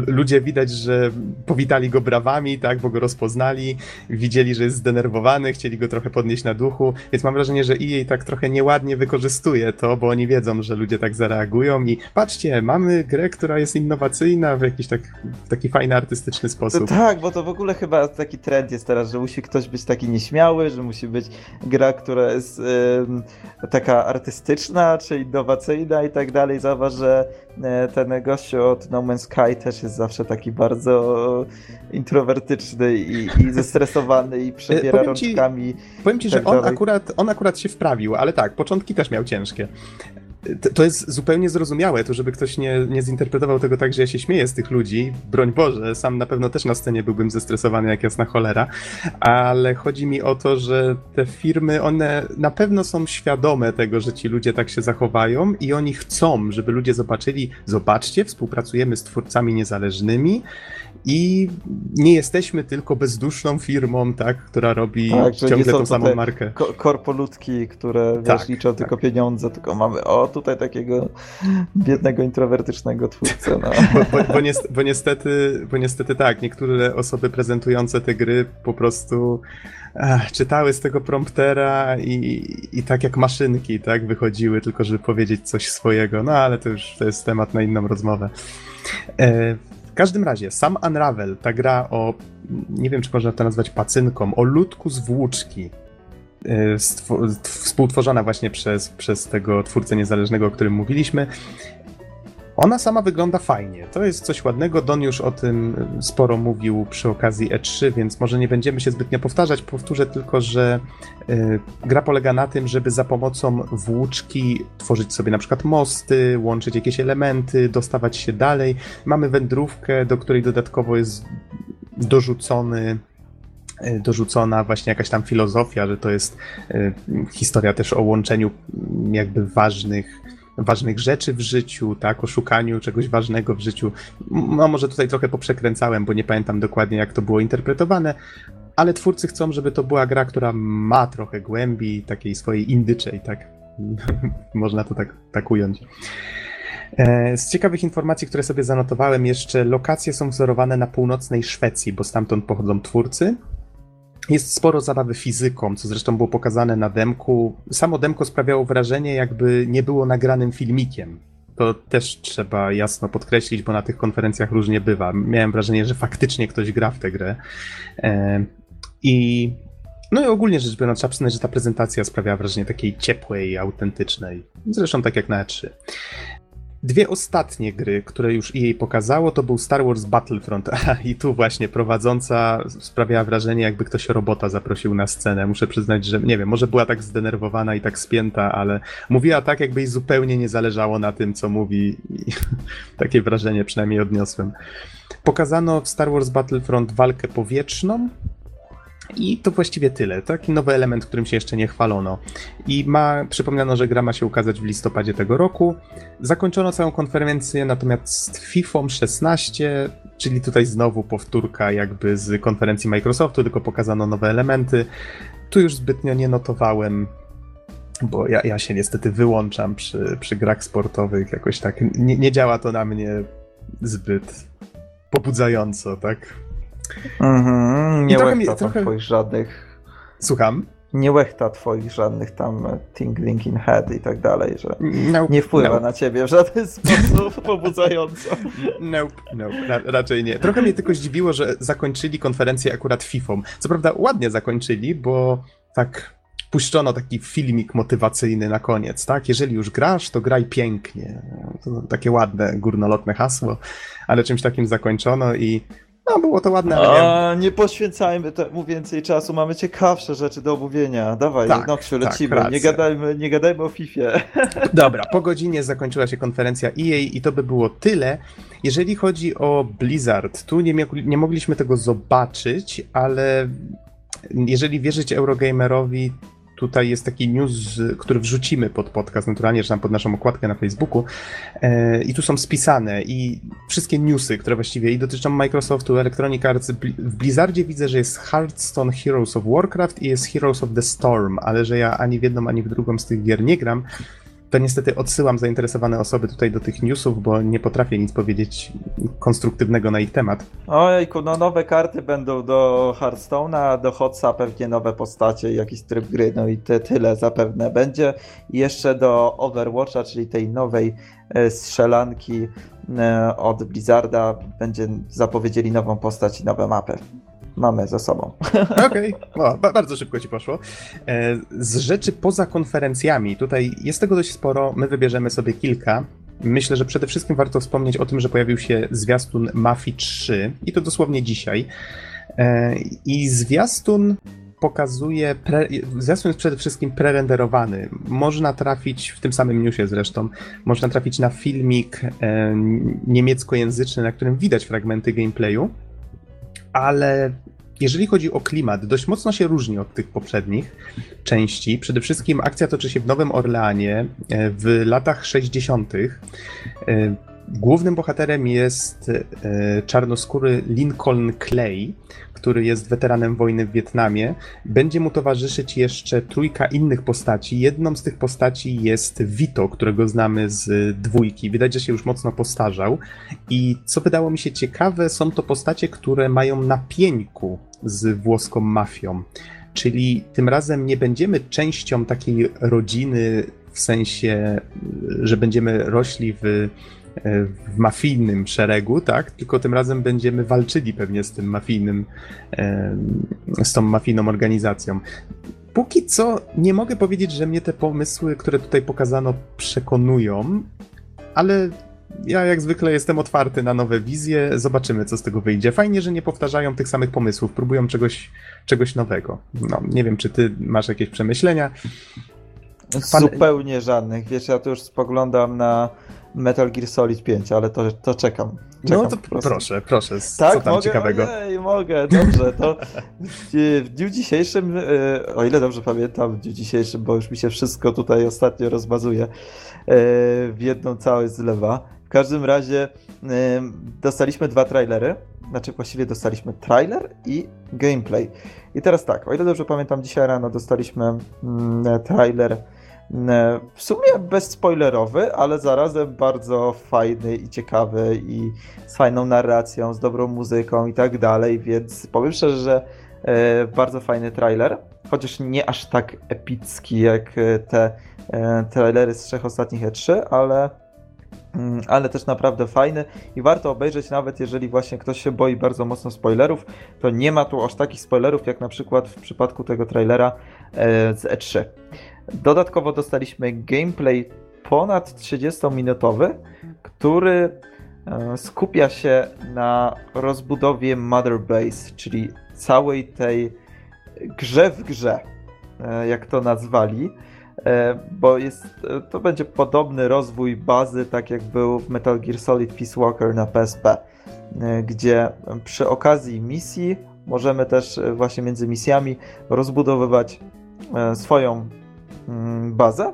ludzie widać, że powitali go brawami, tak, bo go rozpoznali, widzieli, że jest zdenerwowany, chcieli go trochę podnieść na duchu, więc mam wrażenie, że EA tak trochę nieładnie wykorzystuje to, bo oni wiedzą, że ludzie tak zareagują i patrzcie, mamy grę, która jest innowacyjna w jakiś tak, w taki fajny, artystyczny sposób. Tak, bo to w ogóle chyba taki trend jest teraz, że musi ktoś być taki nieśmiały, że musi być gra, która jest taka artystyczna, czy innowacyjna i tak dalej. Zauważ, że e, ten gościu od No Man's Sky Kai też jest zawsze taki bardzo introwertyczny i, i zestresowany i przebiera powiem ci, rączkami. Powiem ci, tak że on akurat, on akurat się wprawił, ale tak, początki też miał ciężkie to jest zupełnie zrozumiałe, to żeby ktoś nie, nie zinterpretował tego tak, że ja się śmieję z tych ludzi, broń Boże, sam na pewno też na scenie byłbym zestresowany jak jasna cholera, ale chodzi mi o to, że te firmy, one na pewno są świadome tego, że ci ludzie tak się zachowają i oni chcą, żeby ludzie zobaczyli, zobaczcie, współpracujemy z twórcami niezależnymi, i nie jesteśmy tylko bezduszną firmą, tak, która robi tak, ciągle tą samą markę. Ko korpolutki, które tak, wiesz, liczą tak. tylko pieniądze, tylko mamy o tutaj takiego biednego, introwertycznego twórcę. No. Bo, bo, bo, bo, niestety, bo niestety tak, niektóre osoby prezentujące te gry po prostu ach, czytały z tego promptera i, i tak jak maszynki, tak, wychodziły tylko, żeby powiedzieć coś swojego, no ale to już to jest temat na inną rozmowę. E, w każdym razie, sam Unravel, ta gra o, nie wiem czy można to nazwać pacynką, o ludku z włóczki, e, współtworzona właśnie przez, przez tego twórcę niezależnego, o którym mówiliśmy, ona sama wygląda fajnie. To jest coś ładnego. Don już o tym sporo mówił przy okazji E3, więc może nie będziemy się zbytnio powtarzać. Powtórzę tylko, że y, gra polega na tym, żeby za pomocą włóczki tworzyć sobie na przykład mosty, łączyć jakieś elementy, dostawać się dalej. Mamy wędrówkę, do której dodatkowo jest dorzucony y, dorzucona właśnie jakaś tam filozofia, że to jest y, historia też o łączeniu jakby ważnych ważnych rzeczy w życiu, tak, o szukaniu czegoś ważnego w życiu. No może tutaj trochę poprzekręcałem, bo nie pamiętam dokładnie jak to było interpretowane, ale twórcy chcą, żeby to była gra, która ma trochę głębi, takiej swojej indyczej, tak. Można to tak, tak ująć. E, z ciekawych informacji, które sobie zanotowałem, jeszcze lokacje są wzorowane na północnej Szwecji, bo stamtąd pochodzą twórcy. Jest sporo zabawy fizyką, co zresztą było pokazane na demku. Samo demko sprawiało wrażenie, jakby nie było nagranym filmikiem. To też trzeba jasno podkreślić, bo na tych konferencjach różnie bywa. Miałem wrażenie, że faktycznie ktoś gra w tę grę. E, I no i ogólnie rzecz biorąc, trzeba przyznać, że ta prezentacja sprawiała wrażenie takiej ciepłej, autentycznej. Zresztą tak jak na E3. Dwie ostatnie gry, które już EA pokazało, to był Star Wars Battlefront. I tu właśnie prowadząca sprawiała wrażenie, jakby ktoś robota zaprosił na scenę. Muszę przyznać, że nie wiem, może była tak zdenerwowana i tak spięta, ale mówiła tak, jakby jej zupełnie nie zależało na tym, co mówi. I takie wrażenie przynajmniej odniosłem. Pokazano w Star Wars Battlefront walkę powietrzną, i to właściwie tyle. Taki nowy element, którym się jeszcze nie chwalono. I ma, przypomniano, że gra ma się ukazać w listopadzie tego roku. Zakończono całą konferencję natomiast FIFA 16, czyli tutaj znowu powtórka jakby z konferencji Microsoftu, tylko pokazano nowe elementy. Tu już zbytnio nie notowałem bo ja, ja się niestety wyłączam przy, przy grach sportowych, jakoś tak nie, nie działa to na mnie zbyt pobudzająco, tak? Mhm, nie łechta mi, trochę... twoich żadnych... Słucham? Nie łechta twoich żadnych tam tingling in head i tak dalej, że nope, nie wpływa nope. na ciebie w żaden sposób pobudzająco. Nope, nope, Ra raczej nie. Trochę mnie tylko zdziwiło, że zakończyli konferencję akurat FIFA. Co prawda ładnie zakończyli, bo tak puszczono taki filmik motywacyjny na koniec, tak? Jeżeli już grasz, to graj pięknie. To takie ładne, górnolotne hasło, ale czymś takim zakończono i no, było to ładne, ale nie... poświęcajmy mu więcej czasu, mamy ciekawsze rzeczy do omówienia. Dawaj, tak, Noxiu, tak, lecimy. Tak, nie, gadajmy, nie gadajmy o FIFA. Dobra, po godzinie zakończyła się konferencja EA i to by było tyle. Jeżeli chodzi o Blizzard, tu nie, nie mogliśmy tego zobaczyć, ale jeżeli wierzyć Eurogamerowi, tutaj jest taki news, który wrzucimy pod podcast, naturalnie, czy tam pod naszą okładkę na Facebooku. E, I tu są spisane i wszystkie newsy, które właściwie i dotyczą Microsoftu, Electronic Arts. W Blizzardzie widzę, że jest Hearthstone Heroes of Warcraft i jest Heroes of the Storm, ale że ja ani w jedną, ani w drugą z tych gier nie gram to niestety odsyłam zainteresowane osoby tutaj do tych newsów, bo nie potrafię nic powiedzieć konstruktywnego na ich temat. Ojejku, no nowe karty będą do Hearthstone'a, do Hotsa pewnie nowe postacie, jakiś tryb gry, no i te, tyle zapewne będzie. I jeszcze do Overwatcha, czyli tej nowej e, strzelanki e, od Blizzarda, będzie zapowiedzieli nową postać i nowe mapy mamy za sobą. Okej, okay. bardzo szybko ci poszło. E, z rzeczy poza konferencjami, tutaj jest tego dość sporo, my wybierzemy sobie kilka. Myślę, że przede wszystkim warto wspomnieć o tym, że pojawił się zwiastun Mafii 3 i to dosłownie dzisiaj. E, I zwiastun pokazuje, pre, zwiastun jest przede wszystkim prerenderowany. Można trafić, w tym samym newsie zresztą, można trafić na filmik e, niemieckojęzyczny, na którym widać fragmenty gameplayu ale jeżeli chodzi o klimat, dość mocno się różni od tych poprzednich części. Przede wszystkim akcja toczy się w Nowym Orleanie e, w latach 60. E, głównym bohaterem jest e, czarnoskóry Lincoln Clay, który jest weteranem wojny w Wietnamie. Będzie mu towarzyszyć jeszcze trójka innych postaci. Jedną z tych postaci jest Vito, którego znamy z dwójki. Widać, że się już mocno postarzał. I co wydało mi się ciekawe, są to postacie, które mają na pieńku z włoską mafią. Czyli tym razem nie będziemy częścią takiej rodziny w sensie, że będziemy rośli w w mafijnym szeregu, tak? Tylko tym razem będziemy walczyli pewnie z tym mafijnym, z tą mafijną organizacją. Póki co nie mogę powiedzieć, że mnie te pomysły, które tutaj pokazano, przekonują, ale ja jak zwykle jestem otwarty na nowe wizje, zobaczymy co z tego wyjdzie. Fajnie, że nie powtarzają tych samych pomysłów, próbują czegoś, czegoś nowego. No, nie wiem, czy ty masz jakieś przemyślenia? Pan... Zupełnie żadnych. Wiesz, ja tu już spoglądam na Metal Gear Solid 5, ale to, to czekam. czekam no to proszę, proszę, tak, co tam mogę, ciekawego? Ojej, mogę, dobrze, to w dniu dzisiejszym, e, o ile dobrze pamiętam, w dniu dzisiejszym, bo już mi się wszystko tutaj ostatnio rozmazuje, e, w jedną całość zlewa. W każdym razie e, dostaliśmy dwa trailery, znaczy właściwie dostaliśmy trailer i gameplay. I teraz tak, o ile dobrze pamiętam, dzisiaj rano dostaliśmy mm, trailer w sumie bezspoilerowy, ale zarazem bardzo fajny i ciekawy i z fajną narracją, z dobrą muzyką i tak dalej, więc powiem szczerze, że e, bardzo fajny trailer, chociaż nie aż tak epicki jak e, te trailery z trzech ostatnich E3, ale mm, ale też naprawdę fajny i warto obejrzeć nawet jeżeli właśnie ktoś się boi bardzo mocno spoilerów, to nie ma tu aż takich spoilerów jak na przykład w przypadku tego trailera z E3. Dodatkowo dostaliśmy gameplay ponad 30-minutowy, który e, skupia się na rozbudowie Mother Base, czyli całej tej grze w grze, e, jak to nazwali, e, bo jest, to będzie podobny rozwój bazy, tak jak był w Metal Gear Solid Peace Walker na PSP, gdzie przy okazji misji możemy też właśnie między misjami rozbudowywać swoją bazę,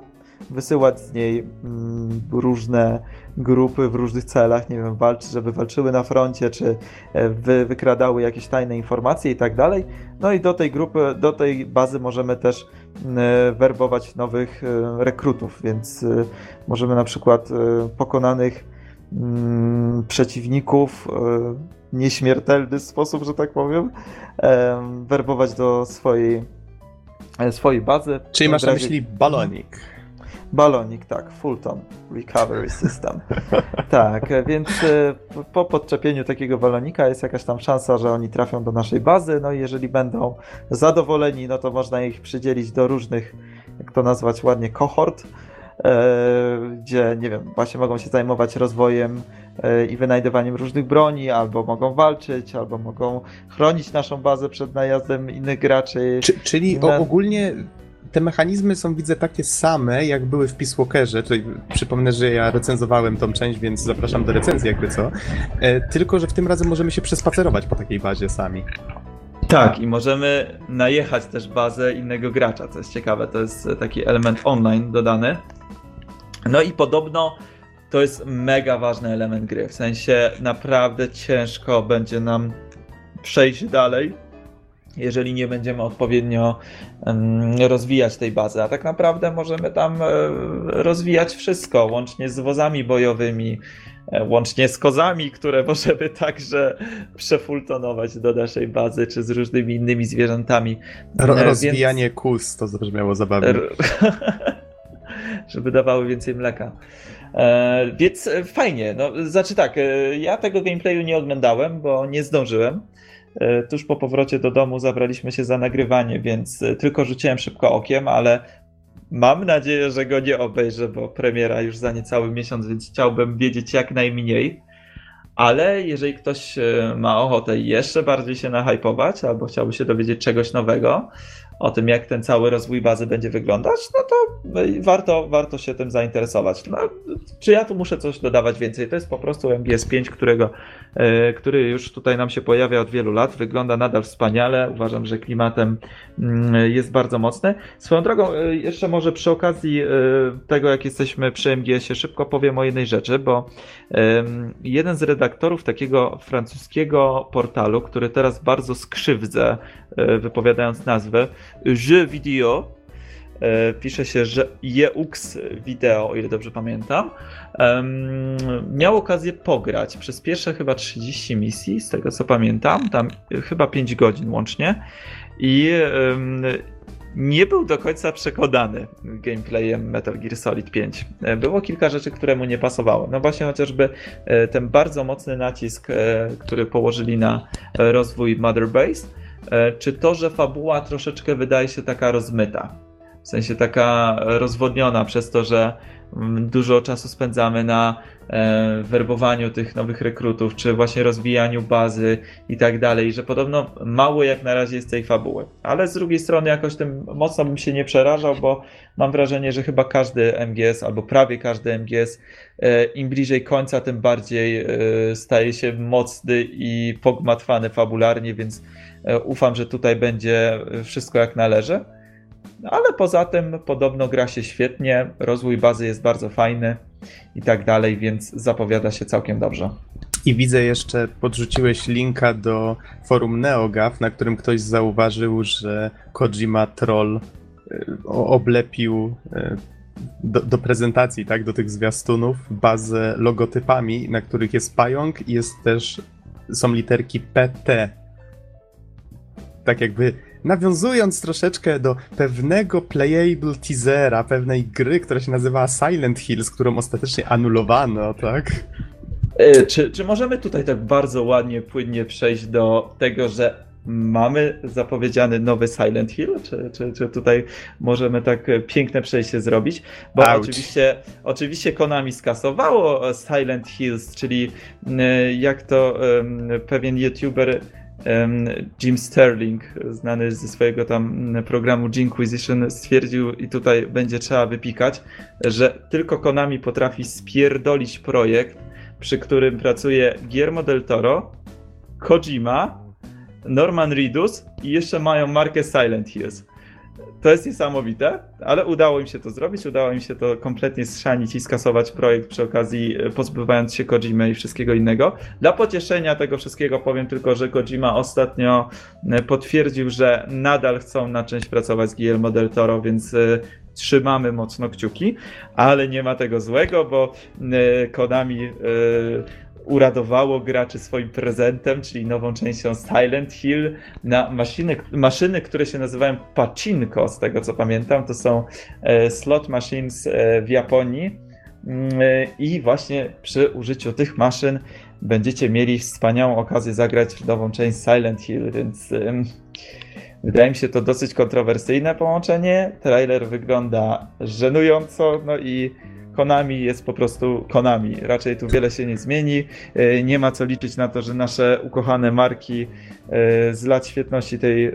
wysyłać z niej mm, różne grupy w różnych celach, nie wiem, walczy, żeby walczyły na froncie, czy e, wy, wykradały jakieś tajne informacje i tak dalej. No i do tej grupy, do tej bazy możemy też mm, werbować nowych e, rekrutów, więc e, możemy na przykład pokonanych przeciwników nieśmiertelny sposób, że tak powiem, werbować do swojej E, swojej bazy. Czyli masz na myśli balonik. Balonik, tak, Fulton Recovery System. tak, e, więc e, po podczepieniu takiego balonika jest jakaś tam szansa, że oni trafią do naszej bazy, no i jeżeli będą zadowoleni, no to można ich przydzielić do różnych, jak to nazwać ładnie, kohort, gdzie, nie wiem, właśnie mogą się zajmować rozwojem i wynajdywaniem różnych broni, albo mogą walczyć, albo mogą chronić naszą bazę przed najazdem innych graczy. Czy, czyli o, ogólnie te mechanizmy są, widzę, takie same, jak były w Peace Walkerze. Tutaj przypomnę, że ja recenzowałem tą część, więc zapraszam do recenzji, jakby co. E, tylko, że w tym razem możemy się przespacerować po takiej bazie sami. Tak, i możemy najechać też bazę innego gracza, co jest ciekawe. To jest taki element online dodany. No i podobno to jest mega ważny element gry. W sensie naprawdę ciężko będzie nam przejść dalej, jeżeli nie będziemy odpowiednio rozwijać tej bazy. A tak naprawdę możemy tam e, rozwijać wszystko, łącznie z wozami bojowymi, e, łącznie z kozami, które możemy także przefultonować do naszej bazy, czy z różnymi innymi zwierzętami. Ro e, rozwijanie Więc... kus to zabrzmiało zabawnie. Żeby dawały więcej mleka. E, więc fajnie. No, znaczy tak, e, ja tego gameplayu nie oglądałem, bo nie zdążyłem. E, tuż po powrocie do domu zabraliśmy się za nagrywanie, więc e, tylko rzuciłem szybko okiem, ale mam nadzieję, że go nie obejrzę, bo premiera już za niecały miesiąc, więc chciałbym wiedzieć jak najmniej. Ale jeżeli ktoś e, ma ochotę jeszcze bardziej się nahypować albo chciałby się dowiedzieć czegoś nowego, o tym, jak ten cały rozwój bazy będzie wyglądać, no to warto, warto się tym zainteresować. No, czy ja tu muszę coś dodawać więcej? To jest po prostu MGS5, którego, który już tutaj nam się pojawia od wielu lat. Wygląda nadal wspaniale. Uważam, że klimatem mm, jest bardzo mocny. Swoją drogą, e, jeszcze może przy okazji e, tego, jak jesteśmy przy MGS-ie, szybko powiem o jednej rzeczy, bo jeden z redaktorów takiego francuskiego portalu, który teraz bardzo skrzywdzę, wypowiadając nazwę, Jeux Video, e, pisze się, że Jeux Video, o ile dobrze pamiętam, miał okazję pograć przez pierwsze chyba 30 misji, z tego co pamiętam, tam chyba 5 godzin łącznie i nie był do końca przekonany gameplayem Metal Gear Solid 5. E, było kilka rzeczy, które mu nie pasowały. No właśnie chociażby e, ten bardzo mocny nacisk, który położyli na rozwój Mother Base, E, czy to, że fabuła troszeczkę wydaje się taka rozmyta. W sensie taka rozwodniona przez to, że mm, dużo czasu spędzamy na e, werbowaniu tych nowych rekrutów, czy właśnie rozwijaniu bazy i tak dalej, że podobno mało jak na razie jest tej fabuły. Ale z drugiej strony jakoś tym mocno bym się nie przerażał, bo mam wrażenie, że chyba każdy MGS albo prawie każdy MGS e, im bliżej końca, tym bardziej staje się mocny i pogmatwany fabularnie, więc E, ufam, że tutaj będzie wszystko jak należy. No, ale poza tym podobno gra się świetnie, rozwój bazy jest bardzo fajny i tak dalej, więc zapowiada się całkiem dobrze. I widzę jeszcze, podrzuciłeś linka do forum NeoGAF, na którym ktoś zauważył, że Kojima Troll e, oblepił e, do, do, prezentacji, tak, do tych zwiastunów, bazę logotypami, na których jest pająk i jest też, są literki PT tak jakby nawiązując troszeczkę do pewnego playable teasera, pewnej gry, która się nazywała Silent Hills, którą ostatecznie anulowano, tak? E, czy, czy możemy tutaj tak bardzo ładnie, płynnie przejść do tego, że mamy zapowiedziany nowy Silent Hill? Czy, czy, czy tutaj możemy tak piękne przejście zrobić? Bo oczywiście, oczywiście Konami skasowało Silent Hills, czyli jak to pewien youtuber Jim Sterling, znany ze swojego tam programu Jinquisition, stwierdził, i tutaj będzie trzeba wypikać, że tylko Konami potrafi spierdolić projekt, przy którym pracuje Guillermo del Toro, Kojima, Norman Reedus i jeszcze mają markę Silent Hills. To jest niesamowite, ale udało im się to zrobić, udało im się to kompletnie schrzanić i skasować projekt przy okazji e, pozbywając się Kojimy i wszystkiego innego. Dla pocieszenia tego wszystkiego powiem tylko, że Kojima ostatnio e, potwierdził, że nadal chcą na część pracować z Guillermo del Toro, więc e, trzymamy mocno kciuki, ale nie ma tego złego, bo Konami uradowało graczy swoim prezentem, czyli nową częścią Silent Hill na maszyny, maszyny które się nazywają Pachinko, z tego co pamiętam. To są e, slot machines e, w Japonii. Mm, e, I właśnie przy użyciu tych maszyn będziecie mieli wspaniałą okazję zagrać w nową część Silent Hill, więc wydaje mi się to dosyć kontrowersyjne połączenie. Trailer wygląda żenująco, no i Konami jest po prostu Konami. Raczej tu wiele się nie zmieni. E, nie ma co liczyć na to, że nasze ukochane marki e, z lat świetności tej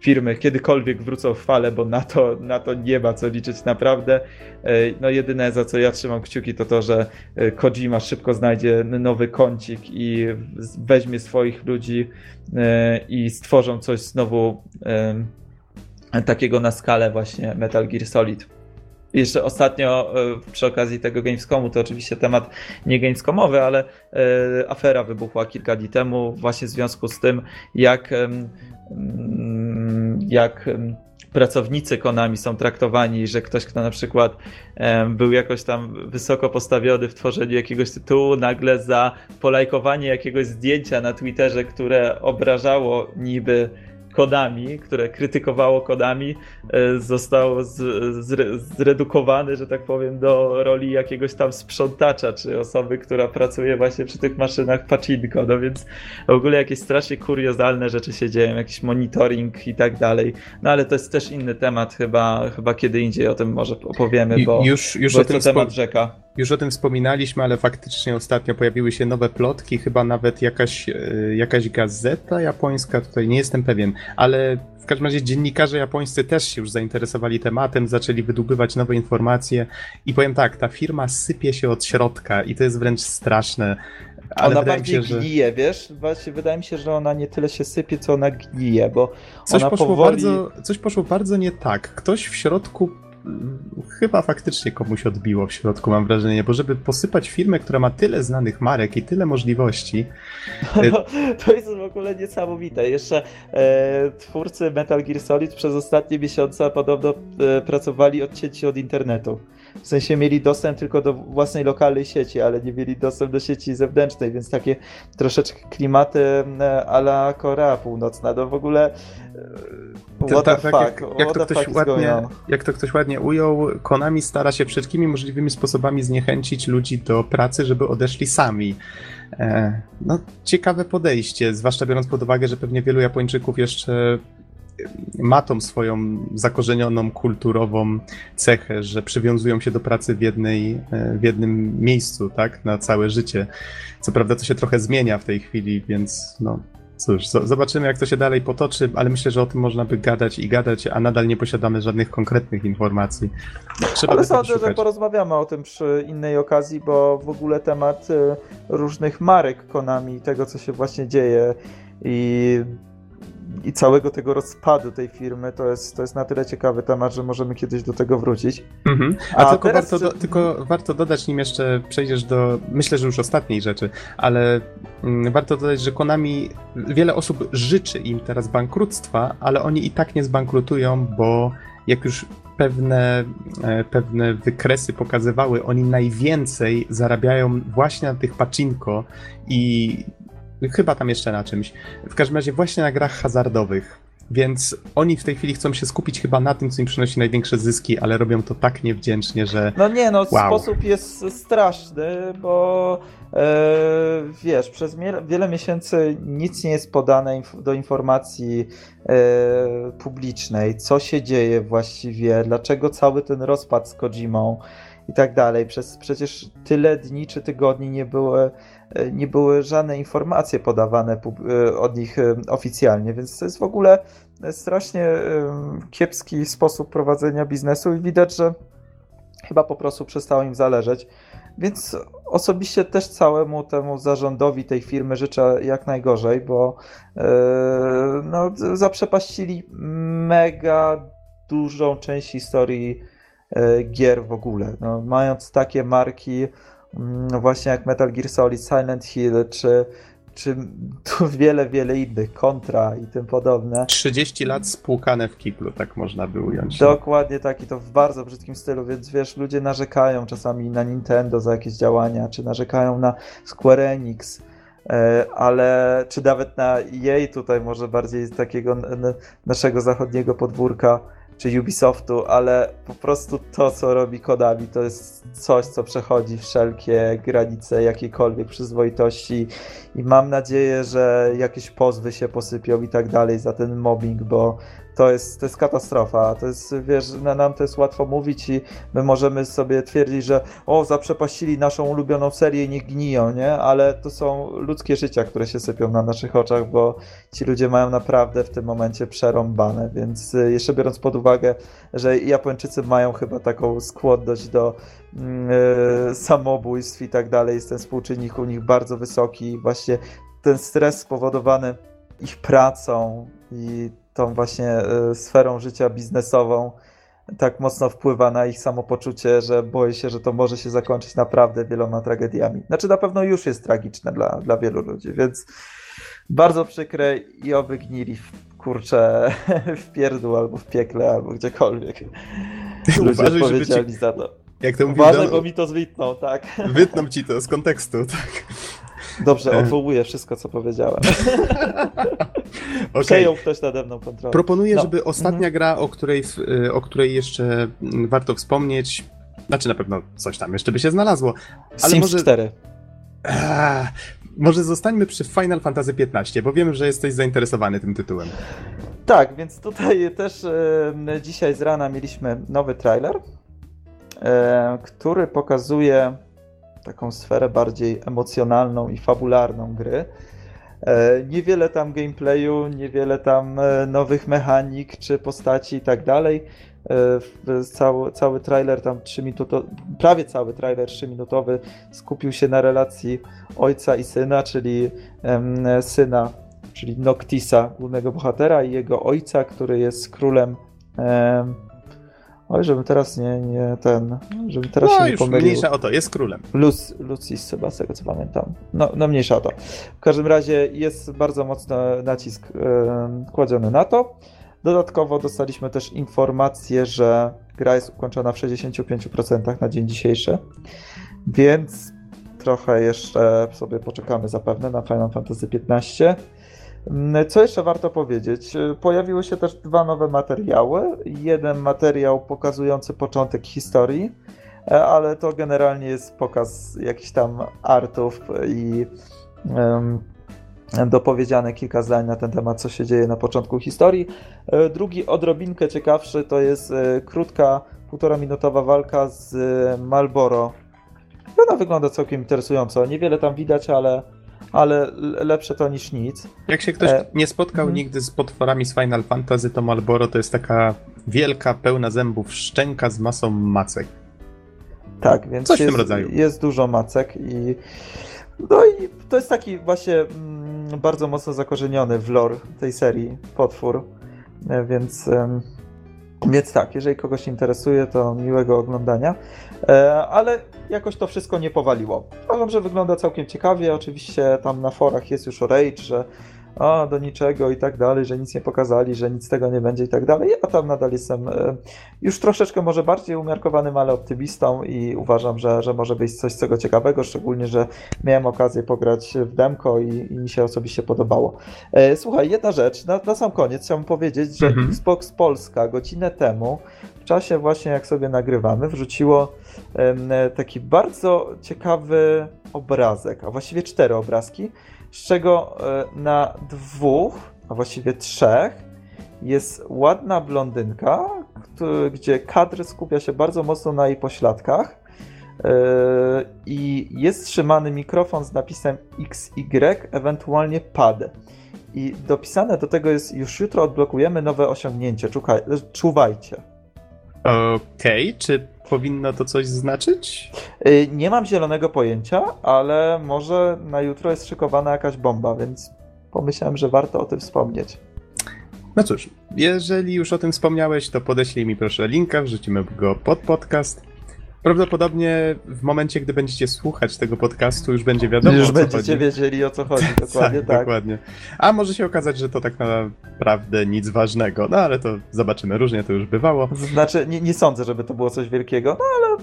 firmy kiedykolwiek wrócą w fale, bo na to, na to nie ma co liczyć naprawdę. No jedyne za co ja trzymam kciuki to to, że Kojima szybko znajdzie nowy kącik i weźmie swoich ludzi i stworzą coś znowu takiego na skalę właśnie Metal Gear Solid. Jeszcze ostatnio e, przy okazji tego Gamescomu, to oczywiście temat nie Gamescomowy, ale e, afera wybuchła kilka dni temu właśnie w związku z tym, jak, jak pracownicy Konami są traktowani, że ktoś, kto na przykład był jakoś tam wysoko postawiony w tworzeniu jakiegoś tytułu, nagle za polajkowanie jakiegoś zdjęcia na Twitterze, które obrażało niby kodami, które krytykowało kodami, e, został zredukowany, że tak powiem, do roli jakiegoś tam sprzątacza, czy osoby, która pracuje właśnie przy tych maszynach pacinko, no więc w ogóle jakieś strasznie kuriozalne rzeczy się dzieją, jakiś monitoring i tak dalej, no ale to jest też inny temat, chyba, chyba kiedy indziej o tym może opowiemy, bo, już, już bo tym temat rzeka. Już o tym wspominaliśmy, ale faktycznie ostatnio pojawiły się nowe plotki, chyba nawet jakaś, e, jakaś gazeta japońska, tutaj nie jestem pewien, ale w każdym razie dziennikarze japońscy też się już zainteresowali tematem, zaczęli wydłubywać nowe informacje i powiem tak, ta firma sypie się od środka i to jest wręcz straszne. Ale ona bardziej się, gnije, wiesz? Właśnie wydaje mi się, że ona nie tyle się sypie, co ona gnije, bo coś ona poszło powoli... Bardzo, coś poszło bardzo nie tak. Ktoś w środku chyba faktycznie komuś odbiło w środku, mam wrażenie, bo żeby posypać firmę, która ma tyle znanych marek i tyle możliwości. No, to jest w ogóle niesamowite. Jeszcze e, twórcy Metal Gear Solid przez ostatnie miesiące podobno e, pracowali odcięci od internetu. W sensie mieli dostęp tylko do własnej lokalnej sieci, ale nie mieli dostęp do sieci zewnętrznej, więc takie troszeczkę klimaty e, ala Korea Północna. No w ogóle e, what tak, the fuck? Jak, jak, to ktoś ładnie, jak to ktoś ładnie ujął, Konami stara się wszystkimi możliwymi sposobami zniechęcić ludzi do pracy, żeby odeszli sami. E, no, ciekawe podejście, zwłaszcza biorąc pod uwagę, że pewnie wielu Japończyków jeszcze ma tą swoją zakorzenioną kulturową cechę, że przywiązują się do pracy w, jednej, w jednym miejscu, tak, na całe życie. Co prawda to się trochę zmienia w tej chwili, więc no cóż, zobaczymy jak to się dalej potoczy, ale myślę, że o tym można by gadać i gadać, a nadal nie posiadamy żadnych konkretnych informacji. Trzeba ale sądzę, że porozmawiamy o tym przy innej okazji, bo w ogóle temat y, różnych marek Konami, tego co się właśnie dzieje i i całego tego rozpadu tej firmy, to jest, to jest na tyle ciekawy temat, że możemy kiedyś do tego wrócić. Mhm. A, A, tylko, warto do, tylko warto dodać, nim jeszcze przejdziesz do, myślę, że już ostatniej rzeczy, ale mm, warto dodać, że Konami, wiele osób życzy im teraz bankructwa, ale oni i tak nie zbankrutują, bo jak już pewne, e, pewne wykresy pokazywały, oni najwięcej zarabiają właśnie na tych pacinko i Chyba tam jeszcze na czymś. W każdym razie właśnie na grach hazardowych. Więc oni w tej chwili chcą się skupić chyba na tym, co im przynosi największe zyski, ale robią to tak niewdzięcznie, że. No nie, no wow. sposób jest straszny, bo e, wiesz, przez wiele miesięcy nic nie jest podane do informacji e, publicznej, co się dzieje właściwie, dlaczego cały ten rozpad z Kojimą i tak dalej. Przez przecież tyle dni czy tygodni nie były nie były żadne informacje podawane e, od nich e, oficjalnie, więc to jest w ogóle strasznie kiepski sposób prowadzenia biznesu i widać, że chyba po prostu przestało im zależeć. Więc osobiście też całemu temu zarządowi tej firmy życzę jak najgorzej, bo no, zaprzepaścili mega dużą część historii gier w ogóle. No, mając takie marki, właśnie jak Metal Gear Solid, Silent Hill, czy, czy tu wiele, wiele innych, Contra i tym podobne. 30 lat spłukane w kiblu, tak można by ująć. Dokładnie tak i to w bardzo brzydkim stylu, więc wiesz, ludzie narzekają czasami na Nintendo za jakieś działania, czy narzekają na Square Enix, e, ale czy nawet na jej tutaj może bardziej z takiego naszego zachodniego podwórka, czy Ubisoftu, ale po prostu to, co robi Konami, to jest coś, co przechodzi wszelkie granice jakiejkolwiek przyzwoitości i mam nadzieję, że jakieś pozwy się posypią i tak dalej za ten mobbing, bo to jest, to jest katastrofa. To jest, wiesz, na nam to jest łatwo mówić i my możemy sobie twierdzić, że o, zaprzepaścili naszą ulubioną serię i niech gniją, nie? Ale to są ludzkie życia, które się sypią na naszych oczach, bo ci ludzie mają naprawdę w tym momencie przerąbane, więc y, jeszcze biorąc pod uwagę, że Japończycy mają chyba taką skłonność do yy, samobójstw i tak dalej, jest ten współczynnik u nich bardzo wysoki, właśnie ten stres spowodowany ich pracą i tą właśnie y, sferą życia biznesową tak mocno wpływa na ich samopoczucie, że boję się, że to może się zakończyć naprawdę wieloma tragediami. Znaczy na pewno już jest tragiczne dla, dla wielu ludzi, więc bardzo przykre i oby gnili w, kurczę w pierdół albo w piekle, albo gdziekolwiek. Ludzie Uważaj, odpowiedzialni ci... za to. Jak to Uważaj, bo mi to zwitną, tak. Wytną ci to z kontekstu, tak. Dobrze, e. odwołuję wszystko, co powiedziałem. okay. Przejął ktoś nade mną kontrolę. Proponuję, no. żeby ostatnia mhm. gra, o której, y, o której jeszcze mm, warto wspomnieć, znaczy na pewno coś tam jeszcze by się znalazło. Ale Sims może... 4. Eee, może zostańmy przy Final Fantasy XV, bo wiem, że jesteś zainteresowany tym tytułem. Tak, więc tutaj też e, dzisiaj z rana mieliśmy nowy trailer, e, który pokazuje taką sferę bardziej emocjonalną i fabularną gry. E, niewiele tam gameplayu, niewiele tam e, nowych mechanik czy postaci i tak dalej. E, cały, cały trailer tam 3 minutowy, prawie cały trailer 3-minutowy skupił się na relacji ojca i syna, czyli syna, czyli Noctisa, głównego bohatera i jego ojca, który jest królem Oj, żebym teraz nie, nie ten, żebym teraz no, się nie już pomylił. mniejsza o to, jest królem. Luc, Lucis chyba, z tego co pamiętam. No, no mniejsza o to. W każdym razie jest bardzo mocno nacisk yy, kładziony na to. Dodatkowo dostaliśmy też informację, że gra jest ukończona w 65% na dzień dzisiejszy, więc trochę jeszcze sobie poczekamy zapewne na Final Fantasy XV. Mm, co jeszcze warto powiedzieć? Pojawiły się też dwa nowe materiały. Jeden materiał pokazujący początek historii, e, ale to generalnie jest pokaz jakichś tam artów i um, dopowiedziane kilka zdań na ten temat, co się dzieje na początku historii. E, drugi, odrobinkę ciekawszy, to jest e, krótka, półtora minutowa walka z Malboro. Ona wygląda całkiem interesująco. Niewiele tam widać, ale ale lepsze to niż nic. Jak się ktoś e... nie spotkał hmm. nigdy z potworami z Final Fantasy, to Malboro to jest taka wielka, pełna zębów szczęka z masą macek. Tak, więc Coś jest, w tym rodzaju. jest dużo macek i no i to jest taki właśnie mm, bardzo mocno zakorzeniony w lore tej serii potwór, e, więc więc tak, jeżeli kogoś interesuje, to miłego oglądania. E, ale jakoś to wszystko nie powaliło. Uważam, że wygląda całkiem ciekawie. Oczywiście tam na forach jest już rage, że a, do niczego i tak dalej, że nic nie pokazali, że nic z tego nie będzie i tak dalej. Ja tam nadal jestem e, już troszeczkę może bardziej umiarkowanym, ale optymistą i uważam, że, że może być coś tego ciekawego, szczególnie, że miałem okazję pograć w demko i, i mi się osobiście podobało. E, słuchaj, jedna rzecz, na, na sam koniec chciałbym powiedzieć, że mhm. Xbox Polska godzinę temu, w czasie właśnie jak sobie nagrywamy, wrzuciło taki bardzo ciekawy obrazek, a właściwie cztery obrazki, z czego e, na dwóch, a właściwie trzech, jest ładna blondynka, gdzie kadr skupia się bardzo mocno na jej pośladkach e, i jest trzymany mikrofon z napisem XY, ewentualnie pad. I dopisane do tego jest już jutro odblokujemy nowe osiągnięcie. czuwajcie. Okej, okay. czy powinno to coś znaczyć? Y, nie mam zielonego pojęcia, ale może na jutro jest szykowana jakaś bomba, więc pomyślałem, że warto o tym wspomnieć. No cóż, jeżeli już o tym wspomniałeś, to podeślij mi proszę linka, wrzucimy go pod podcast. Prawdopodobnie w momencie, gdy będziecie słuchać tego podcastu, już będzie wiadomo już o co będziecie chodzi. wiedzieli o co chodzi, dokładnie tak, tak. Dokładnie. A może się okazać, że to tak naprawdę nic ważnego, no ale to zobaczymy, różnie to już bywało. Znaczy, nie, nie sądzę, żeby to było coś wielkiego, no ale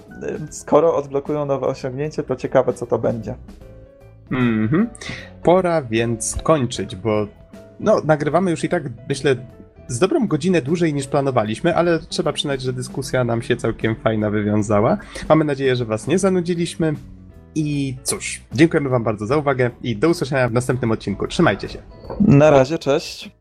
skoro odblokują nowe osiągnięcie, to ciekawe co to będzie. Mhm. Pora więc kończyć, bo no, nagrywamy już i tak, myślę, z dobrą godzinę dłużej niż planowaliśmy, ale trzeba przyznać, że dyskusja nam się całkiem fajna wywiązała. Mamy nadzieję, że Was nie zanudziliśmy. I cóż, dziękujemy Wam bardzo za uwagę i do usłyszenia w następnym odcinku. Trzymajcie się. Na razie, cześć.